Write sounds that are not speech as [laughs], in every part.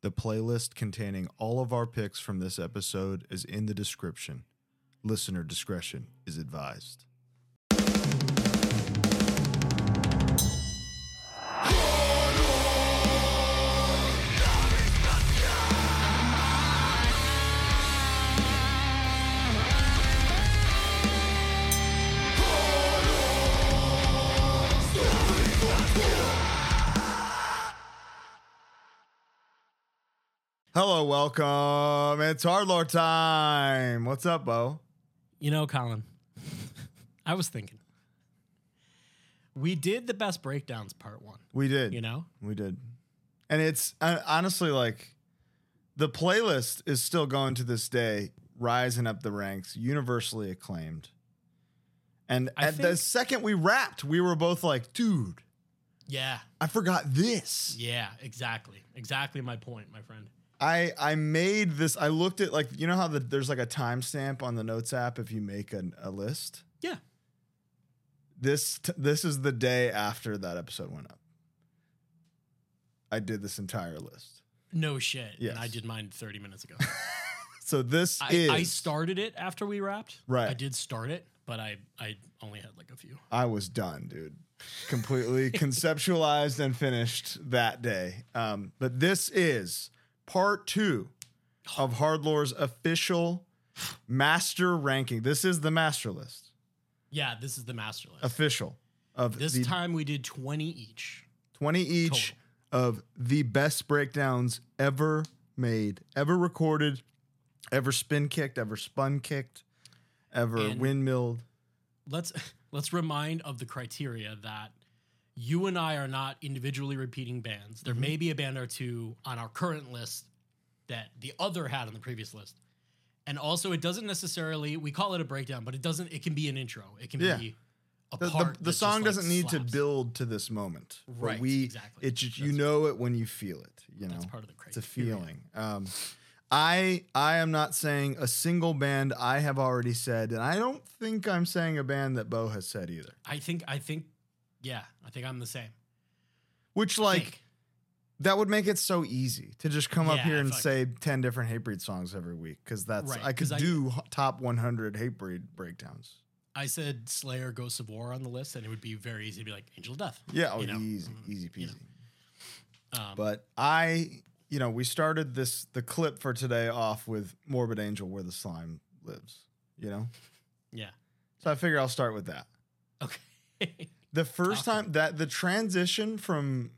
The playlist containing all of our picks from this episode is in the description. Listener discretion is advised. Hello, welcome. It's Hardlore time. What's up, Bo? You know, Colin, [laughs] I was thinking. We did the best breakdowns part one, We did. you know? We did. And it's uh, honestly like the playlist is still going to this day, rising up the ranks, universally acclaimed. And I at the second we wrapped, we were both like, dude, Yeah. I forgot this. Yeah, exactly. Exactly my point, my friend. I I made this. I looked at like you know how the, there's like a timestamp on the Notes app if you make an, a list. Yeah. This t- this is the day after that episode went up. I did this entire list. No shit. Yes. And I did mine 30 minutes ago. [laughs] So this I, is I started it after we wrapped. Right. I did start it, but I, I only had like a few. I was done, dude. Completely [laughs] conceptualized and finished that day. Um, but this is part two of Hardlore's official master ranking. This is the master list, Yeah, this is the master list. official of this the time we did 20 each. 20 each of the best breakdowns ever made, ever recorded, ever spin kicked, ever spun kicked, ever And- windmilled. let's [laughs] let's remind of the criteria that you and I are not individually repeating bands. There may be a band or two on our current list that the other had on the previous list. And also it doesn't necessarily we call it a breakdown, but it doesn't it can be an intro. It can Yeah. be a The, the, part. the just, song like, doesn't need to build to this moment. Right, We, exactly. It just, you know it when you feel it. You know, That's part of the it's a feeling. Um, I I am not saying a single band I have already said, and I don't think I'm saying a band that Bo has said either. I think I think yeah, I think I'm the same. Which like that would make it so easy to just come up here and say 10 different hatebreed songs every week because that's Right, I could do h- top 100 hatebreed breakdowns. I said Slayer Ghosts of War on the list, and it would be very easy to be like Angel of Death. Yeah, oh, you know? easy, Mm, easy you peasy. know. Um, But I, you know, we started this the clip for today off with Morbid Angel, where the slime lives. You know, yeah. so I figure I'll start with that. Okay. [laughs] The first time that the transition from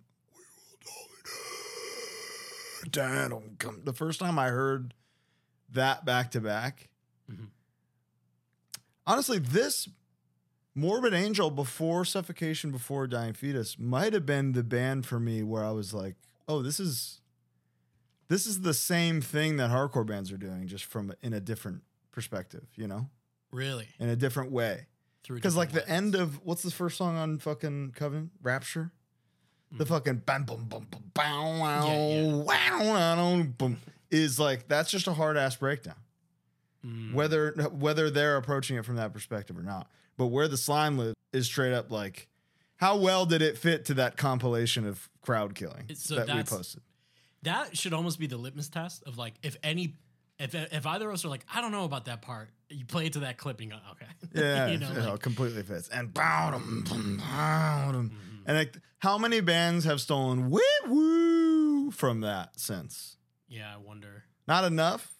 down come the first time I heard that back to back. Mhm. Honestly, this Morbid Angel before Suffocation before Dying Fetus might have been the band for me where I was like, "Oh, this is this is the same thing that hardcore bands are doing just from in a different perspective, you know? really? In a different way." Through Because like the end of what's the first song on fucking Covenant? Rapture. The Mhm. fucking bam bum bum bum bow wow Yeah, wow wow boom is like that's just a hard ass breakdown. Mm. Whether whether they're approaching it from that perspective or not, but where the slime lives is straight up like, how well did it fit to that compilation of crowd killing so that we posted? that should almost be the litmus test of like if any if if either of us are like I don't know about that part, you play it to that clip and you go okay. [laughs] Yeah, you know, like, completely fits. And bow dum, dum, bow dum. mhm. and like, how many bands have stolen woo woo from that since? yeah, I wonder. Not enough,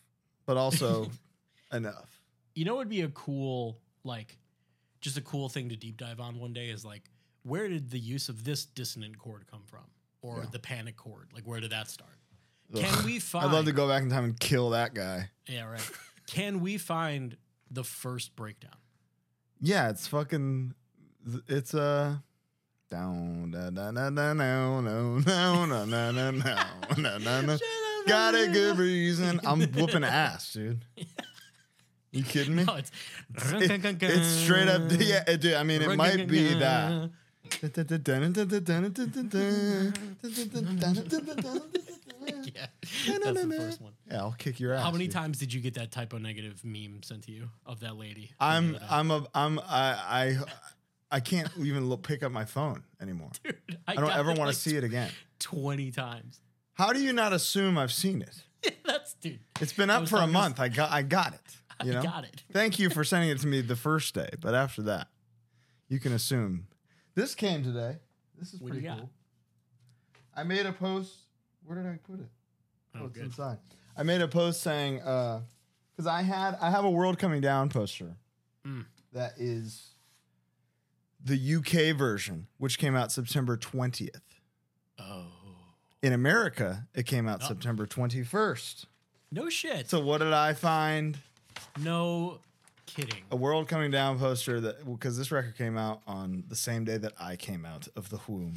but also [laughs] enough. You know, what would be a cool like, just a cool thing to deep dive on one day is like, where did the use of this dissonant chord come from, or Yeah. the panic chord? Like, where did that start? Can we find? I'd love to go back in time and kill that guy. Yeah, right. Can we find the first breakdown? Yeah, it's fucking. It's uh, down da da da da no no no no no no no no no no. Got a good reason. I'm whooping ass, dude. You kidding me? No, it's It- it's straight up. Yeah, it, dude, I mean, it might be that. Yeah, that's the first one. Yeah, I'll kick your ass. How many dude. times did you get that Type O Negative meme sent to you of that lady? I'm The other day? I'm a I'm I I I can't even look, pick up my phone anymore. Dude, I don't ever it want like to see it again. twenty times. How do you not assume I've seen it? [laughs] That's dude. It's been up for a month. I got I got it. [laughs] You know? I got it. Thank you for sending it to me the first day, but after that, you can assume. This came today. This is What do pretty you got? cool. I made a post. Where did I put it? Oh, it's good. inside. I made a post saying because I had I have a World Coming Down poster Mm. that is the UK version, which came out September twentieth. Oh. In America, it came out Oh. September twenty first. No shit. So what did I find? no kidding. A World Coming Down poster that because this record came out on the same day that I came out of the womb,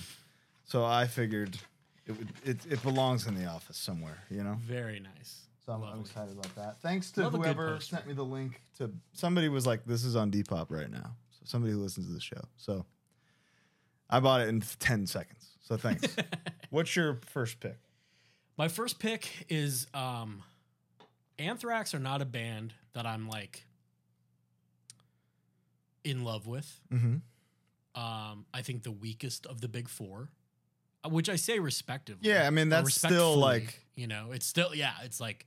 so I figured it would it, it belongs in the office somewhere, you know. Very nice. So I'm, I'm excited about that. Thanks to Love a good whoever poster. sent me the link to somebody was like, "This is on Depop right now." So somebody who listens to the show. So I bought it in ten seconds. So thanks. [laughs] What's your first pick? My first pick is um Anthrax are not a band that I'm like in love with. Mm-hmm. Um I think the weakest of the big 4, uh, which I say respectively. Yeah, I mean, that's still, like- you know, it's still yeah, it's like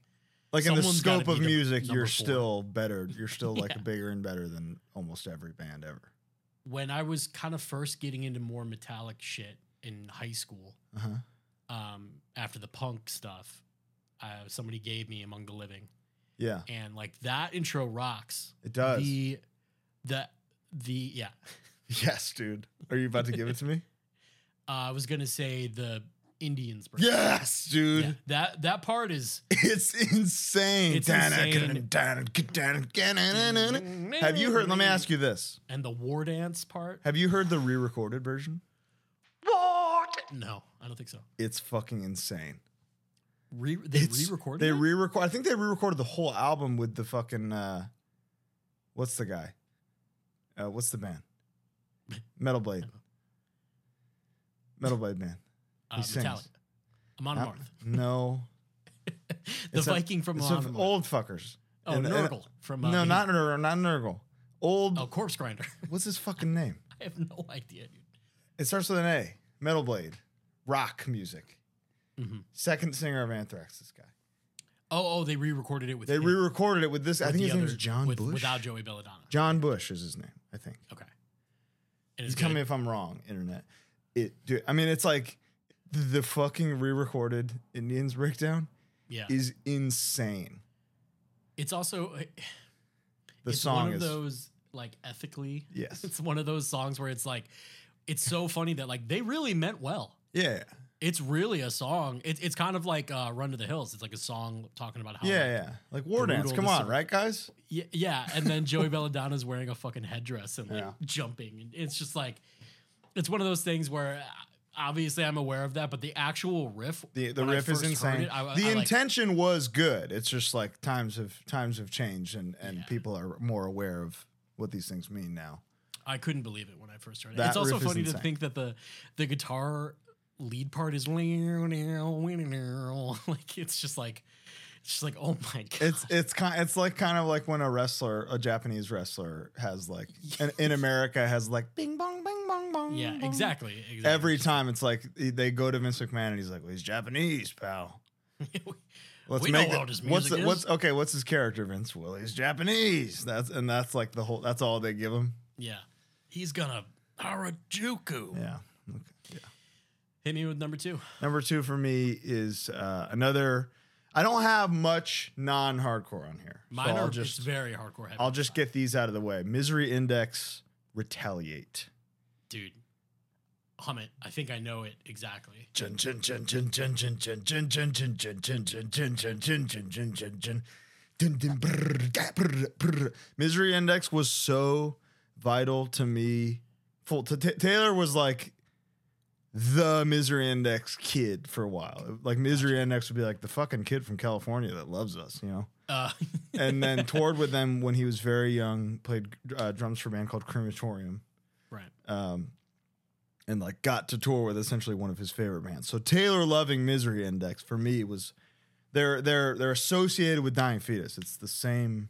Like in the scope of music, you're four. still better. You're still [laughs] like Yeah. bigger and better than almost every band ever. when I was kind of first getting into more metallic shit in high school, Uh huh. um, after the punk stuff, uh, somebody gave me Among the Living, Yeah, and like that intro rocks. it does. The the the yeah. yes, dude. Are you about to give it to me? [laughs] Uh, I was gonna say the Indians. verse. yes, dude. Yeah, that that part is. It's insane. It's insane. Have you heard? Let me ask you this: And the war dance part. Have you heard the re-recorded version? What? No, I don't think so. It's fucking insane. Re, they It's- re-recorded. They re-record. I think they re-recorded the whole album with the fucking. uh What's the guy? Uh, what's the band? Metal Blade. Metal Blade man. uh, he sings. Metallica. Amon Uh, Amarth. No, [laughs] the It's a- Viking from it's Amon of Amarth. old fuckers. Oh, And- and- Nergal from. Uh, no, Hades. not Nergal. Not Nergal. Old. Oh, Corpse Grinder. [laughs] What's his fucking name? I have no idea, dude. It starts with an A. Metal Blade. Rock music. Mhm. Second singer of Anthrax. This guy. Oh, oh, they re-recorded it with. They him, re-recorded it with this. I with think the his name other- is John with- Bush. without Joey Belladonna. John Bush is his name. I think. Okay. And You it's tell me if I'm wrong, internet. It. Dude, I mean, it's like the, the fucking re-recorded Indians breakdown yeah. is insane. It's also uh, The it's song one of is those like ethically. yes. [laughs] It's one of those songs where it's like, it's so funny that like they really meant well. Yeah. It's really a song. It's it's kind of like uh, "Run to the Hills." It's like a song talking about how Yeah, like, yeah. Like War Dance. Come on, is. right, guys? yeah, yeah. And then Joey Belladonna's wearing a fucking headdress and like Yeah. jumping, and it's just like, it's one of those things where uh, obviously I'm aware of that, but the actual riff, The the riff is insane. it, I- the I, like- intention was good. It's just like times have times have changed and and Yeah. people are more aware of what these things mean now. I couldn't believe it when I first heard it. That it's also funny to think that the the guitar lead part is [laughs] like it's just like it's just like oh my god. It's it's kind it's like kind of like when a wrestler, a Japanese wrestler, has like in, in America has like bing bong bing bong bong. yeah, exactly. exactly. Every time it's like they go to Vince McMahon and he's like, well, he's Japanese, pal. [laughs] Let's We make it- his what's the- what's okay? What's his character, Vince? Well, he's Japanese. That's and that's like the whole. That's all they give him. yeah, he's gonna Harajuku. Yeah. Okay. Yeah. Hit me with number two. Number two for me is uh, another. I don't have much non-hardcore on here. Mine so I'll are just very hardcore. I'll just get these out of the way. Misery Index, Retaliate. Dude, hum it. I think I know it exactly. Misery Index was so vital to me. Full Taylor was like the Misery Index kid for a while. Like Misery Index would be like the fucking kid from California that loves us, you know. Uh, [laughs] And then toured with them when he was very young. Played uh, drums for a band called Crematorium right. um, and like got to tour with essentially one of his favorite bands. So Taylor loving Misery Index for me was they're they're they're associated with Dying Fetus. It's the same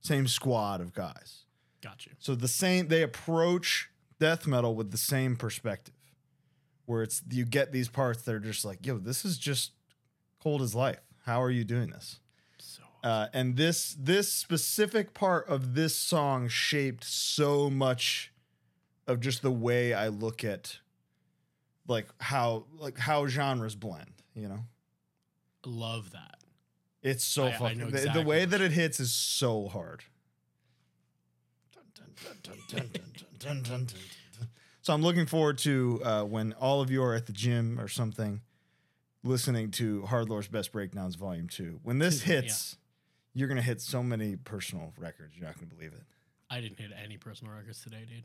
same squad of guys. Got you. So the same they approach death metal with the same perspective, where it's you get these parts that are just like, yo, this is just Cold as life. How are you doing this? So Uh, and this this specific part of this song shaped so much of just the way I look at like how like how genres blend, you know? love that. It's so I- I fucking know the- the, way that it hits is so hard. So I'm looking forward to uh, when all of you are at the gym or something, listening to Hardlore's Best Breakdowns Volume Two. When this Yeah. hits, you're gonna hit so many personal records. You're not gonna believe it. I didn't hit any personal records today, dude.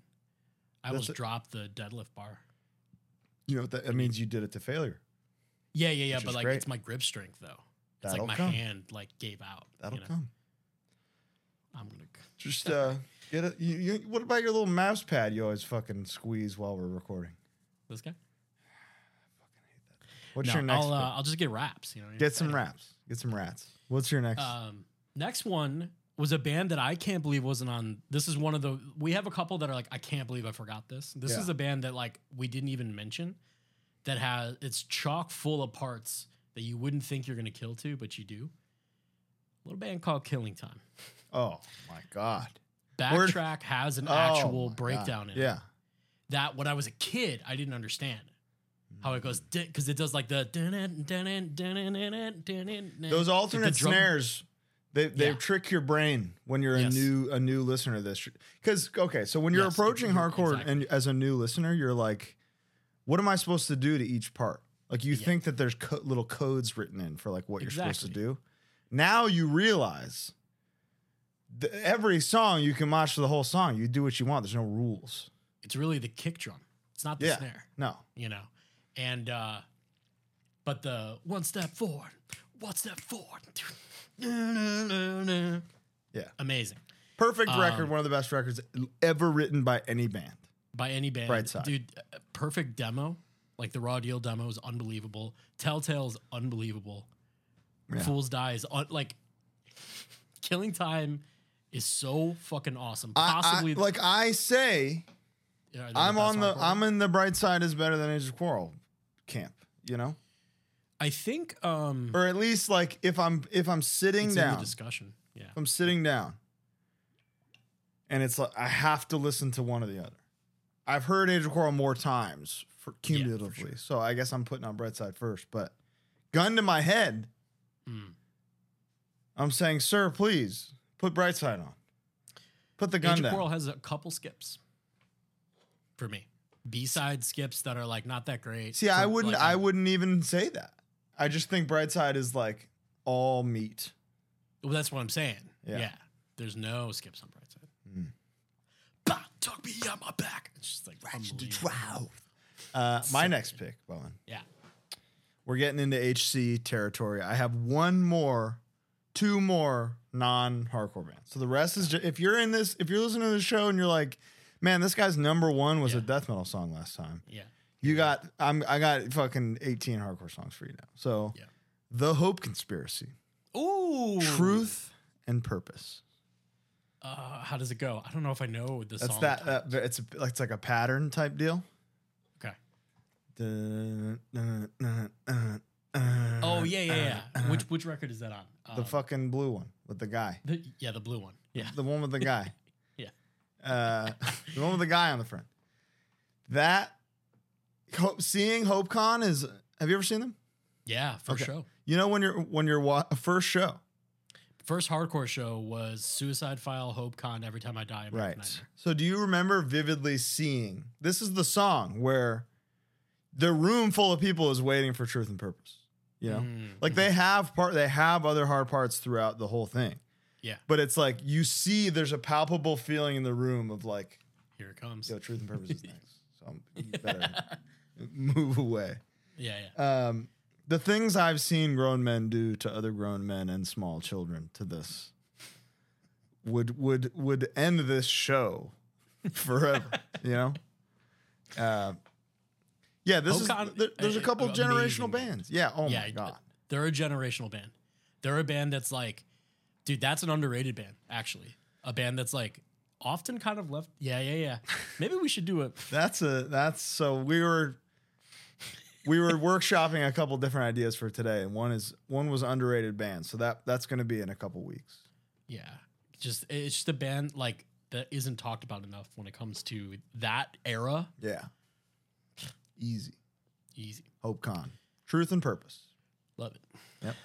I That's almost a- dropped the deadlift bar. You know what that, that means? You did it to failure. Yeah, yeah, yeah. But like great. it's my grip strength though. It's That'll like my come. hand like gave out. That'll you know? come. I'm gonna. Just uh, get it. You, you, what about your little mouse pad you always fucking squeeze while we're recording? This guy. I fucking hate that. What's No, your next? I'll, uh. I'll just get raps. You know. get some raps. Get some rats. What's your next? Um, next one was a band that I can't believe wasn't on. This is one of the. We have a couple that are like, I can't believe I forgot this. This Yeah. is a band that like we didn't even mention. That has it's chock full of parts that you wouldn't think you're gonna kill to, but you do. A little band called Killing Time. oh my god. Backtrack has an Oh, actual breakdown God. in it. Yeah. that when I was a kid, I didn't understand how it goes hmm. because it does like the Those alternate drum- snares, they they Yeah. trick your brain when you're Yes. a new a new listener to this. Because okay, so when you're Yes, approaching hardcore exactly. and as a new listener, you're like, what am I supposed to do to each part? Like you Yeah. think that there's co- little codes written in for like what you're supposed to do. Now you realize th- every song you can match the whole song. You do what you want. There's no rules. It's really the kick drum. It's not the Yeah. snare, No. you know. And uh but the one step forward, one step forward. [laughs] Yeah. Amazing. Perfect record. Um, One of the best records ever written by any band. By any band. Right side. Dude, perfect demo. Like the raw deal demo is unbelievable. Telltale's unbelievable. Yeah. Fools Die is un- like Killing Time is so fucking awesome. I- I- Possibly like I say, I'm on the hardcore I'm in the bright side is better than Age of Quarrel camp, you know? I think um Or at least like if I'm if I'm sitting it's in the down, discussion. Yeah. I'm sitting down and it's like I have to listen to one or the other. I've heard Age of Quarrel more times for cumulatively. sure. So I guess I'm putting on bright side first, but gun to my head, Mm. I'm saying, "Sir, please put bright side on." Put the gun Age down. Quarrel has a couple skips for me. B side skips that are like not that great. See, I wouldn't. like, I wouldn't even say that. I just think Brightside is like all meat. Well, that's what I'm saying. Yeah. Yeah. There's no skips on Brightside. Mm. Bah, talk me on my back. It's just like ratchet unbelievable. Uh, my next pick, Bowen. Yeah. We're getting into HC territory. I have one more, two more non-hardcore bands. So the rest is just, if you're in this, if you're listening to the show and you're like, man, this guy's number one was a death metal song last time. Yeah. You got, I'm, I got fucking 18 hardcore songs for you now. So, Yeah. the Hope Conspiracy, Ooh. Truth and Purpose. Uh, how does it go? I don't know if I know the That's song. that. that it's it's like a pattern type deal. okay. Oh Oh yeah, yeah, yeah. which which record is that on? the Um, fucking blue one with the guy. the- yeah, the blue one. Yeah. The one with the guy. [laughs] Yeah. Uh, the one with the guy on the front. That Hope, seeing HopeCon is. Have you ever seen them? Yeah, for Okay. sure. You know when you're when you're wa- first show, First hardcore show was Suicide File, Hope Con, Every Time I Die, American right? Nightmare. So do you remember vividly seeing? This is the song where the room full of people is waiting for truth and purpose. You know, Mm, like they have part, they have other hard parts throughout the whole thing. Yeah. But it's like you see, there's a palpable feeling in the room of like, Here it comes. yo, truth and purpose is next. [laughs] So I'm, you better move away. Yeah, yeah. Um, the things I've seen grown men do to other grown men and small children to this would would would end this show forever. [laughs] you know. Uh, yeah, this is there- there's a couple amazing generational band. bands. Yeah. Oh yeah, my god. They're a generational band. They're a band that's like, dude, that's an underrated band, actually. A band that's like often kind of left. Yeah, yeah, yeah. [laughs] Maybe we should do it. That's a that's so we were we were workshopping a couple different ideas for today, and one is one was underrated band. So that that's going to be in a couple weeks. Yeah, just it's just a band like that isn't talked about enough when it comes to that era. Yeah, Easy. Easy. Hope Con. Truth and purpose. Love it. Yep.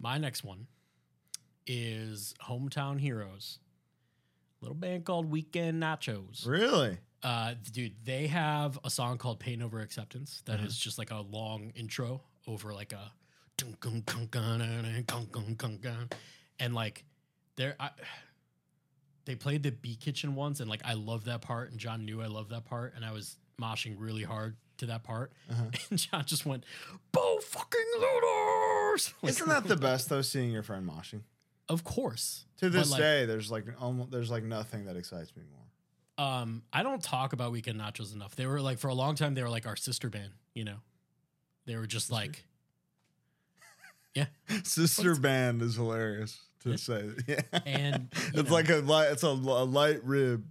My next one is Hometown Heroes. Little band called Weekend Nachos. Really? Uh, dude, they have a song called Pain Over Acceptance that mm-hmm. is just like a long intro over like a and like there I they played the Bee Kitchen once and like I love that part and John knew I love that part and I was moshing really hard to that part, Uh-huh. [laughs] and John just went, "Bo fucking looters!" [laughs] Like, Isn't that the [laughs] best though? Seeing your friend moshing. of course To this like, day, there's like almost there's like nothing that excites me more. Um, I don't talk about Weekend Nachos enough. They were like for a long time they were like our sister band, you know. They were just like yeah, Sister band is hilarious to say. Yeah, and it's know- like a light. It's a, a light rib.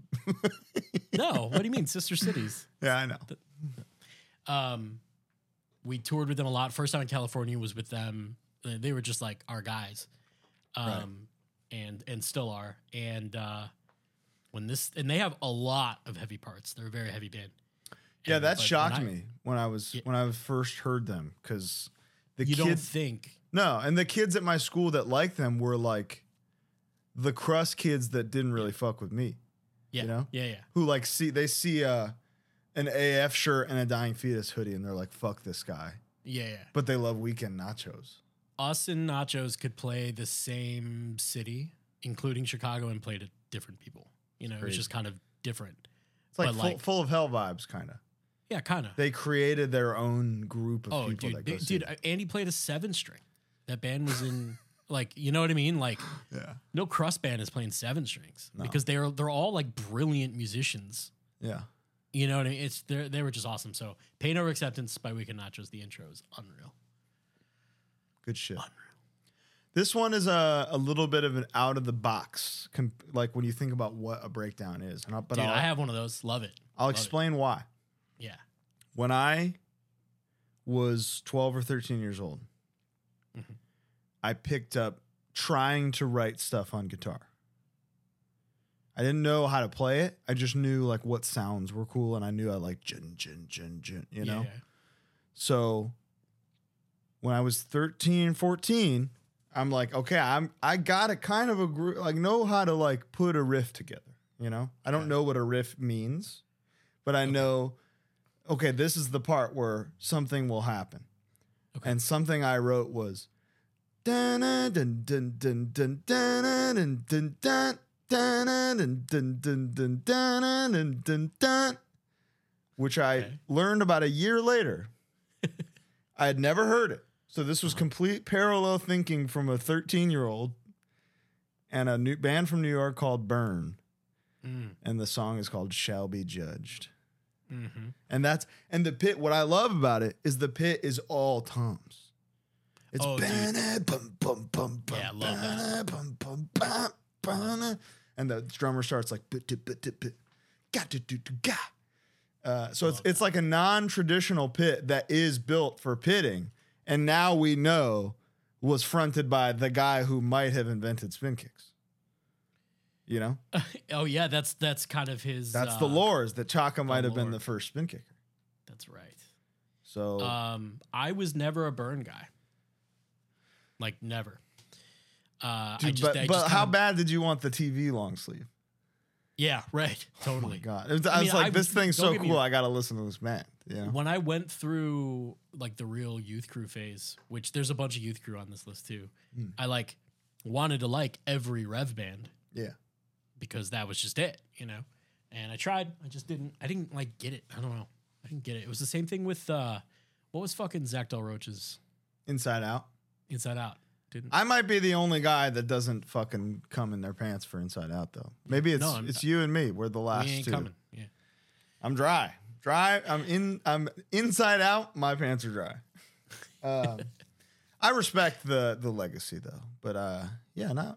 No, what do you mean sister cities? Yeah, I know. Um we toured with them a lot. First time in California was with them. They were just like our guys. Um Right. and and still are. And uh when this and they have a lot of heavy parts. They're a very heavy band. Yeah, that like, when shocked I- me when I was Yeah. when I first heard them because the You don't kids think no, and the kids at my school that liked them were like the crust kids that didn't really fuck with me, yeah, know? yeah, yeah. who like see they see uh, an AF shirt and a dying fetus hoodie and they're like fuck this guy, Yeah, yeah. but they love weekend nachos. us and Nachos could play the same city, including Chicago, and play to different people. You know, it's just kind of different. It's like full, like- full of hell vibes, kind of. Yeah, kind of. They created their own group of Oh, people dude, that go they- dude, them. Andy played a seven string. That band was in, [laughs] like, you know what I mean? Like, yeah, no crust band is playing seven strings No. because they're they're all like brilliant musicians. yeah. You know what I mean? It's they they were just awesome. So, Pain Over Acceptance by Weekend Nachos. The intro is unreal. Good shit. Unreal. This one is a, a little bit of an out of the box, comp- like when you think about what a breakdown is. And I'll, but Dude, I'll, I have one of those. Love it. I'll love it. explain why. Yeah. When I was 12 or 13 years old, Mhm. I picked up trying to write stuff on guitar. I didn't know how to play it. I just knew like what sounds were cool and I knew I like jin jin jin jin, you know. Yeah. So when I was 13, 14, I'm like, okay, I'm I got to kind of agree, like know how to like put a riff together, you know? I don't Okay. know what a riff means, but I know okay, this is the part where something will happen. Okay. And something I wrote was dun dun dun dun dun dun dun dun dun dun dun which I Okay. learned about a year later. I had never heard it. So this was complete parallel thinking from a 13 year old and a new band from New York called Burn. Mm, And the song is called Shall Be Judged. hmm And that's and the pit. What I love about it is the pit is all toms. It's Oh, bum, bum, bum, bum, Yeah, I love that. bum, bum, ba, ba-na. And the drummer starts like bit, ga, do, do, do, ga. Uh, so it's it's like a non-traditional pit that is built for pitting, and now we know was fronted by the guy who might have invented spin kicks. You know, [laughs] oh yeah, that's that's kind of his. that's uh, the lore is that Chaka might have been the first spin kicker. That's right. So Um, I was never a burn guy. Like never. Uh, I Dude, just, but I but just how kinda- bad did you want the TV long sleeve? Yeah, right. Oh my Totally. god! It was, I, I was like, I- this thing's so cool. I gotta listen to this band. You know? When I went through like the real youth crew phase, which there's a bunch of youth crew on this list too, Hmm. I like wanted to like every Rev band Yeah. because that was just it, you know. And I tried, I just didn't. I didn't like get it. I don't know. I didn't get it. It was the same thing with uh, what was fucking Zack de la Rocha's Inside Out. Inside Out. Didn't I might be the only guy that doesn't fucking come in their pants for Inside Out though. Maybe it's No, I'm- it's you and me. We're the last we ain't two. coming. Yeah. I'm dry. Dry. I'm in. I'm inside out. My pants are dry. Um, [laughs] I respect the the legacy though, but uh, yeah, no.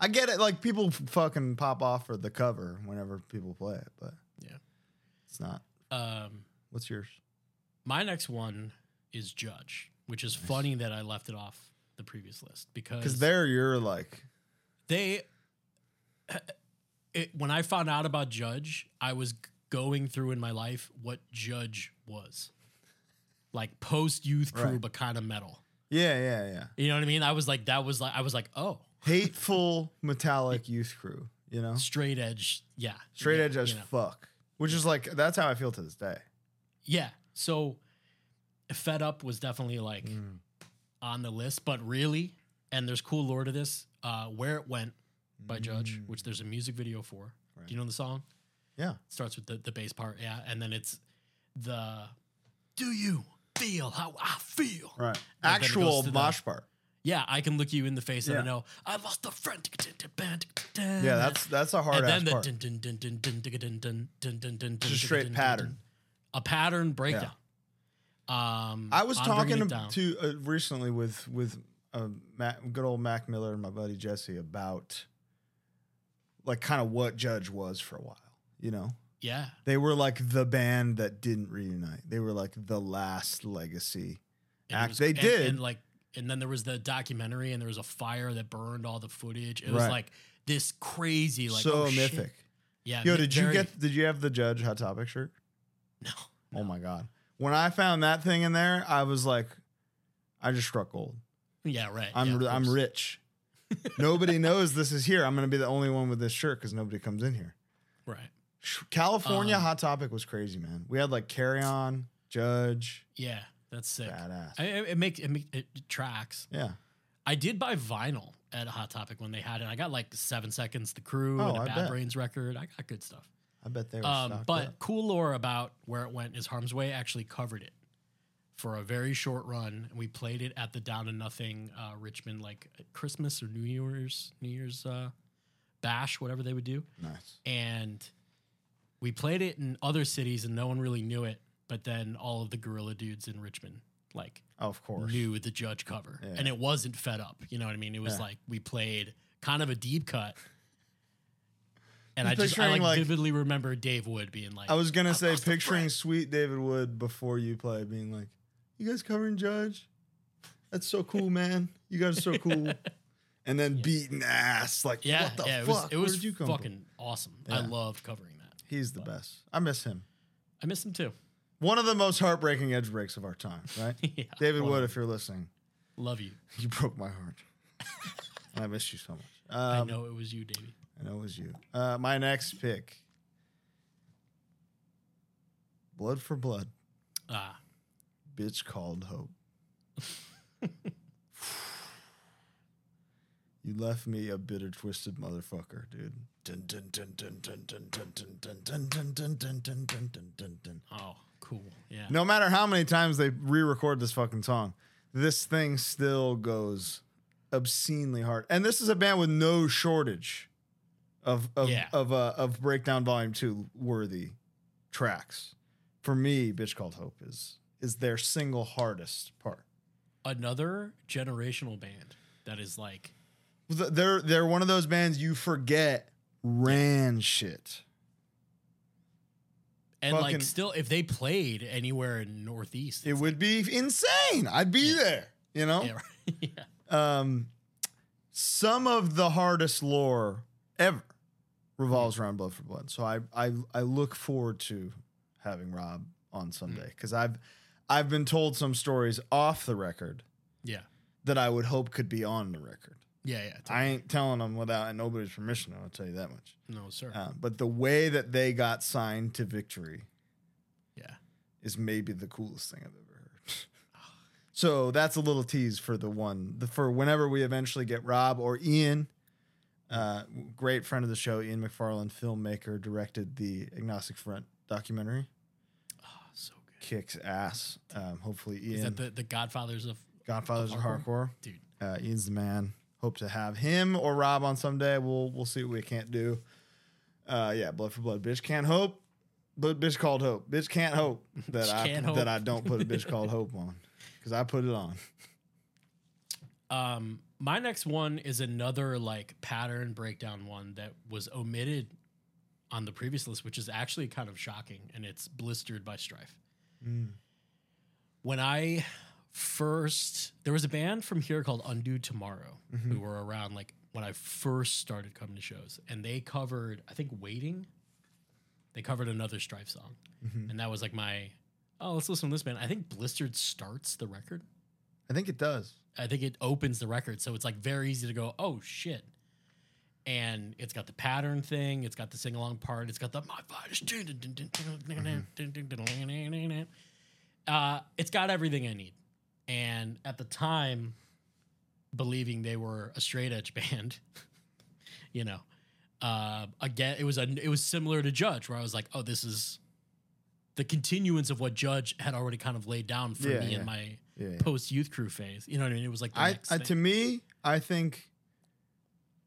I get it. Like people f- fucking pop off for the cover whenever people play it, but Yeah. it's not. Um, What's yours? My next one is Judge, which is funny that I left it off the previous list because Because there you're like, they it, when I found out about Judge, I was going through in my life what Judge was. Like post youth crew, Right. but kind of metal. yeah, yeah, yeah. You know what I mean? I was like, that was like, I was like, oh, Hateful [laughs] metallic youth crew, you know? straight edge. Yeah. Straight Yeah, edge as you know. fuck. Which is like, that's how I feel to this day. Yeah. So Fed Up was definitely like Mm on the list, but really, and there's cool lore to this, uh, Where It Went by Judge, which there's a music video for. Right. Do you know the song? Yeah. It starts with the, the bass part, yeah. And then it's the Do You Feel How I Feel? Right. And Actual mosh the, part. Yeah, I can look you in the face yeah. and I know I lost a friend. Yeah, that's that's a hard and then the part. Just straight pattern. A pattern breakdown. Um, I was Bringing talking to, to uh, recently with with uh, Mac, good old Mac Miller and my buddy Jesse about like kind of what Judge was for a while. You know, yeah, they were like the band that didn't reunite. They were like the last legacy. And act. was- They and- did. and like, and then there was the documentary, and there was a fire that burned all the footage. It was like this crazy, like so oh, shit. mythic. Yeah. Yo, did you get? Did you have the Judge Hot Topic shirt? No. Oh my god! When I found that thing in there, I was like, I just struck gold. Yeah, right. I'm yeah, I'm rich. [laughs] nobody knows this is here. I'm gonna be the only one with this shirt because nobody comes in here. Right. California Um, Hot Topic was crazy, man. We had like Carry On, Judge, Yeah, that's sick. badass. I, it, it makes it, make, it tracks. yeah, I did buy vinyl at Hot Topic when they had it. I got like Seven Seconds, The Crew, Oh, and a I Bad bet. Brains record. I got good stuff. I bet they were. Um, but up. cool lore about where it went is Harm's Way actually covered it for a very short run, and we played it at the Down to Nothing uh, Richmond like Christmas or New Year's New Year's uh, bash, whatever they would do, nice. and we played it in other cities, and no one really knew it. But then all of the gorilla dudes in Richmond like Oh, of course. knew the judge cover, Yeah. and it wasn't fed up. You know what I mean? It was Yeah. like we played kind of a deep cut. And I'm just I like, like- vividly remember Dave Wood being like, I was gonna I say picturing sweet David Wood before you play, being like, "You guys covering Judge? That's so cool, [laughs] man. You guys are so cool." And then beating ass, like, Yeah, what the yeah, it was it was you come from? fucking awesome. I Yeah. loved covering that. He's the best. I miss him. I miss him too. One of the most heartbreaking edge breaks of our time, [laughs] right? yeah, David Wood, if you're listening, love you. [laughs] you broke my heart. I miss you so much. I Um, know it was you, Davey. I know it was you. Uh, my next pick Blood for Blood. Ah. Bitch called Hope. you left me a bitter, twisted motherfucker, dude. Oh, cool. Yeah. No matter how many times they re record this fucking song, this thing still goes obscenely hard. And this is a band with no shortage of of Yeah. of uh, of Breakdown Volume Two worthy tracks. For me, "Bitch Called Hope" is is their single hardest part. another generational band that is like They're they're one of those bands you forget ran shit. and Fucking- like still if they played anywhere in Northeast, It would be insane. I'd be there. You know. yeah, right. [laughs] yeah, um, some of the hardest lore ever revolves around Blood for Blood. So I I I look forward to having Rob on someday because I've I've been told some stories off the record yeah, that I would hope could be on the record. yeah, yeah. I ain't telling them without nobody's permission. I'll tell you that much. no, sir. Um, but the way that they got signed to Victory yeah, is maybe the coolest thing I've ever heard. [laughs] so that's a little tease for the one the, for whenever we eventually get Rob or Ian, uh, great friend of the show, Ian McFarland, filmmaker, directed the Agnostic Front documentary. oh, so good. Kicks ass. Um, hopefully, Ian. Is that the the Godfathers of Godfathers of hardcore? Hardcore. dude? Uh, Ian's the man. Hope to have him or Rob on someday. We'll we'll see what we can't do. Uh, yeah, blood for blood. Bitch can't hope, but bitch called hope. Bitch can't hope [laughs] that I that hope. I don't put a bitch [laughs] called hope on because I put it on. Um, my next one is another like pattern breakdown one that was omitted on the previous list, which is actually kind of shocking, and it's blistered by strife. when I first there was a band from here called Undo Tomorrow Mm-hmm. who were around like when I first started coming to shows, and they covered I think Waiting. They covered another Strife song, Mm-hmm. and that was like my oh let's listen to this band. I think Blistered starts the record. I think it does. I think it opens the record, so it's like very easy to go oh shit. And it's got the pattern thing. It's got the sing along part. It's got the my finest. Uh, it's got everything I need. And at the time, believing they were a straight edge [laughs] band, you know, uh, again, it was a it was similar to Judge, where I was like, oh, this is the continuance of what Judge had already kind of laid down for Yeah, me yeah. in my Yeah. yeah. post youth crew phase. You know what I mean? It was like the I, I to me, I think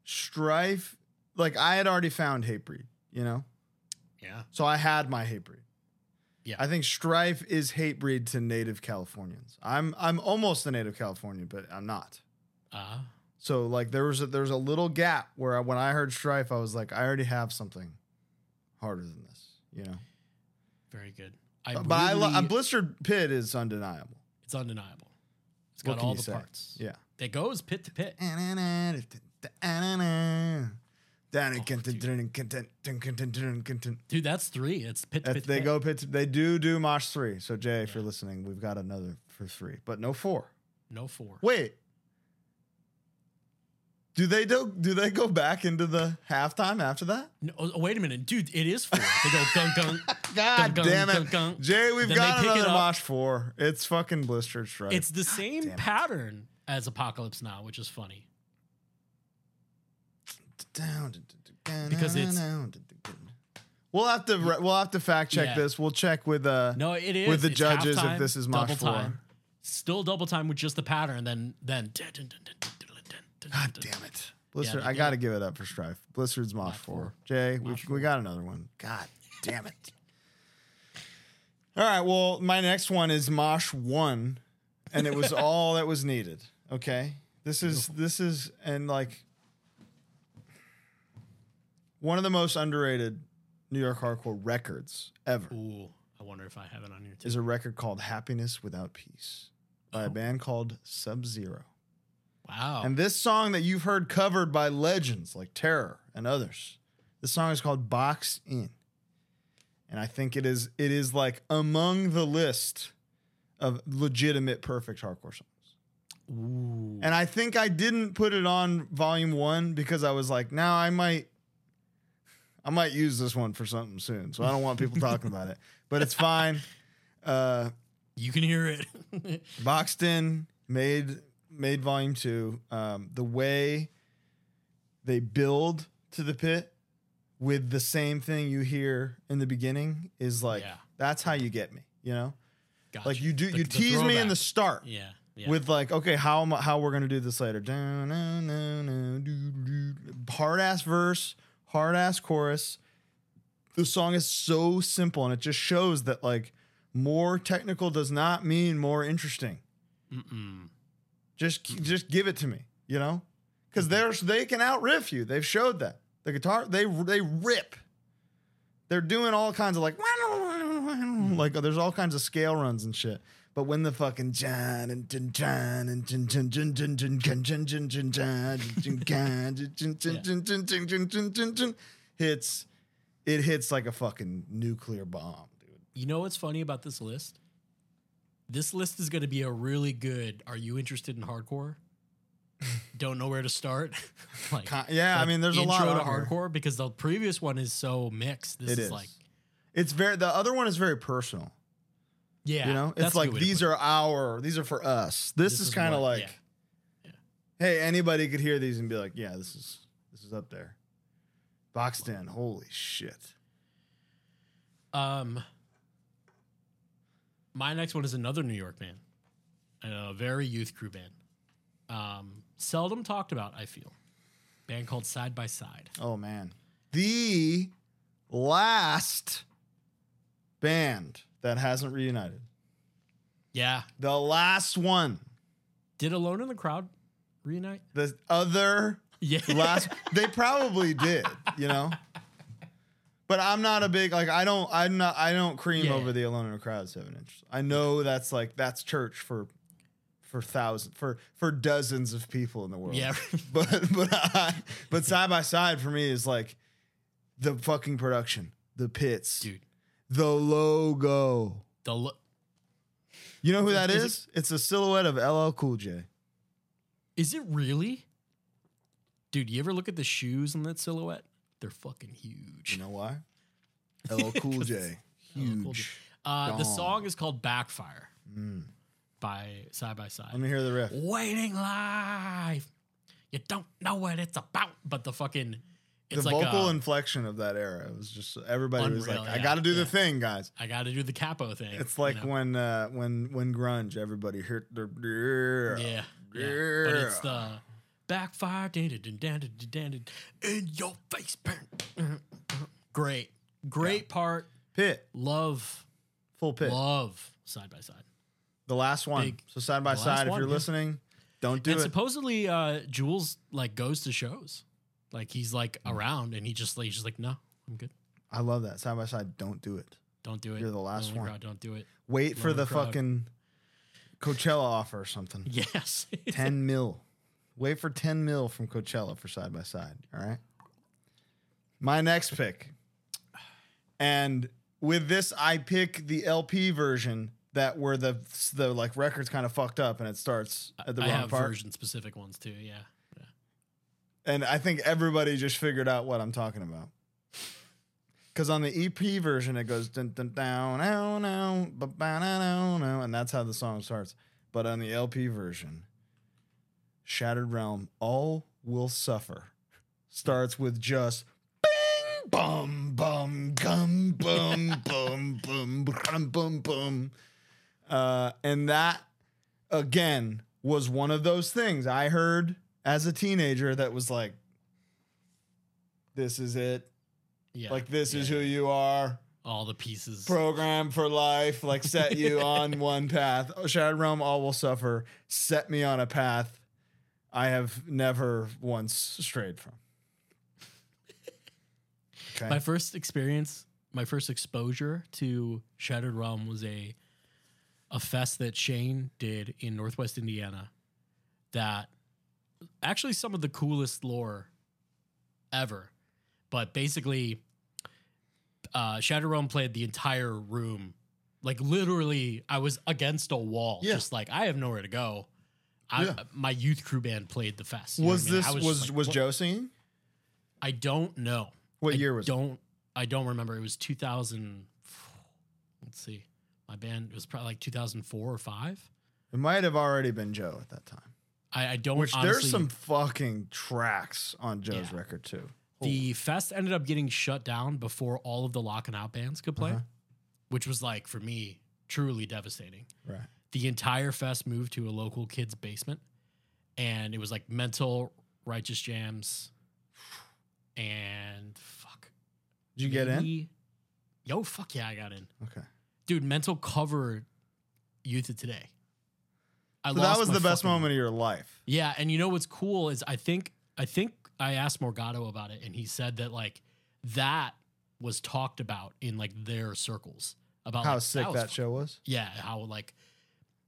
Strife. Like I had already found Hatebreed, you know, yeah, so I had my Hatebreed. Yeah. I think Strife is Hatebreed to Native Californians. I'm I'm almost a Native Californian, but I'm not. uh, So like there was a, there was a little gap where I, when I heard Strife, I was like, I already have something harder than this, you know. very good. I but I lo- a blistered pit is undeniable. It's undeniable. It's got all the say? parts. Yeah. It goes pit to pit. Dude, that's three. It's pit to pit. they go pit. They do do Mosh three. So Jay, if you're listening, we've got another for three, but no four. no four. Wait. Do they do? Do they go back into the halftime after that? No, oh, wait a minute, dude. It is four. They go gung gung. [laughs] God Gung, gung, damn it, gung. Jay! We've Then got another. Mosh four. It's fucking blistered Strife. It's the same damn it. pattern as Apocalypse Now, which is funny. Because it's- We'll have to re- we'll have to fact check Yeah. this. We'll check with uh No, it is with the It's judges if this is Mosh double four. time. Still double time with just the pattern. Then then. God damn it. Blizzard, they I got to give it up for Strife. Blizzard's Mosh Mosh 4. four. Jay, we, we got another one. God damn it. All right, well, my next one is Mosh 1 and it was [laughs] all that was needed, okay? This is this is and like one of the most underrated New York hardcore records ever Ooh, I wonder if I have it on here too. is a record called Happiness Without Peace by a Oh. band called Sub-Zero. Wow. And this song that you've heard covered by legends like Terror and others, this song is called Boxed In. And I think it is it is like among the list of legitimate perfect hardcore songs. Ooh. And I think I didn't put it on volume 1 because I was like, now I might I might use this one for something soon. So I don't want people talking about it. But it's fine. [laughs] Uh You can hear it. [laughs] Boxed in made made volume two. Um, the way they build to the pit with the same thing you hear in the beginning is like Yeah. that's how you get me. You know, Gotcha. like you do The- you the tease me in the start Yeah. Yeah. with like okay how am I, how we're gonna do this later. Hard ass verse, hard ass chorus. The song is so simple and it just shows that like more technical does not mean more interesting. Mm-mm. Just just give it to me, you know, because they're they can out riff you. They've showed that the guitar they they rip. They're doing all kinds of like like there's all kinds of scale runs and shit. But when the fucking John and and hits, it hits like a fucking nuclear bomb, dude. You know what's funny about this list? This list is going to be a really good. Are you interested in hardcore? [laughs] Don't know where to start. [laughs] like, yeah, I mean, there's a lot to here. hardcore because the previous one is so mixed. This It is, is. like, It's very the other one is very personal. yeah, You know, it's like good way to these put it. are our, these are for us. This, This is is kind of like, yeah. hey, anybody could hear these and be like, yeah, this is this is up there. Boxed in, holy shit. Um, my next one is another New York band, a very youth crew band. Um, seldom talked about. I feel band called Side by Side. Oh man, the last band that hasn't reunited, Yeah, the last one, did Alone in the Crowd reunite? the other Yeah, last, [laughs] they probably did, you know. But I'm not a big like I don't I'm not I don't cream Yeah, over yeah. the Alone in a Crowd seven inch. I know that's like that's church for for thousands for for dozens of people in the world. Yeah. [laughs] but but I, but side by side for me is like the fucking production, the pits, Dude, the logo. the lo- You know who that Is is? It's a silhouette of LL Cool J. is it really? Dude, you ever look at the shoes on that silhouette? They're fucking huge. You know why? [laughs] LL Cool J. LL Cool J. Huge. Uh, the song is called Backfire Mm. by Side by Side. Let me hear the riff. Waiting live. You don't know what it's about, but the fucking it's the like vocal a, inflection of that era it was just everybody was like, "I yeah, got to do the thing, guys." I got to do the capo thing. It's like you know? when uh, when when grunge, everybody heard their yeah, yeah. But it's the backfire in your face. Great, great part. pit, Love, full pit. love side by side. The last one. Big- so side by the side, if one, you're yeah. listening, don't do and it. supposedly, uh, Jules like goes to shows. Like he's like Hmm. around, and he just like he's just like, no, I'm good. I love that side by side. Don't do it. Don't do it. You're the last Lonely one. Crowd, don't do it. Wait for the crowd. fucking Coachella offer or something. [laughs] Yes. ten mil. Wait for ten mil from Coachella for side by side. All right. My next pick, and with this, I pick the LP version that where the the like records kind of fucked up and it starts at the I wrong have part. version specific ones too. Yeah. yeah. And I think everybody just figured out what I'm talking about. Because on the EP version, it goes dun dun down, down, down, and that's how the song starts. But on the LP version, Shattered Realm, All Will Suffer starts with just bing, bum, bum, gum, bum, [laughs] bum, bum, bum, bum, bum. Uh, and that, again, was one of those things I heard as a teenager that was like, this is it. Yeah. Like, this is Yeah. who you are. all the pieces. Program for life. Like, set you [laughs] on one path. Oh, Shattered Realm, all will suffer. Set me on a path I have never once strayed from. Okay. My first experience, my first exposure to Shattered Realm was a a fest that Shane did in Northwest Indiana. That actually some of the coolest lore ever, but basically, uh, Shattered Realm played the entire room. Like literally, I was against a wall, Yeah. just like I have nowhere to go. I, Yeah. My youth crew band played the fest. you was I mean? this was was, like, what- Joe singing? I don't know. What I year was it? don't I don't remember. It was 2000 Let's see. My band it was probably like 2004 or 5. It might have already been Joe at that time. I, I don't Which honestly, there's some fucking tracks on Joe's Yeah. record too. the fest ended up getting shut down before all of the lock and out bands could play, Uh-huh. which was like for me truly devastating. Right. The entire fest moved to a local kid's basement and it was like mental righteous jams and fuck. Did you get in? Yo, fuck yeah, I got in. Okay. dude, mental cover youth of today. I So that was the best moment of your life. Yeah, and you know what's cool is I think I think I asked Morgado about it, and he said that like that was talked about in like their circles about How like, sick that fu- show was. Yeah, how like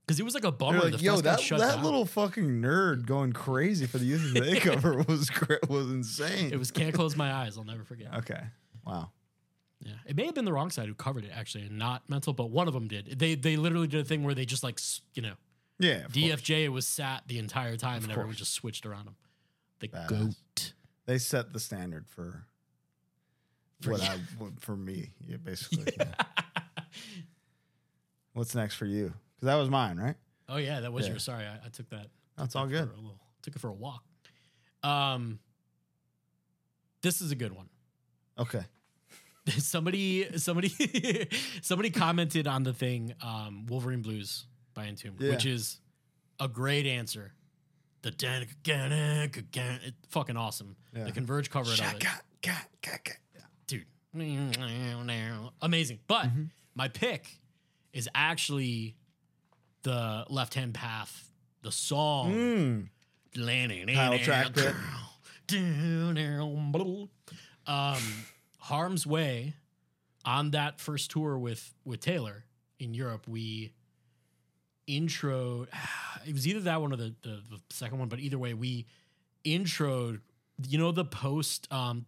because it was like a bummer. Like, yo, that, shut that down. little fucking nerd going crazy for the youth of the day cover was was insane. It was can't close my eyes. I'll never forget. okay. Wow. Yeah, it may have been the wrong side who covered it actually, and not mental, but one of them did. They they literally did a thing where they just like you know Yeah. of course. DFJ was sat the entire time, and everyone course. just switched around him. The Badass. goat. They set the standard for For what you. I for me. Yeah, basically. [laughs] yeah. What's next for you? Because that was mine, right? Oh yeah, that was Yeah. your. Sorry, I, I took that. That's took all good. little- took it for a walk. Um, this is a good one. Okay. [laughs] somebody, somebody, [laughs] somebody commented on the thing, um, Wolverine Blues by Entombed, Yeah. which is a great answer. The it's fucking awesome. Yeah. The Converge cover of it. Dude. [laughs] Amazing. But Mm-hmm. my pick is actually the left hand path, the song. Mm. Title track bit. Um, Harm's Way on that first tour with with Taylor in Europe, we intro [sighs] it was either that one or the, the, the second one, but either way, we introed you know the post um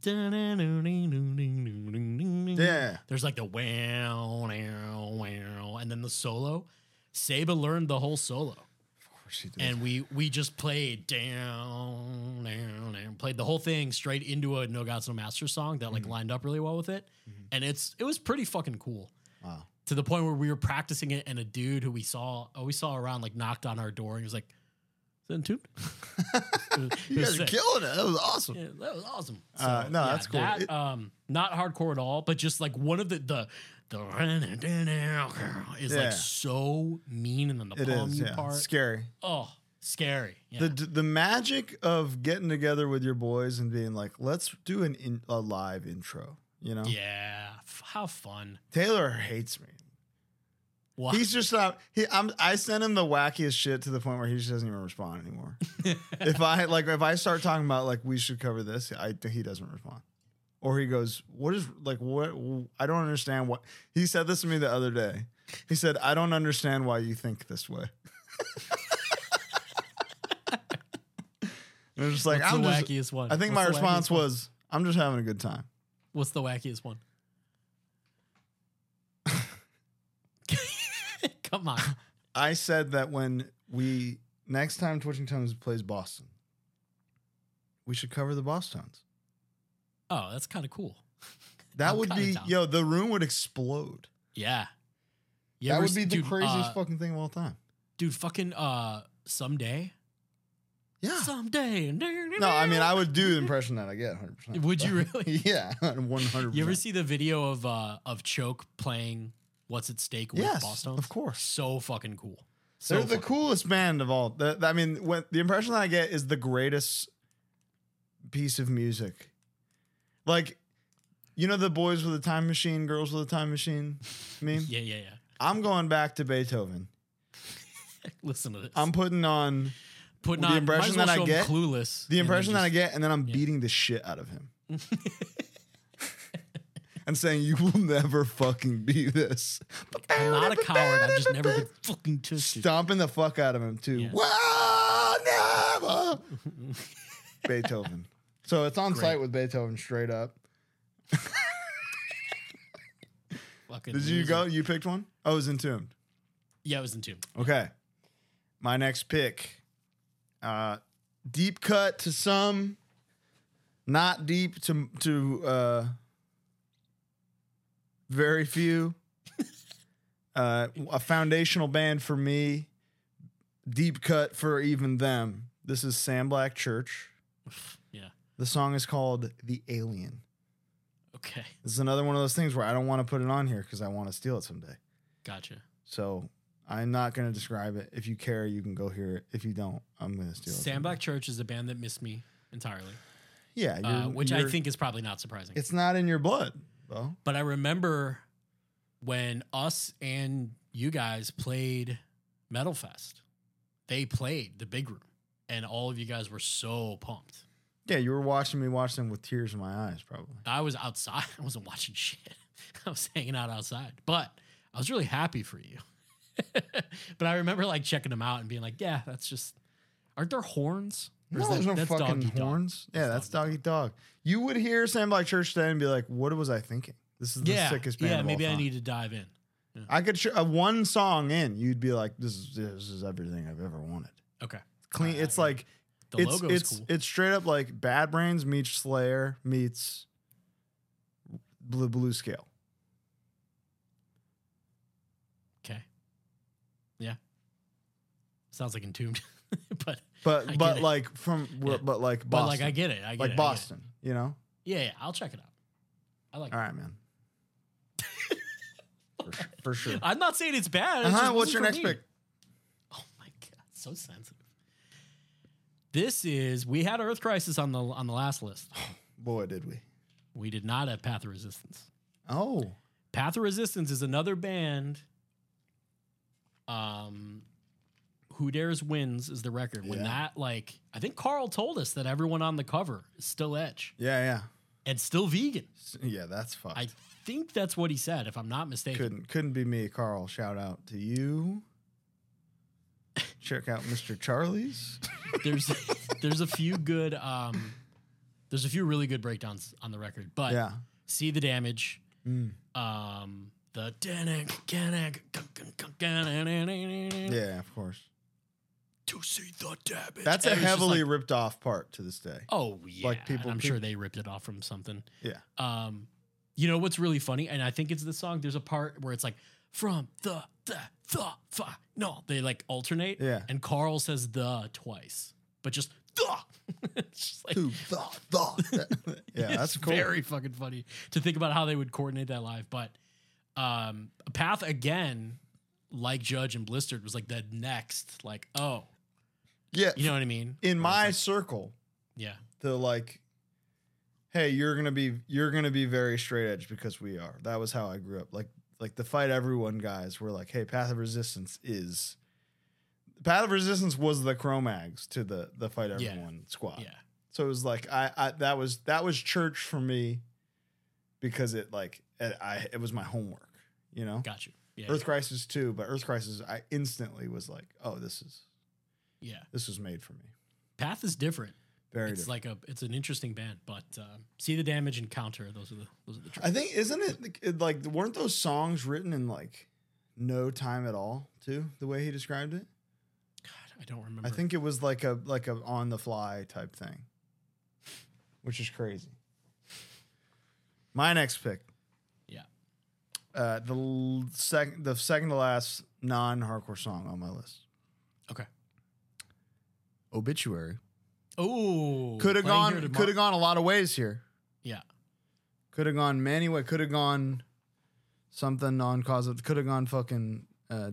Yeah. there's like the wow wow wow and then the solo. Saba learned the whole solo. Of course he did. And we we just played down, down, down, played the whole thing straight into a No Gods No Master song that like lined up really well with it, and it's it was pretty fucking cool wow. to the point where we were practicing it, and a dude who we saw oh, we saw around like knocked on our door and he was like, "Is that Entombed?" [laughs] You guys are killing it. That was awesome. Yeah, that was awesome. Uh, no, that's cool. That, It- um, not hardcore at all, but just like one of the the the is Yeah. like so mean, and then the It palm is. you Yeah. part. Scary. Oh, scary. Yeah. The the magic of getting together with your boys and being like, let's do an in, a live intro. You know, yeah. F- how fun. Taylor hates me. Wow. He's just not. He, I'm. I send him the wackiest shit to the point where he just doesn't even respond anymore. [laughs] if I like, if I start talking about like we should cover this, I he doesn't respond, or he goes, "What is like what? I don't understand what." He said this to me the other day. He said, "I don't understand why you think this way." [laughs] and I'm just like, What's I'm the just. wackiest one? I think What's my response was, "I'm just having a good time." What's the wackiest one? [laughs] Come on. I said that when we next time Twitching Tongues plays Boston, we should cover the Bosstones. Oh, that's kind of cool. [laughs] That I'm would be down. yo, the room would explode. Yeah. You that would be the dude, craziest uh, fucking thing of all time. dude. Fucking uh, someday. Yeah. Someday. No, I mean I would do the impression that I get 100%. Would you [laughs] really? yeah, [laughs] 100%. You ever see the video of uh of Choke playing "What's at Stake" with Yes, Boston? of course. So fucking cool. So They're the coolest band of all. The- I mean, when the impression that I get is the greatest piece of music. Like, you know, the boys with a time machine, girls with a time machine [laughs] meme. Yeah, yeah, yeah. I'm going back to Beethoven. [laughs] Listen to this. I'm putting on putting the on impression well that I get- Clueless. the impression that I get, and then I'm yeah. beating the shit out of him [laughs] and saying, "You will never fucking be this." I'm not a coward. I've just never been fucking tested. stomping the fuck out of him too. Yeah. Well, never. Beethoven. So it's on Great. site with Beethoven straight up. Fucking Did you loser. go? You picked one? Oh, it was entombed. Yeah, it was Entombed. Okay. My next pick. Uh deep cut to some, not deep to to uh very few. [laughs] uh a foundational band for me. Deep cut for even them. This is Sam Black Church. [laughs] The song is called The Alien. Okay. This is another one of those things where I don't want to put it on here because I want to steal it someday. Gotcha. So I'm not going to describe it. If you care, you can go hear it. If you don't, I'm going to steal it. Sam Church is a band that missed me entirely, Yeah, uh, which I think is probably not surprising. it's not in your blood, Bo. But I remember when us and you guys played Metal Fest. They played the big room, and all of you guys were so pumped. Yeah, you were watching me watch them with tears in my eyes, probably. I was outside. [laughs] I wasn't watching shit. [laughs] I was hanging out outside, but I was really happy for you. [laughs] but I remember like checking them out and being like, "Yeah, that's just aren't there horns? Or No, is there's no that's fucking eat dog? horns. Yeah, That's that's dog dog dog. You would hear Sam Black Church today and be like, "What was I thinking? This is the Yeah, sickest band." yeah. Maybe I need to dive in. I could sh- uh, one song in, you'd be like, "This is this is everything I've ever wanted." Okay, Clean. It's like the it's logo it's cool. it's straight up like Bad Brains meets Slayer meets Blue Blue Scale. Okay, yeah. Sounds like entombed, [laughs] but But get but it. like from Yeah. but like but Boston, like I get it. I get like get it. Boston, you know. Yeah, yeah. I'll check it out. I like. All it. right, man. [laughs] for, for sure. I'm not saying it's bad. uh-huh, What's your next me. pick? Oh my god, so sensitive. This is we had Earth Crisis on the on the last list. [sighs] Boy, did we. We did not have Path of Resistance. Oh, Path of Resistance is another band. Um, Who Dares Wins is the record. When Yeah. that like, I think Karl told us that everyone on the cover is still Edge. yeah, yeah. and still vegan. Yeah, that's fucked. I think that's what he said, if I'm not mistaken. couldn't couldn't be me, Karl. Shout out to you. Check out Mr. Charlie's. There's there's a few good um there's a few really good breakdowns on the record, but yeah. see the damage. Mm. Um the Yeah, of course. to see the damage. That's a And heavily like, ripped off part to this day. oh yeah, like people- and I'm peop- sure they ripped it off from something. Yeah. Um, you know what's really funny, and I think it's the song. There's a part where it's like from the the the the no, they like alternate. Yeah. and Karl says the twice, but just the. [laughs] it's just like Who thought thought? yeah, that's cool. very fucking funny to think about how they would coordinate that live. But um, Path again, like Judge and Blistered, was like the next, like oh, yeah. you know what I mean? in it's my like, circle, yeah, the like hey, you're gonna be you're gonna be very straight edge because we are. That was how I grew up. Like like the fight everyone guys were like, hey, Path of Resistance is Path of Resistance was the Cro-Mags to the the fight Yeah. everyone squad. yeah, So it was like I, I that was that was church for me because it like it, I it was my homework, you know. got you. Yeah, Earth Crisis too, but Earth Crisis I instantly was like, oh, this is yeah. this was made for me. Path is different. Very it's different. like a it's an interesting band, but uh, see the damage and counter. Those are the those are the. I think isn't it, it like weren't those songs written in like no time at all too? The way he described it, God, I don't remember. I think it was like a like a on the fly type thing, which is crazy. My next pick, Yeah. uh, the l- second the second to last non hardcore song on my list, Okay. Obituary. Oh, Could have gone could have gone a lot of ways here. Yeah. Could have gone many ways. Could have gone something on cause of. Could have gone fucking. Uh,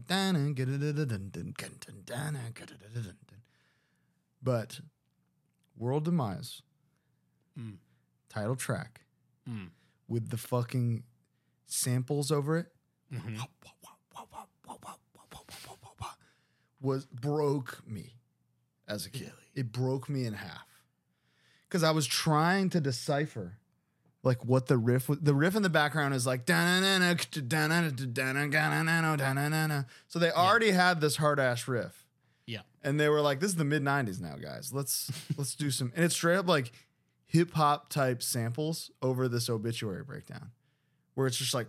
but world demise Mm. title track Mm. with the fucking samples over it Mhm. was broke me as a kid. It broke me in half because I was trying to decipher like what the riff was. The riff in the background is like so they already had this hard ass riff. Yeah. and they were like, "This is the mid '90s now, guys. Let's [laughs] let's do some." And it's straight up like hip hop type samples over this obituary breakdown, where it's just like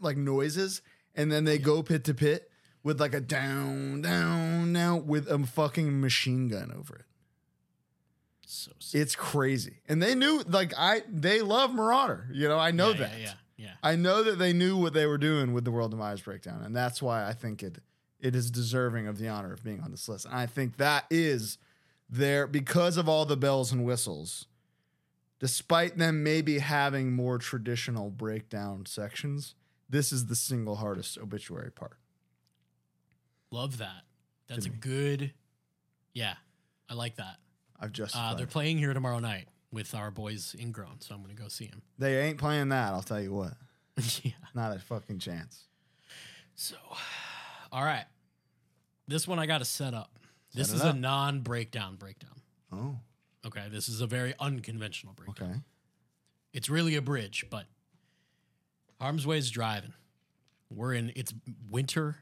like noises, and then they go pit to pit with like a down down down with a fucking machine gun over it. So sick. It's crazy, and they knew like I they love Marauder. You know, I know yeah, that. Yeah, yeah, yeah. I know that they knew what they were doing with the World of Demise breakdown, and that's why I think it it is deserving of the honor of being on this list. And I think that is there because of all the bells and whistles. Despite them maybe having more traditional breakdown sections, this is the single hardest obituary part. Love that. That's a good. Yeah, I like that. I've just. Uh, they're playing here tomorrow night with our boys Ingrown, so I'm gonna go see them. they ain't playing that. I'll tell you what. [laughs] yeah. Not a fucking chance. So, [sighs] all right, this one I got to set up. This is is a non-breakdown breakdown. Oh, Okay, this is a very unconventional breakdown. okay. It's really a bridge, but Harm's Way is driving. We're in. It's winter.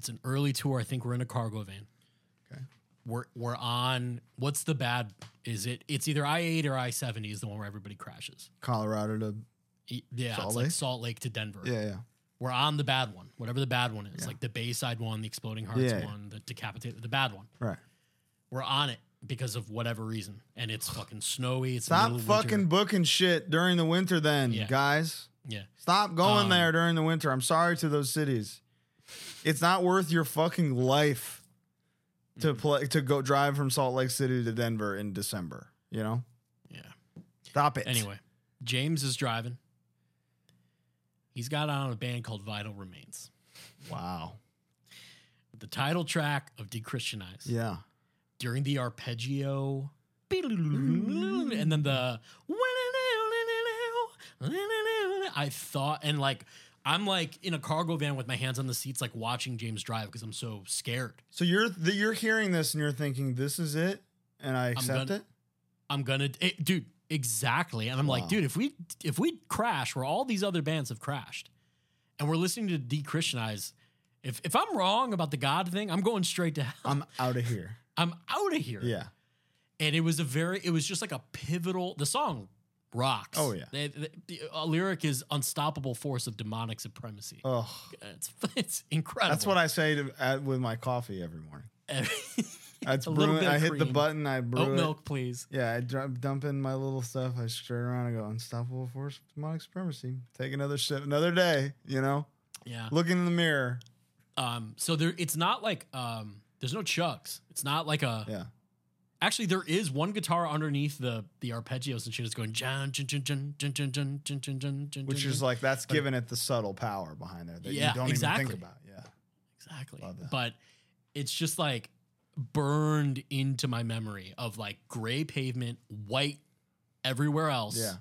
It's an early tour. I think we're in a cargo van. Okay. We're we're on. What's the bad? Is it? It's either I eight or I seventy is the one where everybody crashes. Colorado to E- Yeah, Salt it's Lake? like Salt Lake to Denver. yeah, yeah. We're on the bad one, whatever the bad one is, Yeah. like the Bayside one, the Exploding Hearts Yeah. one, the Decapitated, the bad one. Right. We're on it because of whatever reason, and it's [sighs] fucking snowy. It's Stop middle of winter. fucking booking shit during the winter, then, Yeah. guys. yeah. Stop going Um, there during the winter. I'm sorry to those cities. It's not worth your fucking life Mm-hmm. to play to go drive from Salt Lake City to Denver in December. You know, Yeah. stop it. Anyway, James is driving. He's got on a band called Vital Remains. wow. The title track of Dechristianize. Yeah, During the arpeggio, and then the I thought, and like, I'm like in a cargo van with my hands on the seats, like watching James drive because I'm so scared. so you're th- you're hearing this and you're thinking this is it, and I accept gonna- it. I'm gonna, it, dude. Exactly. And I'm Wow. like, dude, if we if we crash where all these other bands have crashed and we're listening to de-Christianize, if if I'm wrong about the God thing, I'm going straight to hell. I'm out of here. [laughs] I'm out of here. Yeah. And it was a very it was just like a pivotal the song rocks. Oh, yeah. The- the- the- a lyric is unstoppable force of demonic supremacy. Oh, It's [laughs] it's incredible. that's what I say to at, with my coffee every morning. [laughs] [laughs] I That's A brewing. bit of I hit the button. I brew Oat it. milk, please. Yeah, I dump in my little stuff. I straight around and go unstoppable force of demonic supremacy. Take another sip, another day. You know, Yeah. look in the mirror. Um, so there, it's not like um, there's no chugs. It's not like a. Yeah, Actually, there is one guitar underneath the the arpeggios and shit. It's going which is like that's giving it the subtle power behind there that Yeah, you don't exactly. even think about. Yeah, exactly. Love that. But it's just like burned into my memory of like gray pavement, white everywhere else. yeah.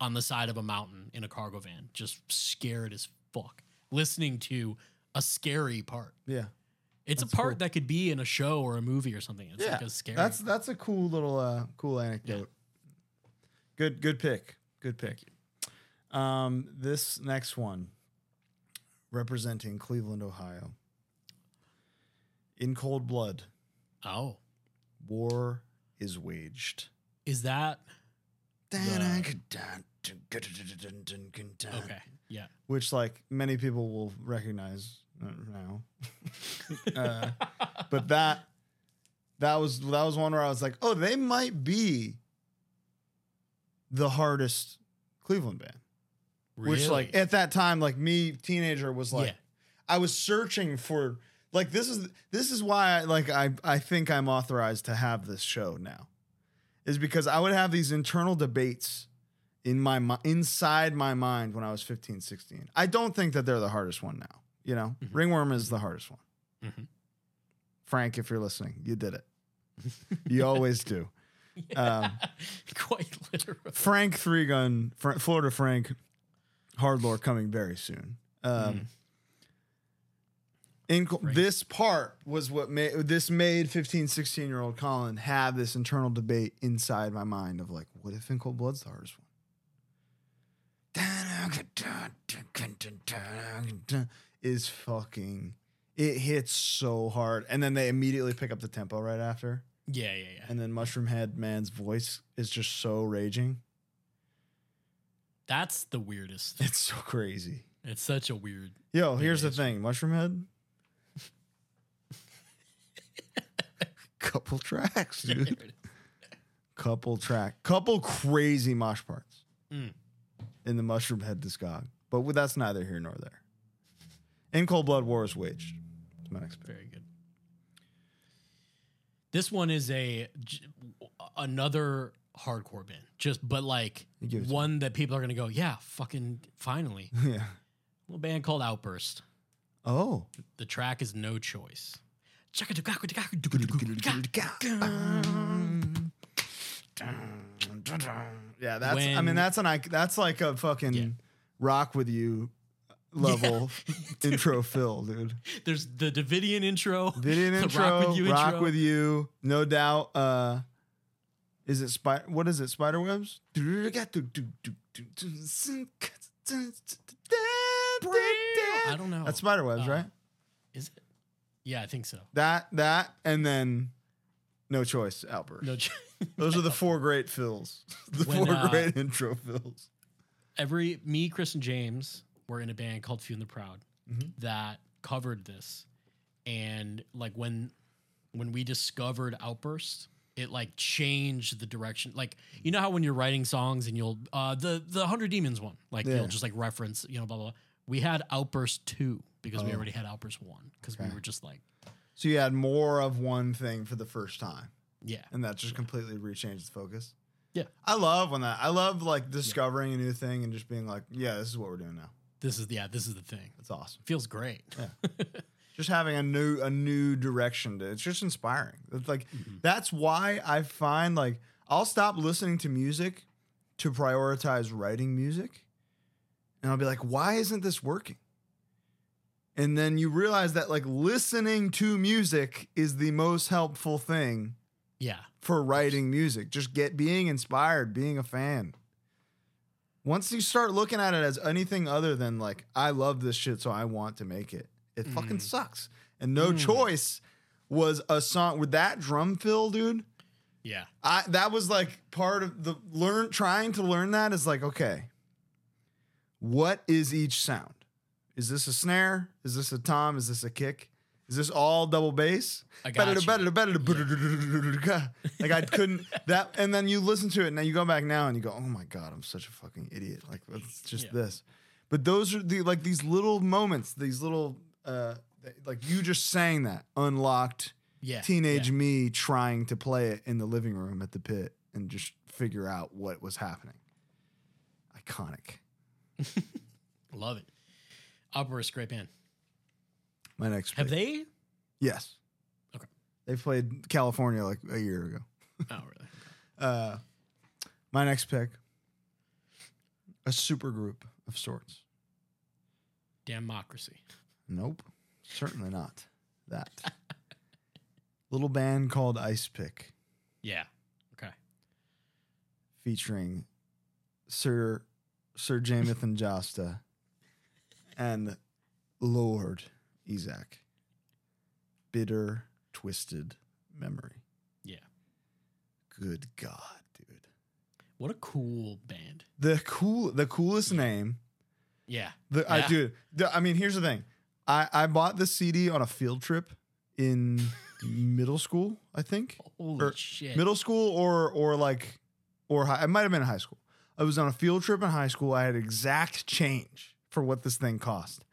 on the side of a mountain in a cargo van, just scared as fuck, listening to a scary part. Yeah, It's That's a part cool. that could be in a show or a movie or something. It's yeah. like a scary. That's that's a cool little uh, cool anecdote. Good good pick. Good pick. Um, this next one, representing Cleveland, Ohio. In cold blood, oh, war is waged. is that okay? Okay. Yeah. Which, like, many people will recognize now. [laughs] uh, but that that was that was one where I was like, oh, they might be the hardest Cleveland band. Which, like, at that time, like me, teenager, was like, Yeah. I was searching for like this is this is why I like I I think I'm authorized to have this show now. Is because I would have these internal debates in my inside my mind when I was 15, 16. I don't think that they're the hardest one now, you know? Mhm. Ringworm is the hardest one. Mhm. Frank, if you're listening, you did it. [laughs] You always do. Um, [laughs] quite literally. Frank Three Gun, Fr- Florida Frank, Hardlore coming very soon. Um, Mm. in this part was what made this made 15, 16 year old Colin have this internal debate inside my mind of like, what if In Cold Blood's the hardest one? Is fucking it hits so hard, and then they immediately pick up the tempo right after, Yeah, yeah, yeah. and then Mushroomhead Man's voice is just so raging. That's the weirdest. [laughs] It's so crazy. It's such a weird. Yo, here's the thing, Mushroomhead. [laughs] Couple tracks, dude. Couple track, couple crazy mosh parts Mm. in the Mushroomhead discog. But that's neither here nor there. In Cold Blood War is waged. That's my next pick. Very good. This one is a j- another hardcore band, just but like one that people are gonna go, yeah, fucking finally. [laughs] yeah. little band called Outburst. Oh. The track is No Choice. Yeah, that's. I mean, that's an. That's like a fucking Yeah. rock with you level [laughs] intro fill, dude. There's the Davidian intro. [laughs] The intro, Rock With You rock intro. with you, no doubt. Uh, is it spider? What is it? Spider webs? I don't know. That's spider webs, Uh, right? Is it? Yeah, I think so. That that and then no choice outburst. No, choice. [laughs] Those are the four great fills. The When, four uh, great intro fills. every me, Chris, and James were in a band called Few and the Proud Mhm. that covered this, and like when when we discovered Outburst, it like changed the direction. Like you know how when you're writing songs and you'll uh the the Hundred Demons one, like Yeah. you'll just like reference you know blah blah. blah. We had Outburst two because we Oh. already had Outburst one because we were just like So you had more of one thing for the first time, yeah and that just completely rechanged the focus. Yeah. I love when that. I love like discovering a new thing and just being like, yeah, this is what we're doing now. This is yeah this is the thing. That's awesome. Feels great. Yeah. [laughs] just having a new a new direction to it's just inspiring it's like Mm-hmm. that's why i find like i'll stop listening to music to prioritize writing music and i'll be like why isn't this working and then you realize that like listening to music is the most helpful thing Yeah. for writing music. Just get being inspired, being a fan. Once you start looking at it as anything other than like, I love this shit, so I want to make it, it fucking sucks. And No Mm. Choice was a song with that drum fill, dude. Yeah. I that was like part of the learn trying to learn that is like, okay, what is each sound? Is this a snare? Is this a tom? Is this a kick? Is this all double bass? I got you. [laughs] Like I couldn't that and then you listen to it and then you go back now and you go, Oh my god, I'm such a fucking idiot. Like it's just Yeah. this. But those are the like these little moments, these little uh like you just saying that unlocked Yeah. teenage yeah. me trying to play it in the living room at the pit and just figure out what was happening. Iconic. [laughs] Love it. Opera's great band. My next pick. Have pick. they? Yes. Okay. They played California like a year ago. Oh, really? [laughs] Uh, my next pick, a super group of sorts. Democracy. Nope, certainly not that. [laughs] Little band called Icepick Yeah. Okay. featuring Sir Sir Jamathan Jasta and Lord Isaac. Bitter, twisted memory. Yeah. Good God, dude. What a cool band. The cool, the coolest name. Yeah. The I Yeah. dude. The, I mean, here's the thing. I I bought the CD on a field trip in [laughs] middle school. I think Holy Or shit. middle school or or like or high, it might have been in high school. I was on a field trip in high school. I had exact change for what this thing cost.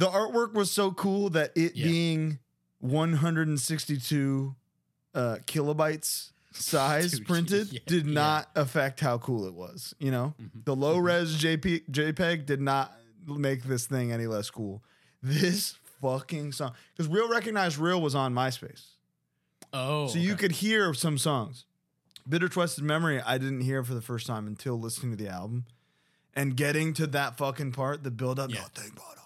The artwork was so cool that it Yeah. being 162 uh, kilobytes [laughs] size Dude, [laughs] printed yeah, did yeah. not affect how cool it was. You know, Mhm. the low res JP, JPEG did not make this thing any less cool. This fucking song, because Real Recognize Real was on MySpace. Oh. So you could hear some songs. Bitter Twisted Memory, I didn't hear for the first time until listening to the album. And getting to that fucking part, the build up, Yeah. nothing but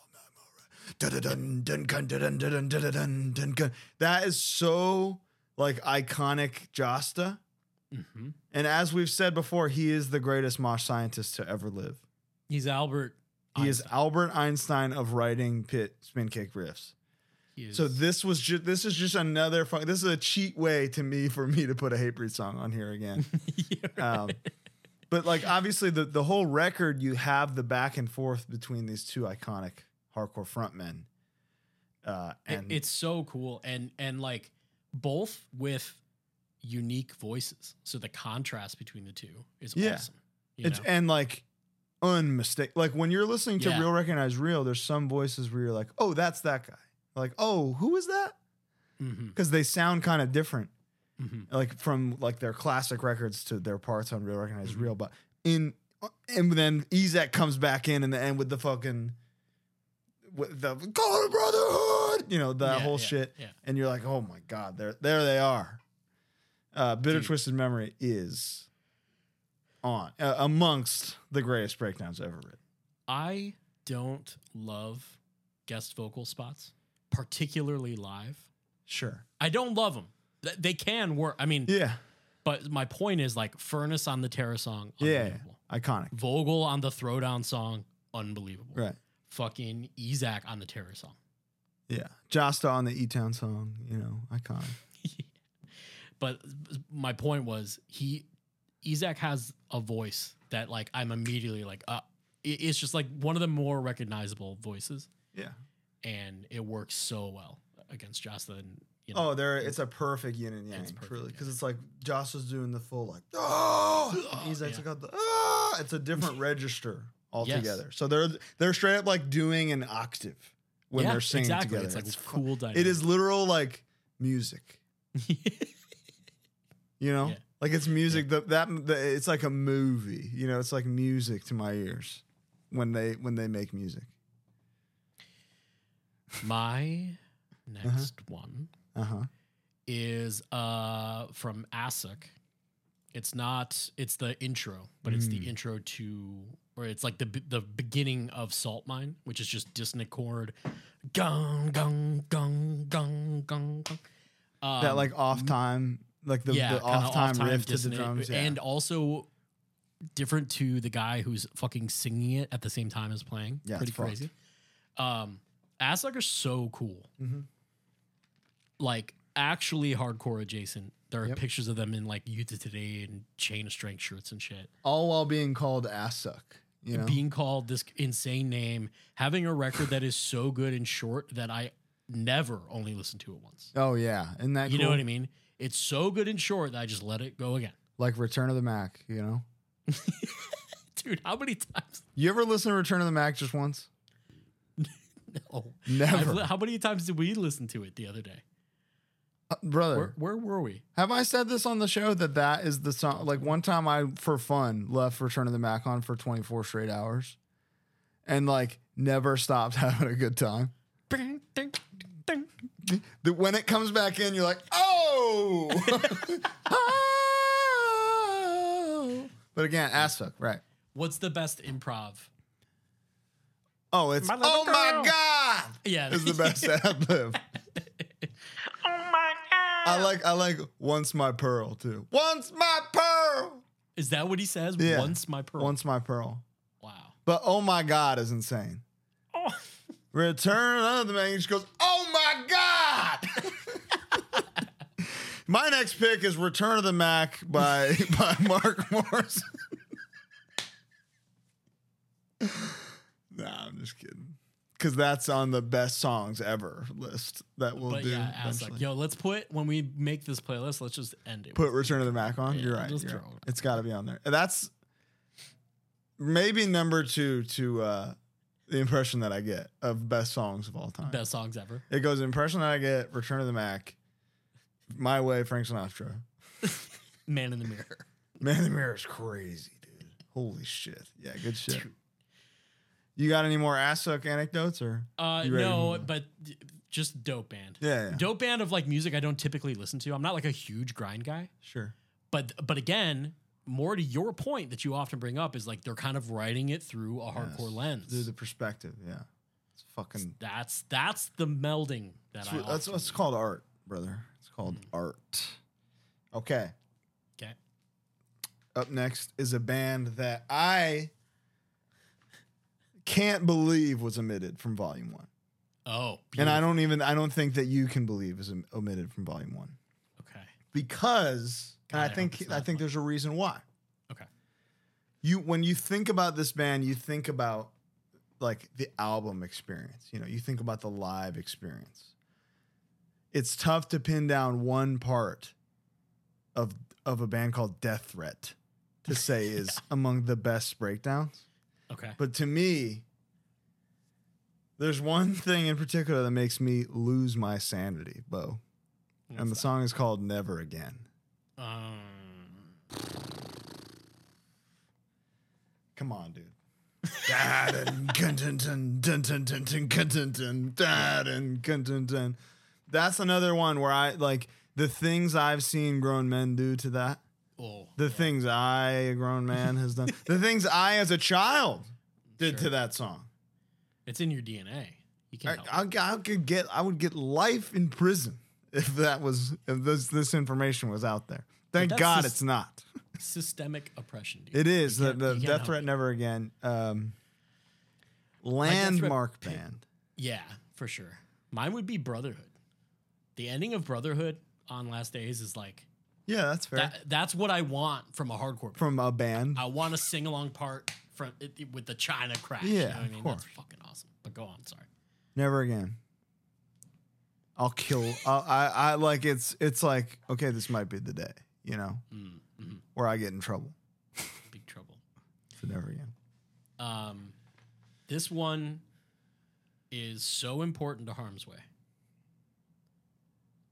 That is so like iconic Jasta. Mhm. And as we've said before, he is the greatest mosh scientist to ever live. He's Albert. He is Albert Einstein of writing pit spin kick riffs. So this was just this is just another fun. This is a cheat way to me for me to put a Hatebreed song on here again. [laughs] Um, but like obviously the the whole record, you have the back and forth between these two iconic hardcore frontmen. Uh, It- and it's so cool and and like both with unique voices so the contrast between the two is Yeah. awesome it's know? and like unmistakable. Like when you're listening to Yeah. Real Recognize Real, there's some voices where you're like, oh, that's that guy. Like, oh, who is that? Because they sound kind of different. mhm. like from like their classic records to their parts on Real Recognize Mhm. Real, but in and then Ezek comes back in in the end with the fucking the Call Brotherhood, you know that Yeah, whole yeah, shit, yeah. and you're like, oh my god, there there they are. Uh, Bitter Dude. Twisted Memory is on uh, amongst the greatest breakdowns ever written. i don't love guest vocal spots particularly live Sure, i don't love them they can work i mean yeah, but my point is like furnace on the terror song yeah, iconic, vogel on the throwdown song unbelievable right? Fucking ezak on the terror song Yeah, Jasta on the E Town song, you know, iconic. [laughs] but my point was he Isaac has a voice that like I'm immediately like uh it's just like one of the more recognizable voices Yeah. and it works so well against Jasta and you know Oh, there it's a perfect yin and yang, It's perfect, yeah. because it's like Josh is doing the full like oh, Oh, he's like yeah. got the ah. It's a different [laughs] register Yes. altogether. So they're they're straight up like doing an octave when Yeah, they're singing exactly. together. It's like fu- cool It is literal like music, [laughs] you know, Yeah. like it's music. That that the, it's like a movie. You know, it's like music to my ears when they when they make music. My [laughs] next one Uh huh. is uh from Assück. It's not it's the intro, but it's the Mm. intro to or it's like the the beginning of Salt Mine, which is just dissonant chord gung gung gung gung gung gung. Um, that like off time like the, yeah, the off time riff to the drums. Yeah. and also different to the guy who's fucking singing it at the same time as playing. Yeah, pretty crazy. Um, Assück's so cool. Mhm. Like actually hardcore adjacent. There are Yep. pictures of them in like Youth of Today and Chain of Strength shirts and shit. all while being called ass suck. You know, Being called this insane name, having a record that is so good and short that I never only listen to it once. oh yeah, and that You know what I mean? It's so good and short that I just let it go again. like Return of the Mack. You know, [laughs] Dude, how many times? you ever listen to Return of the Mack just once? [laughs] No. Never, I've how many times did we listen to it the other day? Uh, brother. Where, where were we? Have I said this on the show that that is the song? Like one time, I for fun left Return of the Mack on for 24 straight hours, and like never stopped [laughs] having a good time. Bing, ding, ding. The, when it comes back in, you're like, oh, oh. [laughs] But again, ass fuck, right? What's the best improv? Oh, it's My little oh my god Yeah, is the best [laughs] ad lib. I like I like once my pearl too. Once my pearl. Is that what he says? Yeah. Once my pearl. Once my pearl. Wow. But oh my god is insane. Oh. [laughs] Return of the. She goes, oh my god. [laughs] my next pick is Return of the Mack by [laughs] by Mark Morris. nah, I'm just kidding. Because that's on the best songs ever list that we'll But do. yeah, ass like, yo, let's put when we make this playlist, let's just end it. Put Return of the Mack on. Yeah, you're right. you're right. it. It's got to be on there. That's maybe number two to uh, the impression that I get of best songs of all time. best songs ever. It goes impression that I get, Return of the Mack, My Way, Frank Sinatra. [laughs] Man in the mirror. Man in the Mirror is crazy, dude. Holy shit. Yeah, good shit. Dude. You got any more ass suck anecdotes or? Uh, You ready to no, but just dope band. Yeah, yeah. Dope band of like music I don't typically listen to. I'm not like a huge grind guy, Sure. but but again, more to your point that you often bring up is like they're kind of writing it through a hardcore Yes. lens. Through the perspective, yeah. It's fucking. that's that's the melding that That's, I. that's what's called art, brother. It's called Mm. art. Okay. okay. Up next is a band that I can't believe was omitted from Volume One. Oh, And I don't even I don't think that you can believe is omitted from volume one Okay. because and I I think I think one. there's a reason why. Okay. You when you think about this band, you think about like the album experience. You know, you think about the live experience. It's tough to pin down one part of of a band called Death Threat to say [laughs] is among the best breakdowns. Okay. But to me, there's one thing in particular that makes me lose my sanity, Bo. and the What's song is called Never Again. Um, Come on, dude. That's another one where I like the things I've seen grown men do to that. Oh, The yeah. things I, a grown [laughs] man, has done. the things I, as a child, did to that song. It's in your DNA. You can't help. I, I could get I would get life in prison if that was if this this information was out there. Thank God just- it's not. [laughs] Systemic oppression, dude. It is the, the death threat it. never again. Um, landmark pick- [clears throat] band. Yeah, for sure. Mine would be Brotherhood. The ending of Brotherhood on Last Days is like Yeah, that's fair. that, that's what I want from a hardcore. band. From a band. I want a sing along part from it, it- with the China crash. Yeah, you know I of mean? That's course. fucking awesome. But go on, sorry. Never again. I'll kill. [laughs] I'll, I I like it's it's like okay, this might be the day. You know, Mm, mhm. where I get in trouble. [laughs] Big trouble. So never again. Um, this one is so important to Harm's Way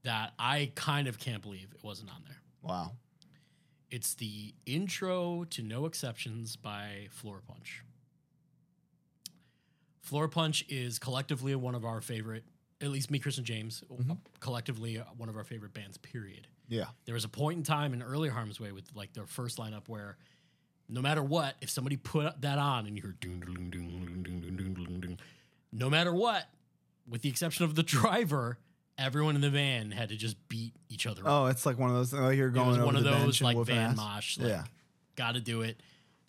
that I kind of can't believe it wasn't on there. Wow. It's the intro to No Exceptions by Floorpunch. Floor Punch is collectively one of our favorite, at least me, Chris, and James, Mhm. collectively uh, one of our favorite bands, period. Yeah. There was a point in time in early Harm's Way with like their first lineup where no matter what, if somebody put that on and you heard doom, doom, doom, doom, doom, doom, doom, doom, no matter what, with the exception of the driver, everyone in the van had to just beat each other up. Oh, it's like one of those. Oh, you're it going was over one of those like van ass. mosh. Like, Yeah. got to do it.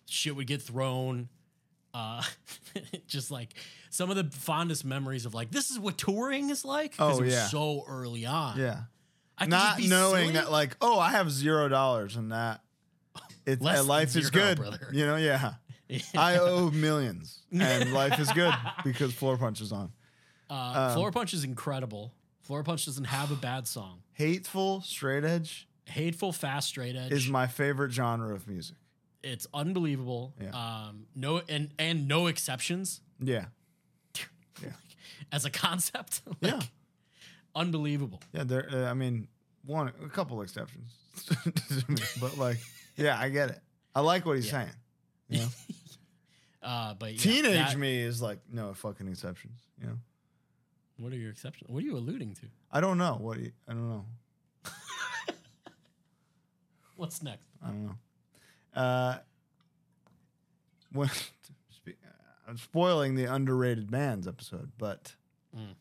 Shit would get thrown. Uh, [laughs] just like some of the fondest memories of like this is what touring is like. Oh, it was yeah. so early on. Yeah. I Not knowing silly. that, like, oh, I have zero dollars and that. Than life is good. brother. You know, yeah. [laughs] Yeah. I owe millions and life is good [laughs] because Floorpunch is on. Uh, Floor Punch is incredible. Floorpunch doesn't have a bad song. Hateful Straight Edge Hateful, fast, straight edge. is my favorite genre of music. it's unbelievable. Yeah. Um, no and and no exceptions Yeah. [laughs] yeah. as a concept. [laughs] Like, Yeah. unbelievable. Yeah. There, uh, I mean, one, a couple exceptions. [laughs] but like, yeah, I get it. I like what he's saying. You know? Uh, but yeah, Teenage that- me is like, no fucking exceptions. You know? What are your exceptions? What are you alluding to? I don't know. What you, I don't know. [laughs] What's next? I don't know. Uh, when [laughs] I'm spoiling the underrated bands episode, but Mm.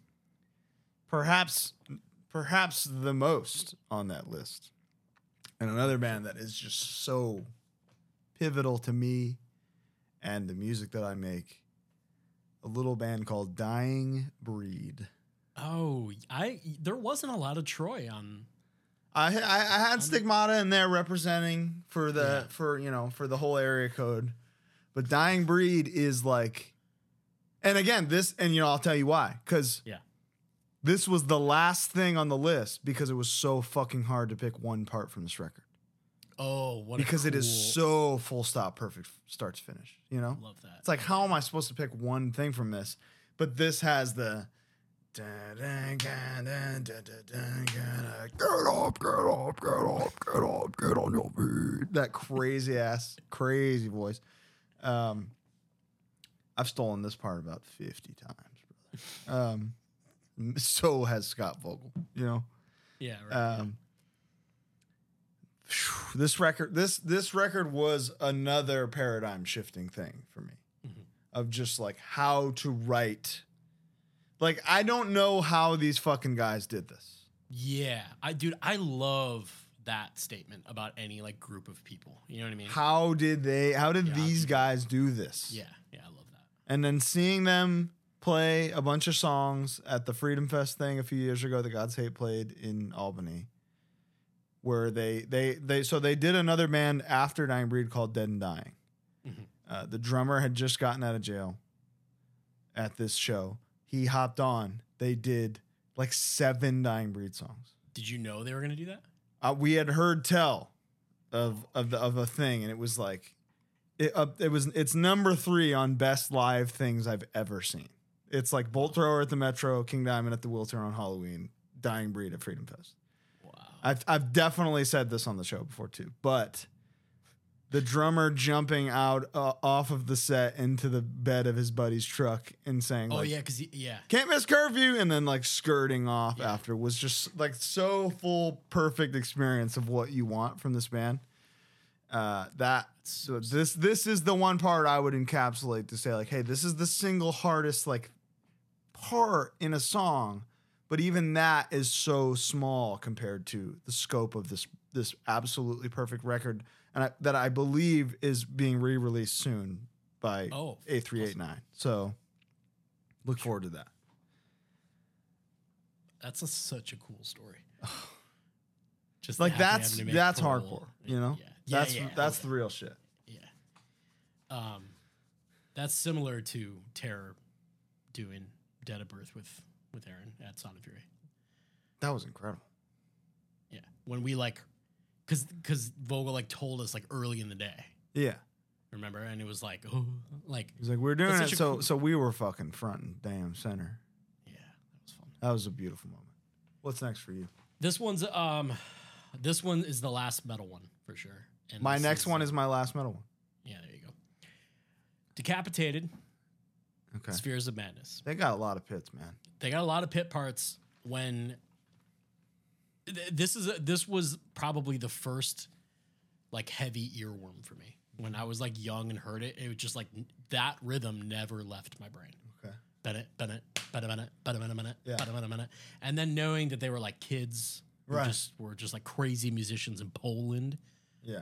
perhaps perhaps the most on that list, and another band that is just so pivotal to me and the music that I make. A little band called Dying Breed. Oh, I there wasn't a lot of Troy on. I, I I had Stigmata in there representing for the Yeah. for you know for the whole area code, but Dying Breed is like, and again this and you know I'll tell you why because Yeah. this was the last thing on the list because it was so fucking hard to pick one part from this record Oh, what? a because it is so full stop perfect start to finish you know Love that. it's like how am I supposed to pick one thing from this but this has the Get up, get up, get up, get up, get on your feet. That crazy ass, crazy voice. Um, I've stolen this part about 50 times, brother. Um, [laughs] so has Scott Vogel, you know? yeah. Right. Um, phew, this record, this this record was another paradigm shifting thing for me, Mhm. of just like how to write. Like I don't know how these fucking guys did this. yeah, I dude, I love that statement about any like group of people. You know what I mean? How did they? How did Yeah. these guys do this? yeah, yeah, I love that. And then seeing them play a bunch of songs at the Freedom Fest thing a few years ago that God's Hate played in Albany, where they they they so they did another band after Dying Breed called Dead and Dying. Mhm. Uh, the drummer had just gotten out of jail at this show. He hopped on. They did like seven Dying Breed songs. Did you know they were gonna do that? Uh, we had heard tell of of the, of a thing, and it was like it uh, it was it's number three on best live things I've ever seen. It's like Bolt Thrower at the Metro, King Diamond at the Wheelchair on Halloween, Dying Breed at Freedom Fest. I've I've definitely said this on the show before too, but the drummer jumping out uh, off of the set into the bed of his buddy's truck and saying, Oh like, yeah, because yeah, can't miss curfew and then like skirting off Yeah. after was just like so full perfect experience of what you want from this band uh that so this this is the one part i would encapsulate to say like hey this is the single hardest like part in a song but even that is so small compared to the scope of this this absolutely perfect record and I, that i believe is being re-released soon by Oh, a389 so look forward to that that's a, such a cool story. [sighs] Just like that's having to make that's parole. hardcore you know Yeah, yeah, that's yeah, that's okay. the real shit Yeah. Um, that's similar to Terror doing Dead of Birth with with Aaron at Sound and Fury. that was incredible. Yeah, when we like, cause cause Vogel like told us like early in the day, yeah. Remember, and it was like, oh, like he's like we're doing it. so cool- so we were fucking front and damn center. Yeah, that was fun. that was a beautiful moment. What's next for you? This one's um, this one is the last metal one for sure. And my next one is my last metal one. Yeah, there you go. Decapitated okay Spheres of Madness. they got a lot of pits man they got a lot of pit parts when th- this is a, this was probably the first like heavy earworm for me when I was like young and heard it. It was just like n- that rhythm never left my brain. okay Bennett, Bennett, Bennett, Bennett, Bennett, Bennett, Bennett, Yeah. Bennett, Bennett, Bennett. And then knowing that they were like kids who Right. just were just like crazy musicians in Poland. Yeah.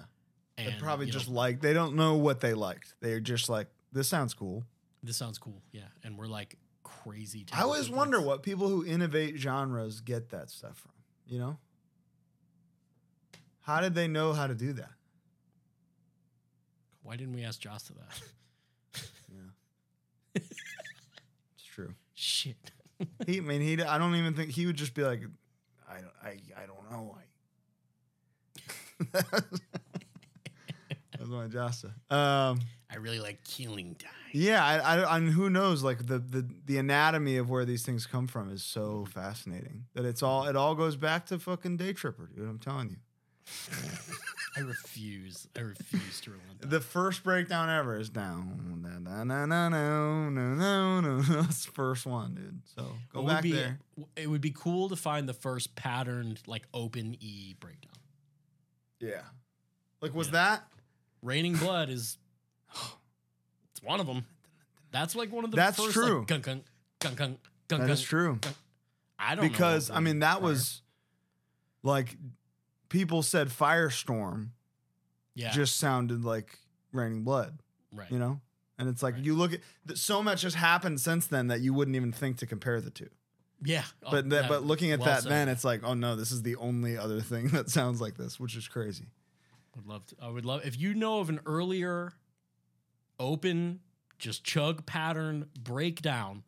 And They probably know, just like they don't know what they liked. They're just like this sounds cool. This sounds cool. Yeah. And we're like crazy. I always wonder what people who innovate genres get that stuff from. You know, how did they know how to do that? Why didn't we ask Jasta that? Yeah, it's true. [laughs] Shit. He, I mean, he. I don't even think he would just be like, I, don't- I, I don't know. I. [laughs] That's my Jasta. Um, I really like killing time. yeah, I, I, and who knows? Like the, the the anatomy of where these things come from is so fascinating that it's all it all goes back to fucking Day Tripper, dude. I'm telling you. [laughs] I refuse. I refuse to relent. The first breakdown ever is down. No, no, no, no, no, no, no. That's the first one, dude. So go What back be- there. It would be cool to find the first patterned like open E breakdown. Yeah. Like, was Yeah. that? Raining Blood is it's one of them. That's like one of the That's first true. like gunk gunk gunk gunk gunk That gunk. is true. I don't know Because, what I mean, that prior. was like people said Firestorm yeah just sounded like Raining Blood, right. you know? And it's like, Right. you look at th- so much has happened since then that you wouldn't even think to compare the two. yeah, Oh, But that, yeah, but looking at well that said. then, it's like, oh no, this is the only other thing [laughs] that sounds like this, which is crazy. would love to. I would love if you know of an earlier open just chug pattern breakdown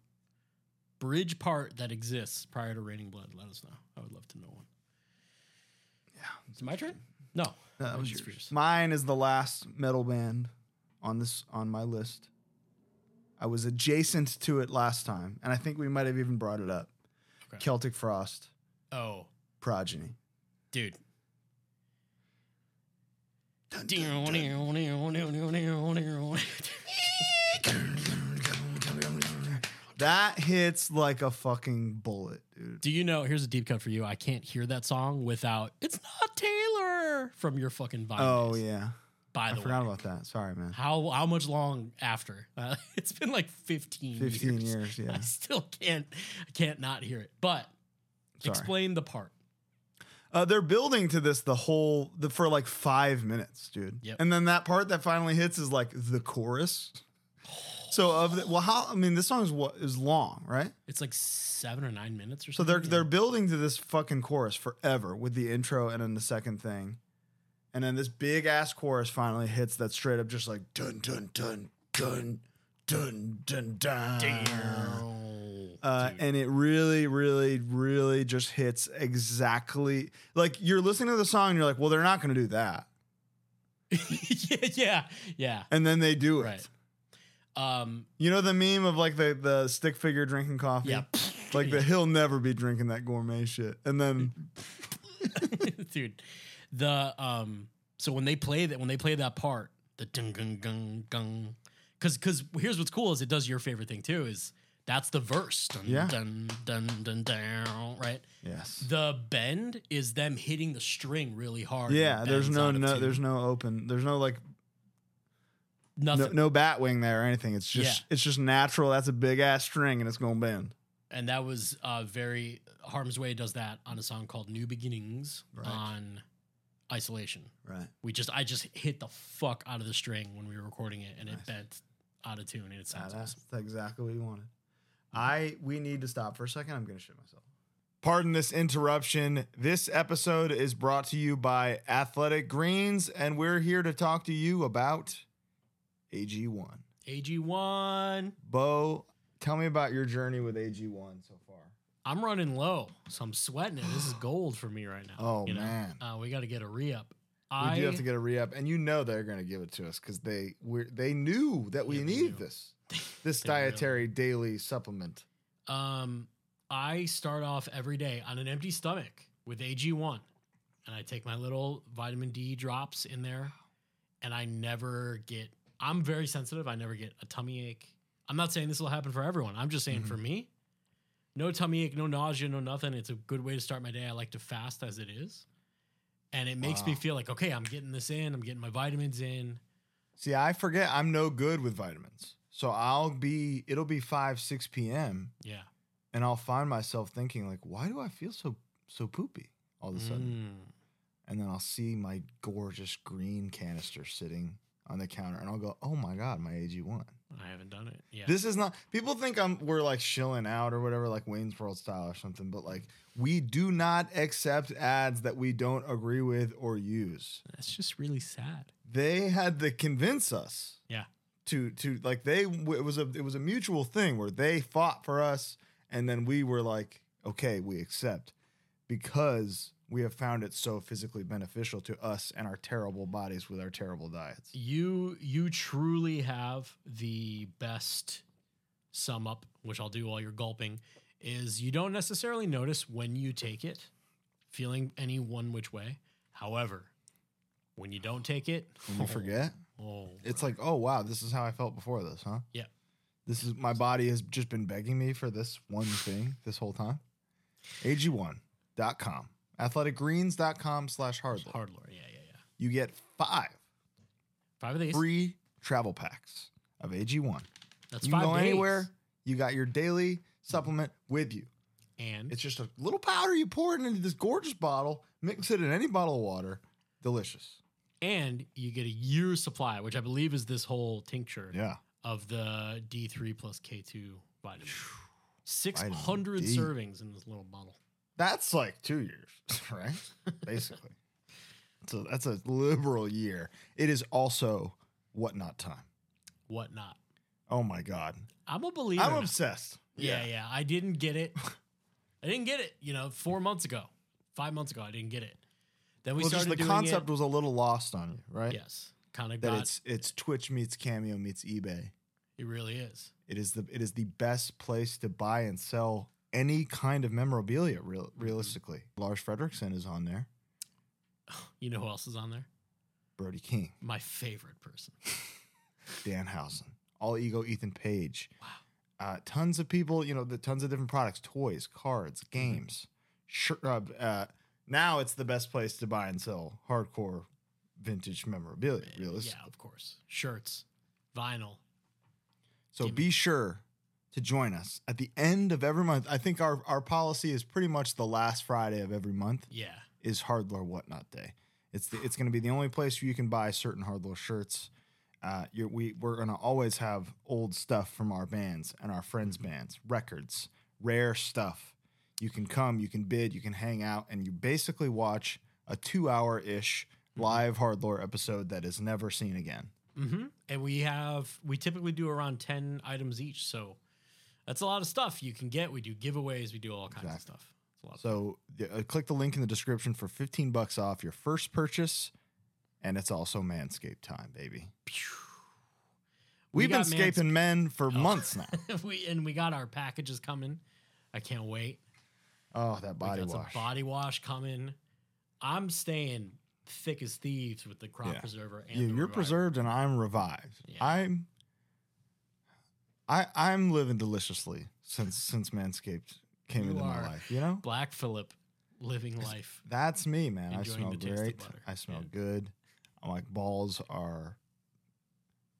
bridge part that exists prior to Raining Blood. Let us know. I would love to know one. Yeah. Is it my turn? No, That was yours. yours. Mine is the last metal band on this on my list. I was adjacent to it last time, and I think we might have even brought it up. Okay. Celtic Frost, Oh, Progeny. dude. That hits like a fucking bullet, dude. Do you know? Here's a deep cut for you. I can't hear that song without "It's Not Taylor" from your fucking Vine. Oh days, yeah, By the way. I forgot way, about that. Sorry, man. how how much long after? [laughs] Uh, it's been like 15, Fifteen years. years, [laughs] yeah. I still can't I can't not hear it. But Sorry. explain the part. Uh, they're building to this the whole the, for like five minutes, dude. Yep. And then that part that finally hits is like the chorus. So of the, well, how I mean, this song is what is long, right? It's like seven or nine minutes or So they're they're building to this fucking chorus forever with the intro and then the second thing, and then this big ass chorus finally hits that straight up just like dun dun dun dun dun dun dun. Damn. Uh, and it really, really, really just hits exactly like you're listening to the song and you're like, well, they're not going to do that, [laughs] yeah, yeah, yeah. and then they do it. Right. Um. You know the meme of like the the stick figure drinking coffee. Yeah. [laughs] Like the [laughs] he'll never be drinking that gourmet shit, and then dude the um so when they play that when they play that part the dun gung gung gung because because here's what's cool is it does your favorite thing too is that's the verse dun, Yeah. dun dun dun down right yes, the bend is them hitting the string really hard yeah. There's no no there's no open there's no like no, nothing no bat wing there or anything. It's just Yeah. it's just natural. That's a big ass string and it's gonna bend. and that was uh very harm's way does that on a song called new beginnings Right. on isolation Right. we just i just hit the fuck out of the string when we were recording it and Nice. it bent out of tune and it sounds that's awesome That's exactly what you wanted. I we need to stop for a second. I'm gonna shit myself. Pardon this interruption. This episode is brought to you by Athletic Greens, and we're here to talk to you about AG1. AG1. Bo, tell me about your journey with AG1 so far. I'm running low, so I'm sweating it. This is [gasps] gold for me right now. Oh, you know? man. Uh, we got to get a re up. We I do have to get a re up, and you know they're going to give it to us because they we they knew that we Yeah, they need this this They really- dietary daily supplement. um I start off every day on an empty stomach with AG1, and I take my little vitamin D drops in there, and I never get. I'm very sensitive. I never get a tummy ache. I'm not saying this will happen for everyone. I'm just saying Mm-hmm. for me, no tummy ache, no nausea, no nothing. It's a good way to start my day. I like to fast as it is. And it makes me feel like, okay, I'm getting this in, I'm getting my vitamins in. See, I forget I'm no good with vitamins. So I'll be it'll be 5 6 p.m. Yeah. and I'll find myself thinking like why do I feel so so poopy all of a sudden? Mm. And then I'll see my gorgeous green canister sitting on the counter and I'll go, "Oh my god, my AG1." I haven't done it. Yeah. This is not people think I'm we're like shilling out or whatever like Wayne's World style or something, but like we do not accept ads that we don't agree with or use. That's just really sad. They had to convince us Yeah. To to like they it was a it was a mutual thing where they fought for us and then we were like okay we accept because we have found it so physically beneficial to us and our terrible bodies with our terrible diets You you truly have the best sum up, which I'll do while you're gulping, is you don't necessarily notice when you take it, feeling any one which way. However, when you don't take it, when you forget oh, it's like oh wow this is how i felt before this huh Yeah. this is my body has just been begging me for this one [sighs] thing this whole time ag1.com athleticgreens.com slash hardlore hard lore. Yeah, yeah, yeah. you get five Five of these. free travel packs of AG1. That's You five go days. anywhere. You got your daily supplement with you. And It's just a little powder you pour it into this gorgeous bottle, mix it in any bottle of water. Delicious. And you get a year's supply, which I believe is this whole tincture Yeah. of the D3 plus K2 vitamin. 600 D. servings in this little bottle. That's like two years, [laughs] right? Basically. So that's a liberal year. It is also whatnot time. Whatnot. Oh my God. I'm a believer. I'm obsessed. Yeah, yeah. I didn't get it. I didn't get it. You know, four months ago, five months ago, I didn't get it. Then we well, just started the doing concept It. was a little lost on you, right? Yes, kind of That got. it's it's Twitch meets Cameo meets eBay. it really is. It is the it is the best place to buy and sell any kind of memorabilia. Real, realistically, Lars Frederiksen is on there. [sighs] You know who else is on there? Brody King, My favorite person. Dan [laughs] Danhausen, All Ego, Ethan Page. Wow. Uh, tons of people. You know, the tons of different products, toys, cards, Mm-hmm. games. Sure, uh, uh, now it's the best place to buy and sell hardcore vintage memorabilia. Realistically, Yeah, of course. Shirts, vinyl. So Give be sure to join us at the end of every month. I think our, our policy is pretty much the last Friday of every month Yeah. is Hardlore Whatnot Day. It's the, it's going to be the only place where you can buy certain Hardlore shirts. Uh, you're, we we're going to always have old stuff from our bands and our friends' bands, records, rare stuff. You can come, you can bid, you can hang out, and you basically watch a two hour ish live Hardlore episode that is never seen again. Mm-hmm. And we have we typically do around ten items each, so that's a lot of stuff you can get. We do giveaways, we do all kinds of stuff. It's a lot. So uh, click the link in the description for 15 bucks off your first purchase. And it's also Manscaped time, baby. We We've been got Oh. scaping men for months now. [laughs] we and we got our packages coming. I can't wait. Oh, that body got some wash. body wash coming. I'm staying thick as thieves with the crop Yeah. preserver. And yeah, you're Reviver. preserved and I'm revived. Yeah. I'm I I'm living deliciously since since Manscaped came You into my life, you know? Black Philip, living life. That's me, man. I smell the taste of great. I smell Yeah. good. I'm like balls are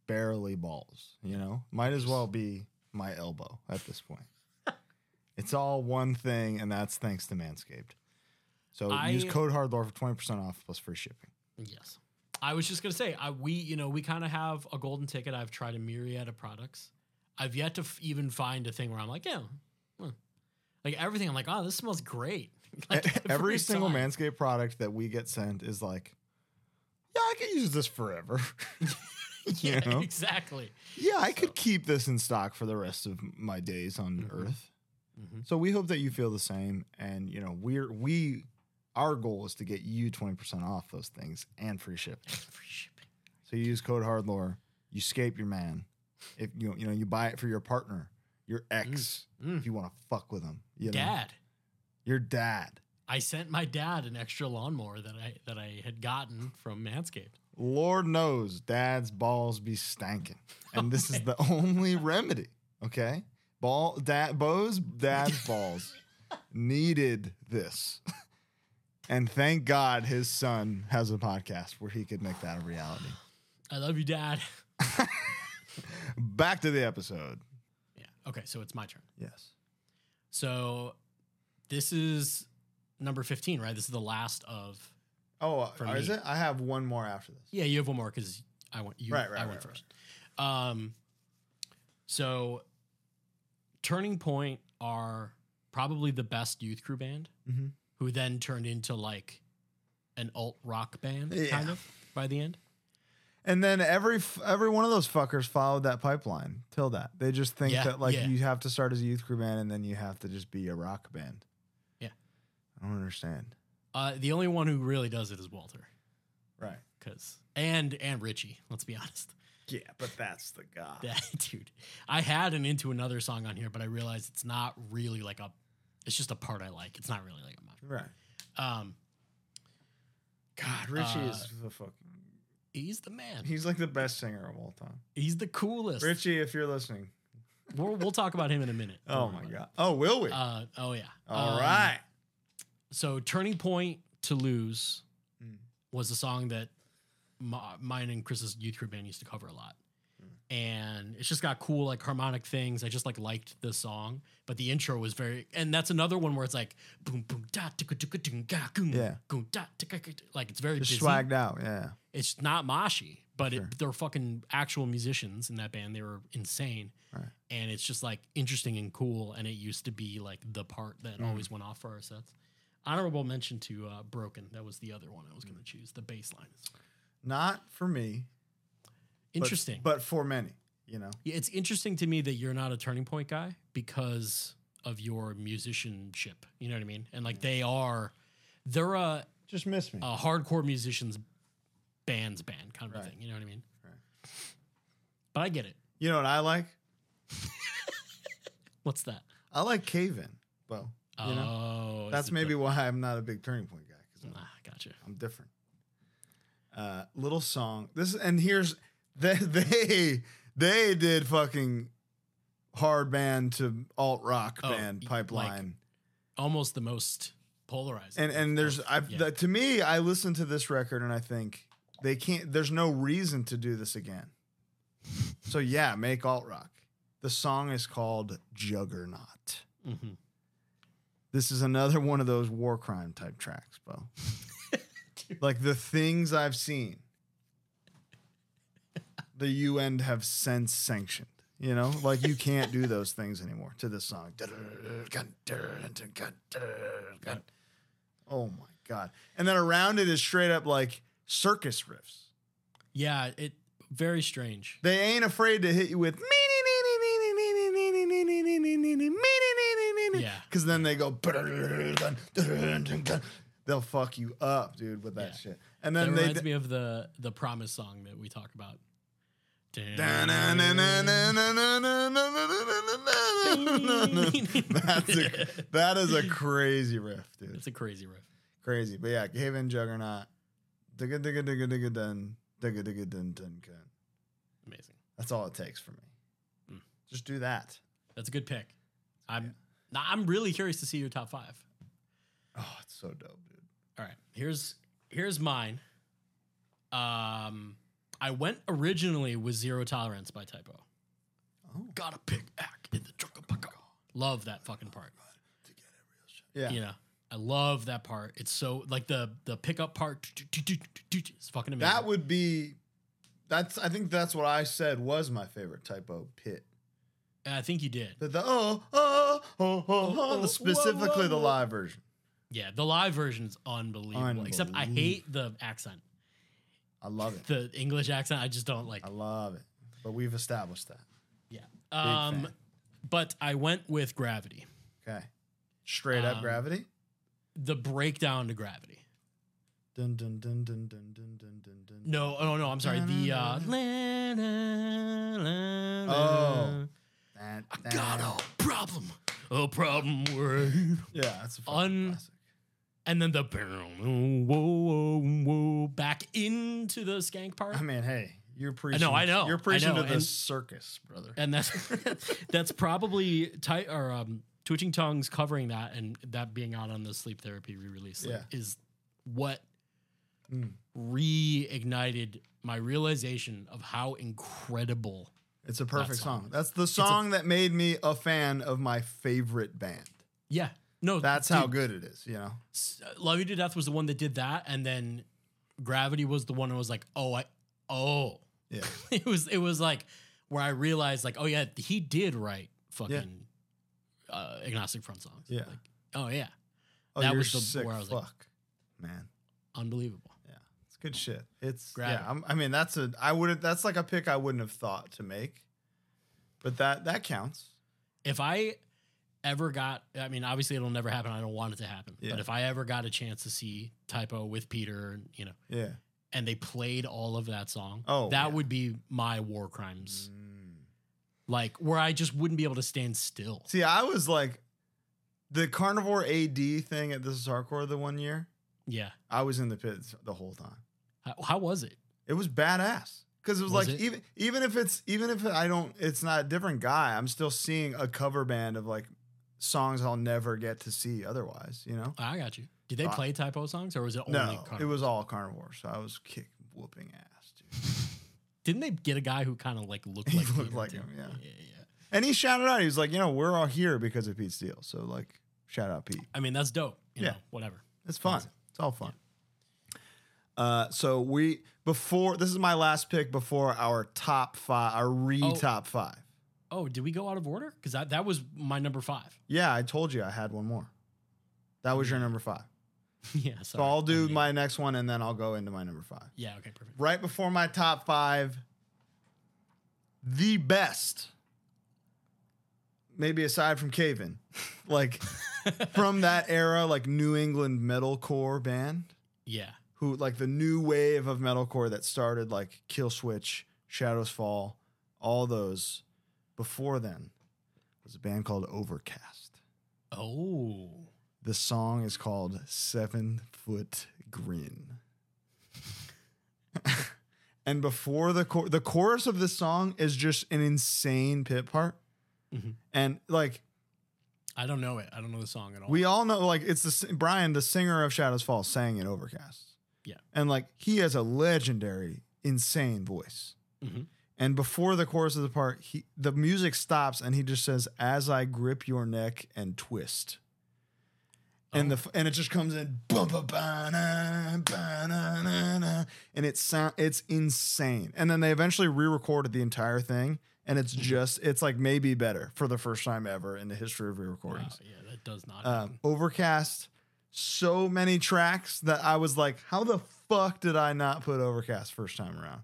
barely balls, you know? Might as well be my elbow at this point. It's all one thing, and that's thanks to Manscaped. So use code HARDLORE for 20% off plus free shipping. Yes. I was just gonna say, I we you know we kind of have a golden ticket. I've tried a myriad of products. I've yet to f- even find a thing where I'm like, yeah, huh. like everything. I'm like, oh, this smells great. [laughs] Like, E- Every single time. Manscaped product that we get sent is like, yeah, I could use this forever. [laughs] yeah, know? exactly. yeah, I could keep this in stock for the rest of my days on Mhm. Earth. Mhm. So we hope that you feel the same, and you know we're we our goal is to get you twenty percent off those things and free shipping. Free shipping. So you use code Hardlore, you scape your man. If you you know you buy it for your partner, your ex, Mm. if you want to fuck with them, you know, Dad, your dad. I sent my dad an extra lawnmower that I that I had gotten from Manscaped. Lord knows, dad's balls be stanking, [laughs] and this is the only remedy. Okay, ball dad Bo's dad's [laughs] balls needed this. And thank God his son has a podcast where he could make that a reality. I love you, Dad. [laughs] Back to the episode. Yeah. Okay, so it's my turn. Yes. So this is number 15, right? This is the last of Oh, uh, is me. it? I have one more after this. Yeah, you have one more because I went. You, Right, right, I went right, first. Um, so Turning Point are probably the best youth crew band, Mhm. who then turned into like an alt rock band, Yeah. kind of by the end. And then every every one of those fuckers followed that pipeline till that. They just think Yeah, that like yeah. you have to start as a youth crew band and then you have to just be a rock band. Yeah. I don't understand. Uh, the only one who really does it is Walter, Right. because and and Richie. Let's be honest. Yeah, but that's the guy. That [laughs] dude, I had an into another song on here, but I realized it's not really like a. It's just a part I like. It's not really like a mosh. Right. Um, God, Richie Uh, is the fucking. he's the man. He's like the best singer of all time. He's the coolest. Richie, if you're listening. We'll, we'll talk about him in a minute. [laughs] Oh my god. Oh, will we? Uh, oh yeah. all Um, right. So turning point to lose Mm. was a song that my, mine and Chris's youth crew band used to cover a lot. Mm. And it's just got cool like harmonic things. I just like liked the song, but the intro was very, and that's another one where it's like boom boom da ticka ticka ga goom Yeah. goom da ticka, like it's very Just busy. swagged out. Yeah. It's not moshy, but Sure. it, they're fucking actual musicians in that band. They were insane, Right. and it's just like interesting and cool. And it used to be like the part that Mm. always went off for our sets. Honorable mention to uh, "Broken." That was the other one I was Mm. going to choose. The bass line is Not for me. interesting. But, for many, you know. Yeah, it's interesting to me that you're not a turning point guy because of your musicianship. You know what I mean? And like they are, they're a, Just miss me. a hardcore musicians band's band kind of a Right. thing. You know what I mean? Right. But I get it. You know what I like? [laughs] What's that? I like Cave In, Bo. You know? oh, is That's it the- maybe why I'm not a big turning point guy because Ah, gotcha. I'm different. Uh, little song. This and here's [laughs] they they they did fucking hard band to alt rock Oh, band pipeline. Almost the most polarized. and and there's I've yeah. the, to me I listen to this record and I think they can't. There's no reason to do this again. So yeah, make alt rock. The song is called Juggernaut. Mhm. This is another one of those war crime type tracks, Bo. [laughs] like the things I've seen, the UN have since sanctioned. You know, like you can't do those things anymore to this song. Oh my god! And then around it is straight up like circus riffs. Yeah, it very strange. They ain't afraid to hit you with Yeah. because then they go they'll fuck you up, dude, with that Yeah. shit. And That then they reminds me of the the promise song that we talk about. That's a, [laughs] that is a crazy riff, dude. It's a crazy riff. Crazy, but yeah, Cave In Juggernaut. Digga digga digga digga dun. Digga digga dun dun dun. Amazing. That's all it takes for me. Mm. Just do that. That's a good pick. I'm now I'm really curious to see your top five. Oh, it's so dope, dude. All right, here's here's mine. Um, I went originally with Zero Tolerance by Type O. Oh. Gotta pick act in the truck. Love that fucking part. Yeah. You know, I love that part. It's so like the the pickup part. It's fucking amazing. That would be that's I think that's what I said was my favorite Type O pit. I think you did. The, the oh, oh, oh, oh, oh, oh, the specifically whoa, the live version. Yeah, the live version is unbelievable. Except I hate the accent, I love it. the English accent. I just don't like. I love it. But we've established that. Yeah. Um, but I went with Gravity. Okay. Straight up Um, gravity. The breakdown to Gravity. Dun dun dun dun dun dun dun dun dun. No, oh no, I'm sorry. The uh, Oh. That, I got a problem, a problem with, Yeah, that's a fucking Un- classic. And then the whoa, whoa, whoa, back into the skank part. I mean, hey, you're preaching. know, I know, You're preaching know, to the and- circus, brother. and that's [laughs] that's probably tight or um, twitching tongues covering that and that being out on the sleep therapy re-release Yeah. is what Mm. reignited my realization of how incredible It's a perfect song. song. That's the song that made me a fan of my favorite band. Yeah. No, That's dude, how good it is, you know? Uh, Love You to Death was the one that did that, and then Gravity was the one that was like, oh, I, oh, Yeah. [laughs] it was it was like where I realized like, oh yeah, he did write fucking uh, agnostic front songs. Yeah. Like, oh yeah, Oh, That you're was the- sick where I was fuck, like- man. unbelievable. Yeah, it's good shit. It's Gravity. yeah. I'm, I mean, that's a I wouldn't. That's like a pick I wouldn't have thought to make, but that that counts. If I ever got, I mean, obviously it'll never happen. I don't want it to happen. Yeah. But if I ever got a chance to see Type O with Peter, and you know, Yeah. and they played all of that song, Oh, that yeah. would be my war crimes. Mm. Like where I just wouldn't be able to stand still. See, I was like, the carnivore AD thing at This Is Hardcore the one year. Yeah. I was in the pits the whole time. How, how was it? It was badass because it was, Was like it? even even if it's even if I don't, it's not a different guy. I'm still seeing a cover band of like songs I'll never get to see otherwise. You know. I got you. Did they Uh, play Type O songs or was it only No, it was all carnivore, so I was kick whooping ass, dude. [laughs] Didn't they get a guy who kind of like looked He like looked like him, yeah. yeah, yeah. And he shouted out, he was like, you know, we're all here because of Pete Steele. So like, shout out Pete. I mean, that's dope. You Yeah. know, whatever. It's fun. It's all fun. Uh, so we before this is my last pick before our top five, our re Oh. top five. Oh, did we go out of order? Because that, that was my number five. Yeah, I told you I had one more. That was your number five. [laughs] yeah. So Sorry. I'll do my next one and then I'll go into my number five. Yeah. Okay. Perfect. Right before my top five, the best, maybe aside from Cave In, [laughs] like from that era, like New England metalcore band. Yeah. who like the new wave of metalcore that started like Killswitch, Shadows Fall, all those. Before then was a band called Overcast. Oh. The song is called Seven Foot Grin. [laughs] and before the chor- the chorus of this song is just an insane pit part. Mhm. And like I don't know it. I don't know the song at all. we all know, like it's the Brian, the singer of Shadows Fall, sang in Overcast. Yeah. and like he has a legendary, insane voice. Mhm. And before the chorus of the part, he the music stops and he just says, "As I grip your neck and twist." And Oh. the and it just comes in, bum, ba, ba, na, ba, na, na, na, and it's sound it's insane. And then they eventually re-recorded the entire thing, and it's Mm-hmm. just it's like maybe better for the first time ever in the history of re-recordings yeah, that does not. um, happen. Overcast, so many tracks that I was like, how the fuck did I not put Overcast first time around?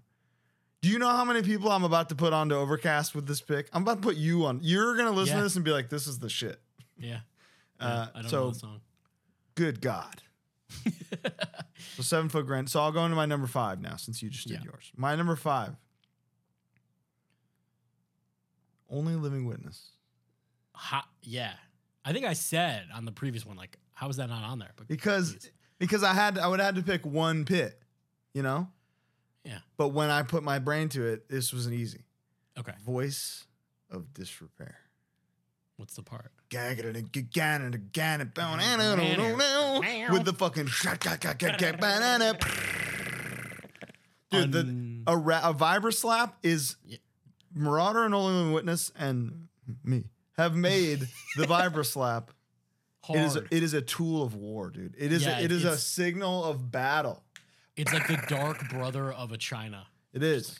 Do you know how many people I'm about to put onto Overcast with this pick? I'm about to put you on. You're gonna listen Yeah. to this and be like, this is the shit. yeah. Uh, I don't so know the song. good God. [laughs] so seven foot grin. So I'll go into my number five now since you just did Yeah. yours. My number five. Only living witness. Ha, yeah. I think I said on the previous one, like, how is that not on there? But because because I had I would have to pick one pit, you know. Yeah. But when I put my brain to it, this was an easy okay, voice of disrepair. what's the part? with the fucking banana. Dude, the, a, ra- a vibra slap is Yeah. Marauder and Only Witness and me have made the vibra slap. It is a, it is a tool of war, dude. It is Yeah, a, it is a signal of battle. It's like the dark brother of a China. It is.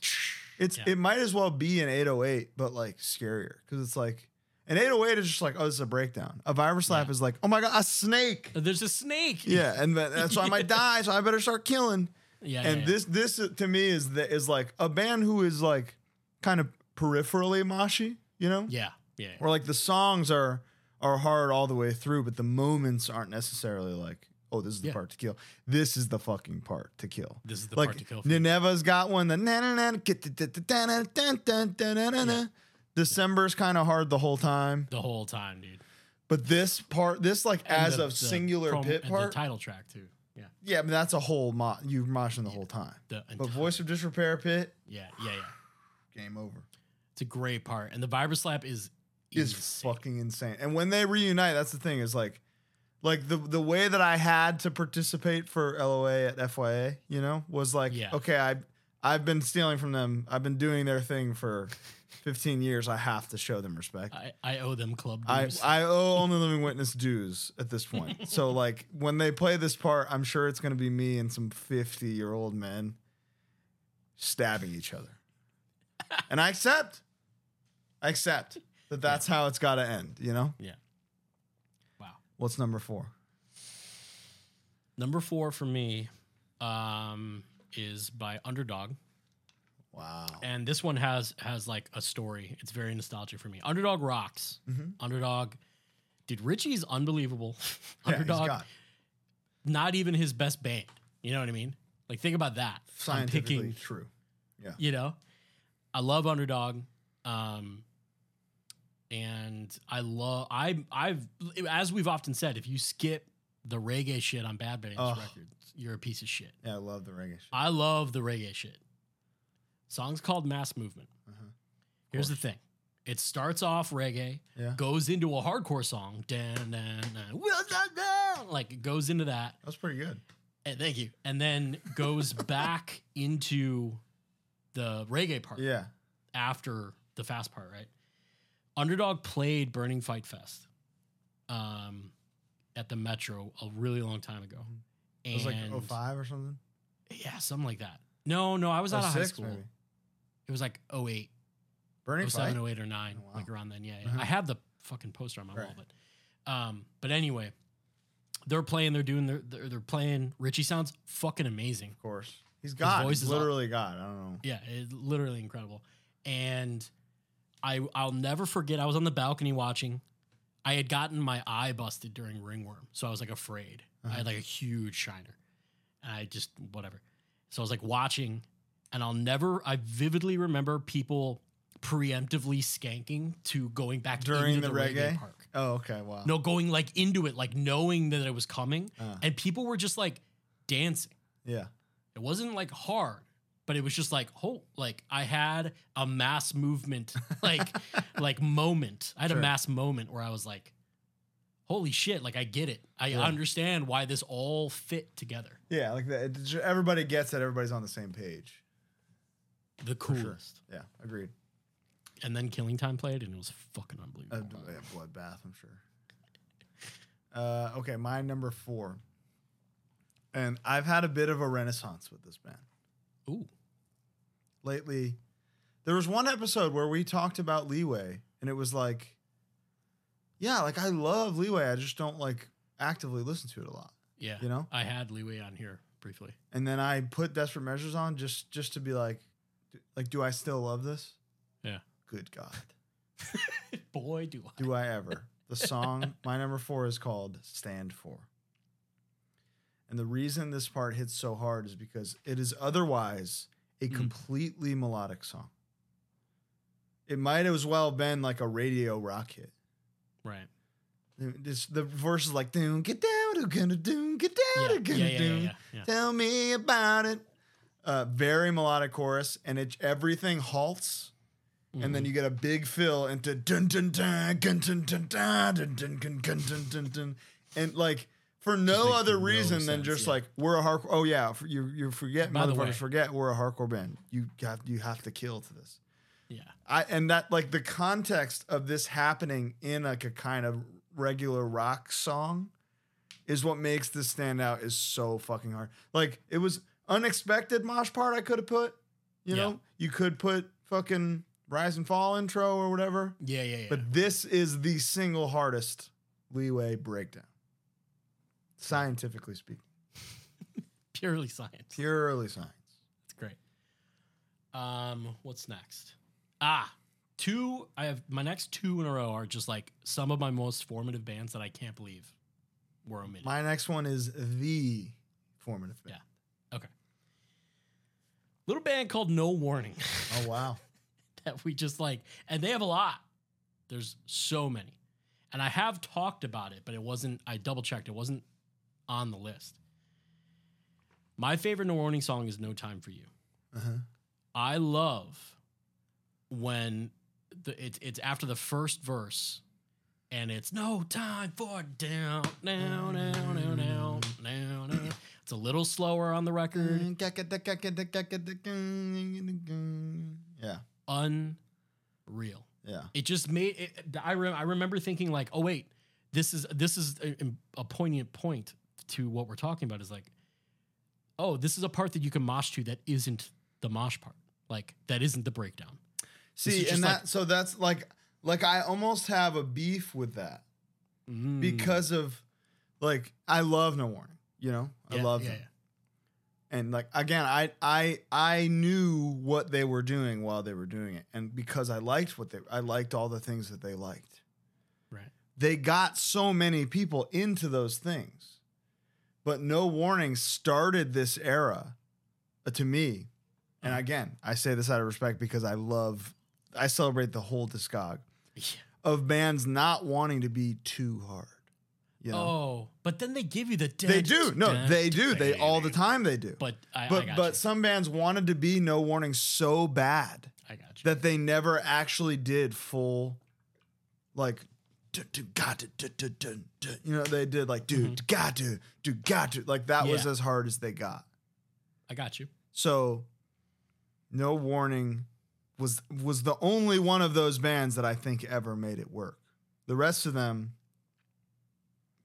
It's Yeah. it might as well be an 808, but like scarier because it's like an 808 is just like oh this is a breakdown. A vibra slap Yeah. is like oh my god a snake. There's a snake. Yeah, and that- that's why I might [laughs] die, so I better start killing. yeah. and yeah, this this uh, to me is the, is like a band who is like kind of peripherally moshy, you know, yeah, yeah, yeah. where like the songs are are hard all the way through, but the moments aren't necessarily like oh, this is the yeah. part to kill. This is the fucking part to kill. This is the like, part to kill. Nineveh's got one. The na December's kind of hard the whole time. The whole time, dude. But this part, this like and as the, a the singular prom, pit part, And the title track too. Yeah, yeah, I mean, that's a whole mo- you moshing the whole time. The but voice of disrepair pit. Yeah, yeah, yeah. Game over. It's a great part, and the vibra slap is is insane. fucking insane. And when they reunite, that's the thing is like like the the way that I had to participate for LOA at FYA, you know, was like, Yeah. okay, I I've been stealing from them. I've been doing their thing for 15 years, I have to show them respect. I, I owe them club I, dues. I owe only living witness dues at this point. [laughs] so like when they play this part, I'm sure it's gonna be me and some 50 year old men stabbing each other. And I accept. I accept that that's how it's got to end. You know. yeah. What's number four? Number four for me um, is by Underdog. Wow. and this one has has like a story. It's very nostalgic for me. Underdog rocks. Mhm. Underdog. Dude, Richie's unbelievable. [laughs] [laughs] Yeah, Underdog, got not even his best band. You know what I mean? Like think about that. I'm picking, true. Yeah. You know, I love Underdog. Um, and I love I I've as we've often said, if you skip the reggae shit on Bad Brains Ugh. records, you're a piece of shit. Yeah, I love the reggae. Shit. I love the reggae shit. Song's called Mass Movement. Uh-huh. Here's the thing. It starts off reggae, Yeah, goes into a hardcore song, dan, dan, dan, "Wheels like it goes into that. that's pretty good. And thank you. And then goes [laughs] back into the reggae part Yeah. after the fast part, right? Underdog played Burning Fight Fest um, at the Metro a really long time ago. It was like And- 05 or something. Yeah, something like that. No, no, I was out of high school. maybe. It was like 08, Burning 07, Fight. 08, or 9, Oh, wow. like around then. Yeah, yeah. Uh-huh. I have the fucking poster on my Right. wall, but um, but anyway, they're playing, they're doing, their, they're, they're playing. Richie sounds fucking amazing. Of course. He's God. voice He's is all- literally God. I don't know. Yeah, it's literally incredible. And I I'll never forget. I was on the balcony watching. I had gotten my eye busted during ringworm, so I was like afraid. I Uh-huh. had like a huge shiner, and I just whatever. So I was like watching, and I'll never. I vividly remember people preemptively skanking to going back During the the, reggae? reggae? park. Oh, okay. Wow. No, going like into it, like knowing that it was coming, Uh, and people were just like dancing. yeah. It wasn't like hard, but it was just like, oh, like I had a mass movement, [laughs] like like moment. I had Sure. a mass moment where I was like, holy shit, like I get it. I Yeah. understand why this all fit together. Yeah. Like that. Everybody gets that. Everybody's on the same page. The For sure. coolest. Yeah. Agreed. And then Killing Time played, and it was fucking Uh, unbelievable. yeah, bloodbath, I'm sure. Uh, okay, my number four. And I've had a bit of a renaissance with this band Ooh, lately. There was one episode where we talked about Leeway, and it was like, yeah, like I love Leeway. I just don't like actively listen to it a lot, yeah. you know. I had Leeway on here briefly. And then I put Desperate Measures on just just to be like, like, do I still love this? Yeah. Good God, [laughs] Boy, do I. do I ever? The song, [laughs] my number four is called Stand For. And the reason this part hits so hard is because it is otherwise a Mm. completely melodic song. It might as well have been like a radio rock hit. Right. This, the verse is like, doon, get down, do gonna doon, get down, Yeah, gonna yeah, yeah, doon. yeah, yeah. Tell me about it. Uh, very melodic chorus, and it everything halts, and Mm-hmm. then you get a big fill into dun dun dun dun dun dun dun dun dun dun dun dun dun dun, and like for no other no reason than sense, just yeah. like we're a hardcore. Oh yeah, for- you you forget By motherfuckers forget we're a hardcore band. You have you have to kill to this. yeah. I and that like the context of this happening in like a kind of regular rock song is what makes this stand out is so fucking hard. Like it was unexpected mosh part I could have put, you Yeah. know, you could put fucking rise and fall intro or whatever, Yeah, yeah, yeah. but this is the single hardest leeway breakdown. Scientifically speaking, [laughs] Purely science. purely science. That's great. Um, what's next? Ah, two. I have my next two in a row are just like some of my most formative bands that I can't believe were omitted. My next one is the formative band. Yeah. Okay. Little band called No Warning Oh wow. [laughs] that we just like, and they have a lot. There's so many, and I have talked about it, but it wasn't. I double checked. It wasn't on the list. My favorite No Warning song is No Time for You. Uh-huh. I love when the it's it's after the first verse and it's no time for down now now now now now now. It's a little slower on the record. Yeah. Unreal. Yeah. It just made it, I re- I remember thinking like, oh wait, this is this is a, a poignant point to what we're talking about. Is like, oh, this is a part that you can mosh to that isn't the mosh part. Like that isn't the breakdown. See, and that like- so that's like like I almost have a beef with that Mm. because of like I love No Warning. You know, I Yeah, love yeah, them. yeah. and like again i i i knew what they were doing while they were doing it and because i liked what they i liked all the things that they liked Right. they got so many people into those things but no warning started this era uh, to me and Uh-huh. again i say this out of respect because i love i celebrate the whole discog of bands not wanting to be too hard you know Oh, but then they give you the they do no they do they all the time they do But I, I but got but you. some bands wanted to be no warning so bad I got you. that they never actually did full like you know they did like dude got to dude got to like that was. As hard as they got. I got you. so no warning was was the only one of those bands that I think ever made it work. The rest of them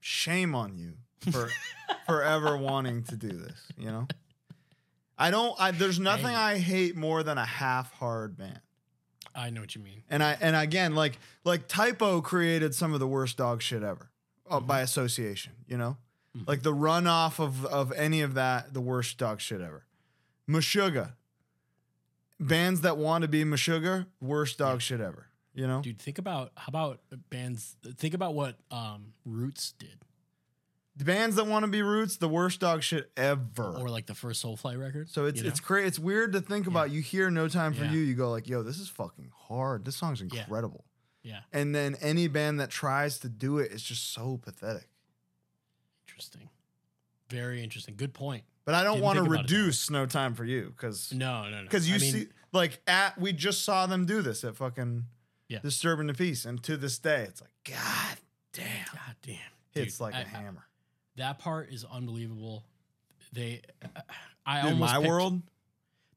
shame on you for [laughs] forever wanting to do this you know? I don't I there's nothing. I hate more than a half hard band I know what you mean. and I and again, like like Type O created some of the worst dog shit ever uh, Mm-hmm. by association. You know, Mhm. like the runoff of of any of that, the worst dog shit ever. Meshuggah, bands that want to be Meshuggah, worst dog shit ever. You know, Dude, think about how about bands think about what um Roots did. The bands that want to be Roots, the worst dog shit ever. Or like the first Soulfly record. so it's you know? it's crazy. It's weird to think about. You hear "No Time for Yeah. You," you go like, "Yo, this is fucking hard. This song's Yeah. incredible." Yeah. And then any band that tries to do it is just so pathetic. Interesting. Very interesting. Good point. But I don't want to think about it that way. reduce No Time for You because No, no, no. because you I mean, see like at we just saw them do this at fucking Yeah. Disturbing the Peace, and to this day it's like God damn, God damn. hits Dude, like I- a hammer. That part is unbelievable. They I Dude, almost my picked- world,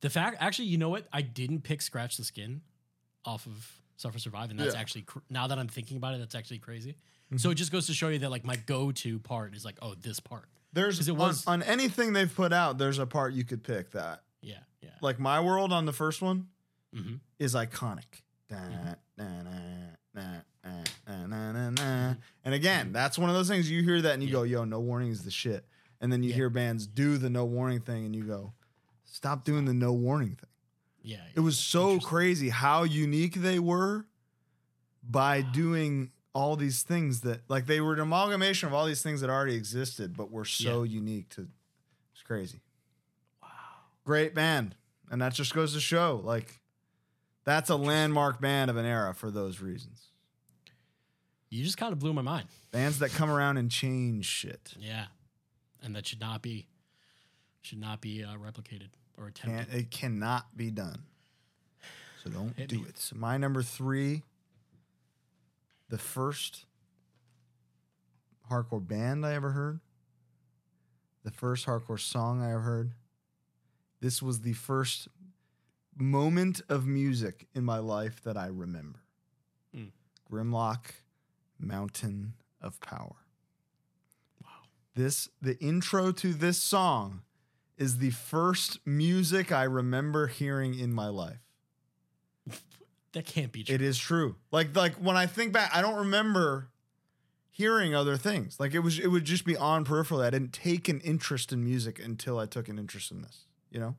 The fact actually, you know what? I didn't pick Scratch the Skin off of Suffer Survive, and that's Yeah. actually cr- now that I'm thinking about it, that's actually crazy. Mm-hmm. So it just goes to show you that like my go-to part is like, oh, this part. there's it on- was- on, anything they've put out, there's a part you could pick that Yeah, yeah. like my world on the first one hmm is iconic. Da, Mm-hmm. da, da, da, da, da, da, da. And again, mm-hmm. that's one of those things you hear that and you Yeah. go, "Yo, no warning is the shit." And then you Yeah. hear bands do the no warning thing, and you go, "Stop doing the no warning thing." Yeah. It was so crazy how unique they were by doing all these things that like they were an amalgamation of all these things that already existed but were so unique to it's crazy. Wow. Great band. And that just goes to show like that's a landmark band of an era for those reasons. You just kind of blew my mind. Bands that come around and change shit. Yeah, and that should not be should not be uh, replicated or attempted. Can't, it cannot be done. So don't Hit do me. it. So my number three, the first hardcore band I ever heard, the first hardcore song I ever heard. This was the first moment of music in my life that I remember. Mm. Grimlock, Mountain of Power. Wow. This the intro to this song is the first music I remember hearing in my life. [laughs] That can't be true. It is true. Like like when I think back, I don't remember hearing other things. Like it was it would just be on peripherally. I didn't take an interest in music until I took an interest in this. You know?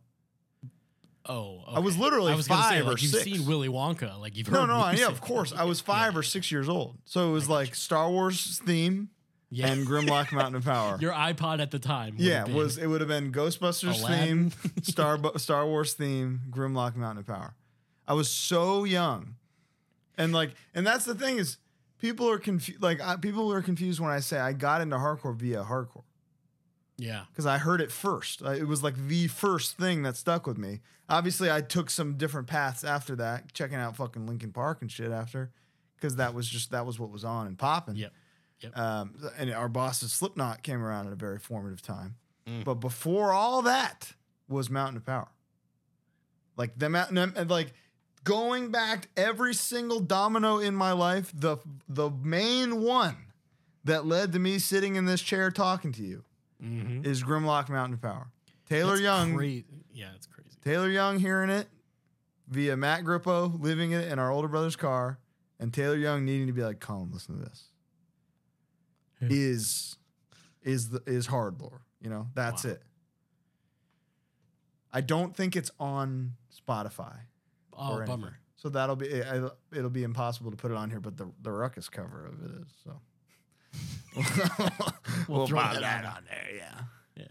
Oh, I was literally I was five say, or like, you've six. seen Willy Wonka, like you've heard. no, no, yeah, of course. I was [laughs] five or six years old. So it was got like Star Wars theme Yeah. and Grimlock [laughs] Mountain of Power. Your iPod at the time. yeah, was it would have been Ghostbusters Aladdin. theme, [laughs] Star Star Wars theme, Grimlock Mountain of Power. I was so young, and like, and that's the thing is, people are confused. Like, I, people are confused when I say I got into hardcore via hardcore yeah. because I heard it first. It was like the first thing that stuck with me. Obviously, I took some different paths after that, checking out fucking Linkin Park and shit after, because that was just that was what was on and popping. Yep. Yep. Um, and our boss's Slipknot came around at a very formative time. Mm. But before all that was Mountain of Power. Like the mountain, and like going back every single domino in my life, the the main one that led to me sitting in this chair talking to you Mm-hmm. is Grimlock Mountain Power. Taylor Young, yeah, it's crazy. Taylor Young hearing it via Matt Grippo living it in our older brother's car, and Taylor Young needing to be like, "Colin, listen to this." Yeah. Is is the is hard lore. You know, that's Wow. it. I don't think it's on Spotify. Oh, bummer. So that'll be it, it'll be impossible to put it on here, but the the ruckus cover of it is so. [laughs] We'll throw pop that on. there, yeah. Yeah. All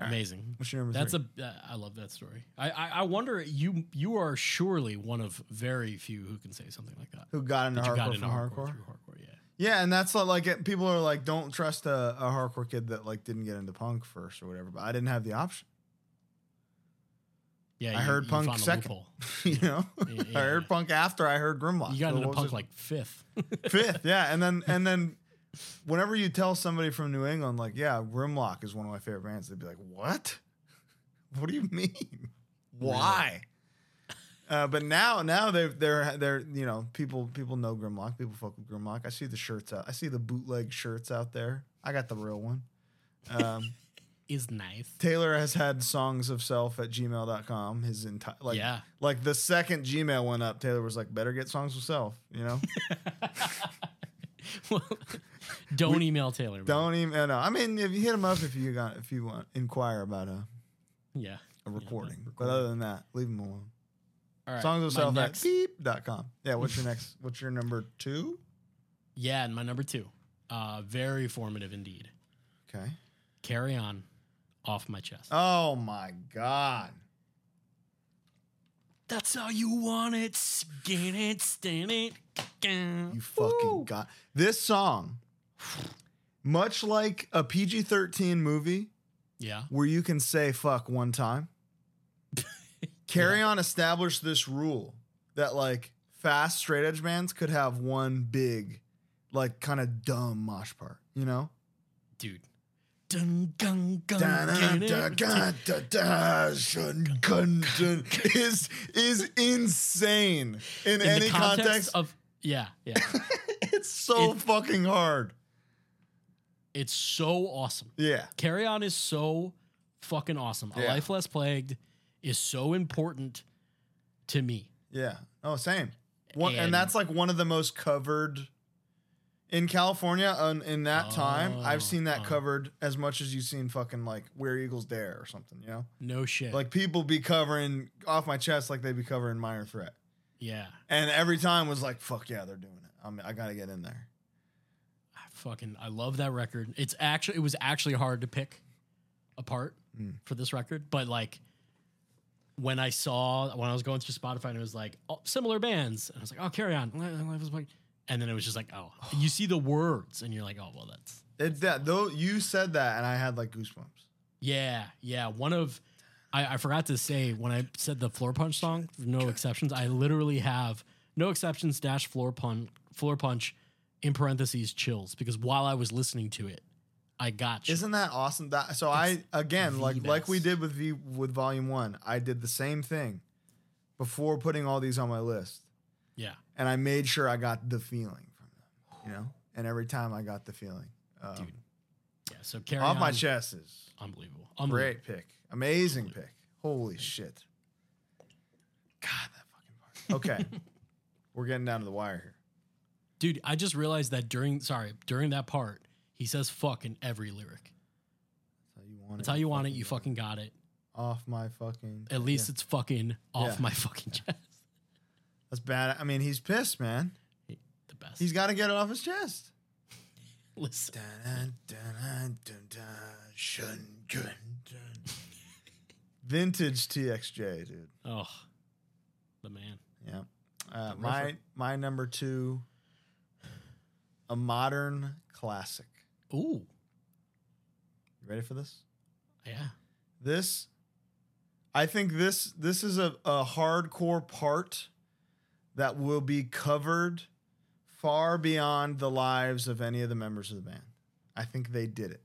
right. Amazing. What's your number That's three? a. Uh, I love that story. I, I I wonder you you are surely one of very few who can say something like that. Who got into That you hardcore got into from hardcore, hardcore? hardcore. Yeah. Yeah, and that's like it, people are like, don't trust a, a hardcore kid that like didn't get into punk first or whatever. But I didn't have the option. Yeah. I heard punk found second. [laughs] you know, Yeah, [laughs] I heard yeah. punk after I heard Grimlock. You got So into punk it? like fifth. fifth, yeah, and then and then whenever you tell somebody from New England, like, yeah, Grimlock is one of my favorite bands, they'd be like, what? [laughs] What do you mean? Why? Uh, but now, now they're they're they're you know people people know Grimlock. People fuck with Grimlock. I see the shirts out. I see the bootleg shirts out there. I got the real one. Um, [laughs] Is nice. Taylor has had songs of self at gmail.com his entire like yeah. like the second Gmail went up, Taylor was like, better get songs of self, you know? [laughs] [laughs] Well, don't email Taylor. man. Don't email. no. I mean if you hit him up if you got if you want inquire about a, Yeah. a recording. Yeah, but other than that, leave him alone. All right. songs of self next- at beep.com. Yeah, what's your next what's your number two? Yeah, and my number two. Uh, very formative indeed. Okay. Carry on off my chest. Oh my god. That's how you want it. Skin it, stand it. You fucking got this song. Much like a PG 13 movie Yeah. where you can say fuck one time, [laughs] Carry On established this rule that like fast straight edge bands could have one big, like kind of dumb mosh part, you know? Dude. Dun, gun, gun, Da, da, get da, it. ga, da, da, shun, gun, dun, is is insane in, In any context, context. of yeah, yeah. [laughs] it's so it- fucking hard. it's so awesome. Yeah. Carry on is so fucking awesome. A life less plagued is so important to me. Yeah. Oh, same. One, and, And- that's like one of the most covered in California. Um, in that time, Oh, I've seen that oh. covered as much as you've seen fucking like Where Eagles Dare or something. You know, No shit. like people be covering off my chest like they be covering Minor Threat, yeah. and every time was like, "Fuck yeah, they're doing it." I'm, I gotta get in there. I fucking I love that record. It's actually it was actually hard to pick apart Mm. for this record, but like when I saw when I was going through Spotify and it was like oh, similar bands, and I was like, oh, carry on, Life is Like- and then it was just like, oh, [sighs] you see the words, and you're like, oh, well, that's It's that though. You said that, and I had like goosebumps. yeah, yeah. One of I, I forgot to say when I said the Floorpunch song, no exceptions. I literally have no exceptions dash Floorpunch floor punch in parentheses chills because while I was listening to it, I got chills. Isn't that awesome? That so I again like like we did with V with Volume One. I did the same thing before putting all these on my list. Yeah. and I made sure I got the feeling from them, you know. And every time I got the feeling, um, Dude, Yeah, so carry off on. my chest is Unbelievable. Unbelievable. great pick, amazing pick. Holy shit! God, that fucking part. Okay, [laughs] we're getting down to the wire here. Dude, I just realized that during sorry, during that part, he says fuck in every lyric. That's how you want That's it. how you want it, you fucking got it. off my fucking. At least it's fucking off Yeah. my fucking chest. That's bad. I mean, he's pissed, man. The best. He's got to get it off his chest. [laughs] Listen. Dun, dun, dun, dun, dun, shun, dun, dun. [laughs] Vintage TXJ, dude. Oh. The man. Yeah. Uh, The my my number two, a modern classic. Ooh. You ready for this? Yeah. This, I think this this is a, a hardcore part that will be covered far beyond the lives of any of the members of the band. I think they did it.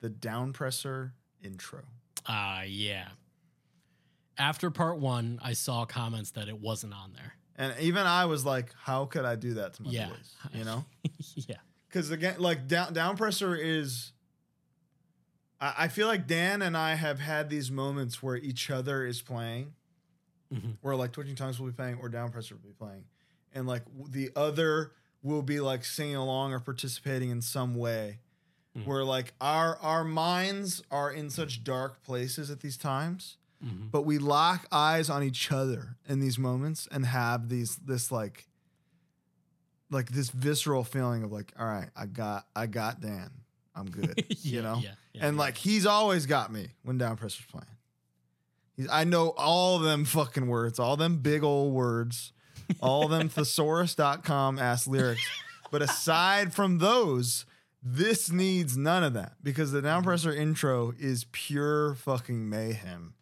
The downpresser intro. Uh yeah. After part one, I saw comments that it wasn't on there. And even I was like, how could I do that to my Yeah. boys? You know? [laughs] yeah. Because again, like down Downpresser is. I, I feel like Dan and I have had these moments where each other is playing, Mhm. where like twitching tongues will be playing or Downpresser will be playing, and like the other will be like singing along or participating in some way, Mhm. where like our our minds are in such dark places at these times, Mhm. but we lock eyes on each other in these moments and have these this like like this visceral feeling of like all right i got i got dan i'm good [laughs] you know yeah, yeah, and yeah. like he's always got me when Downpresser's playing i know all them fucking words all them big old words all them [laughs] thesaurus.com ass lyrics. But aside from those this needs none of that because the Downpresser intro is pure fucking mayhem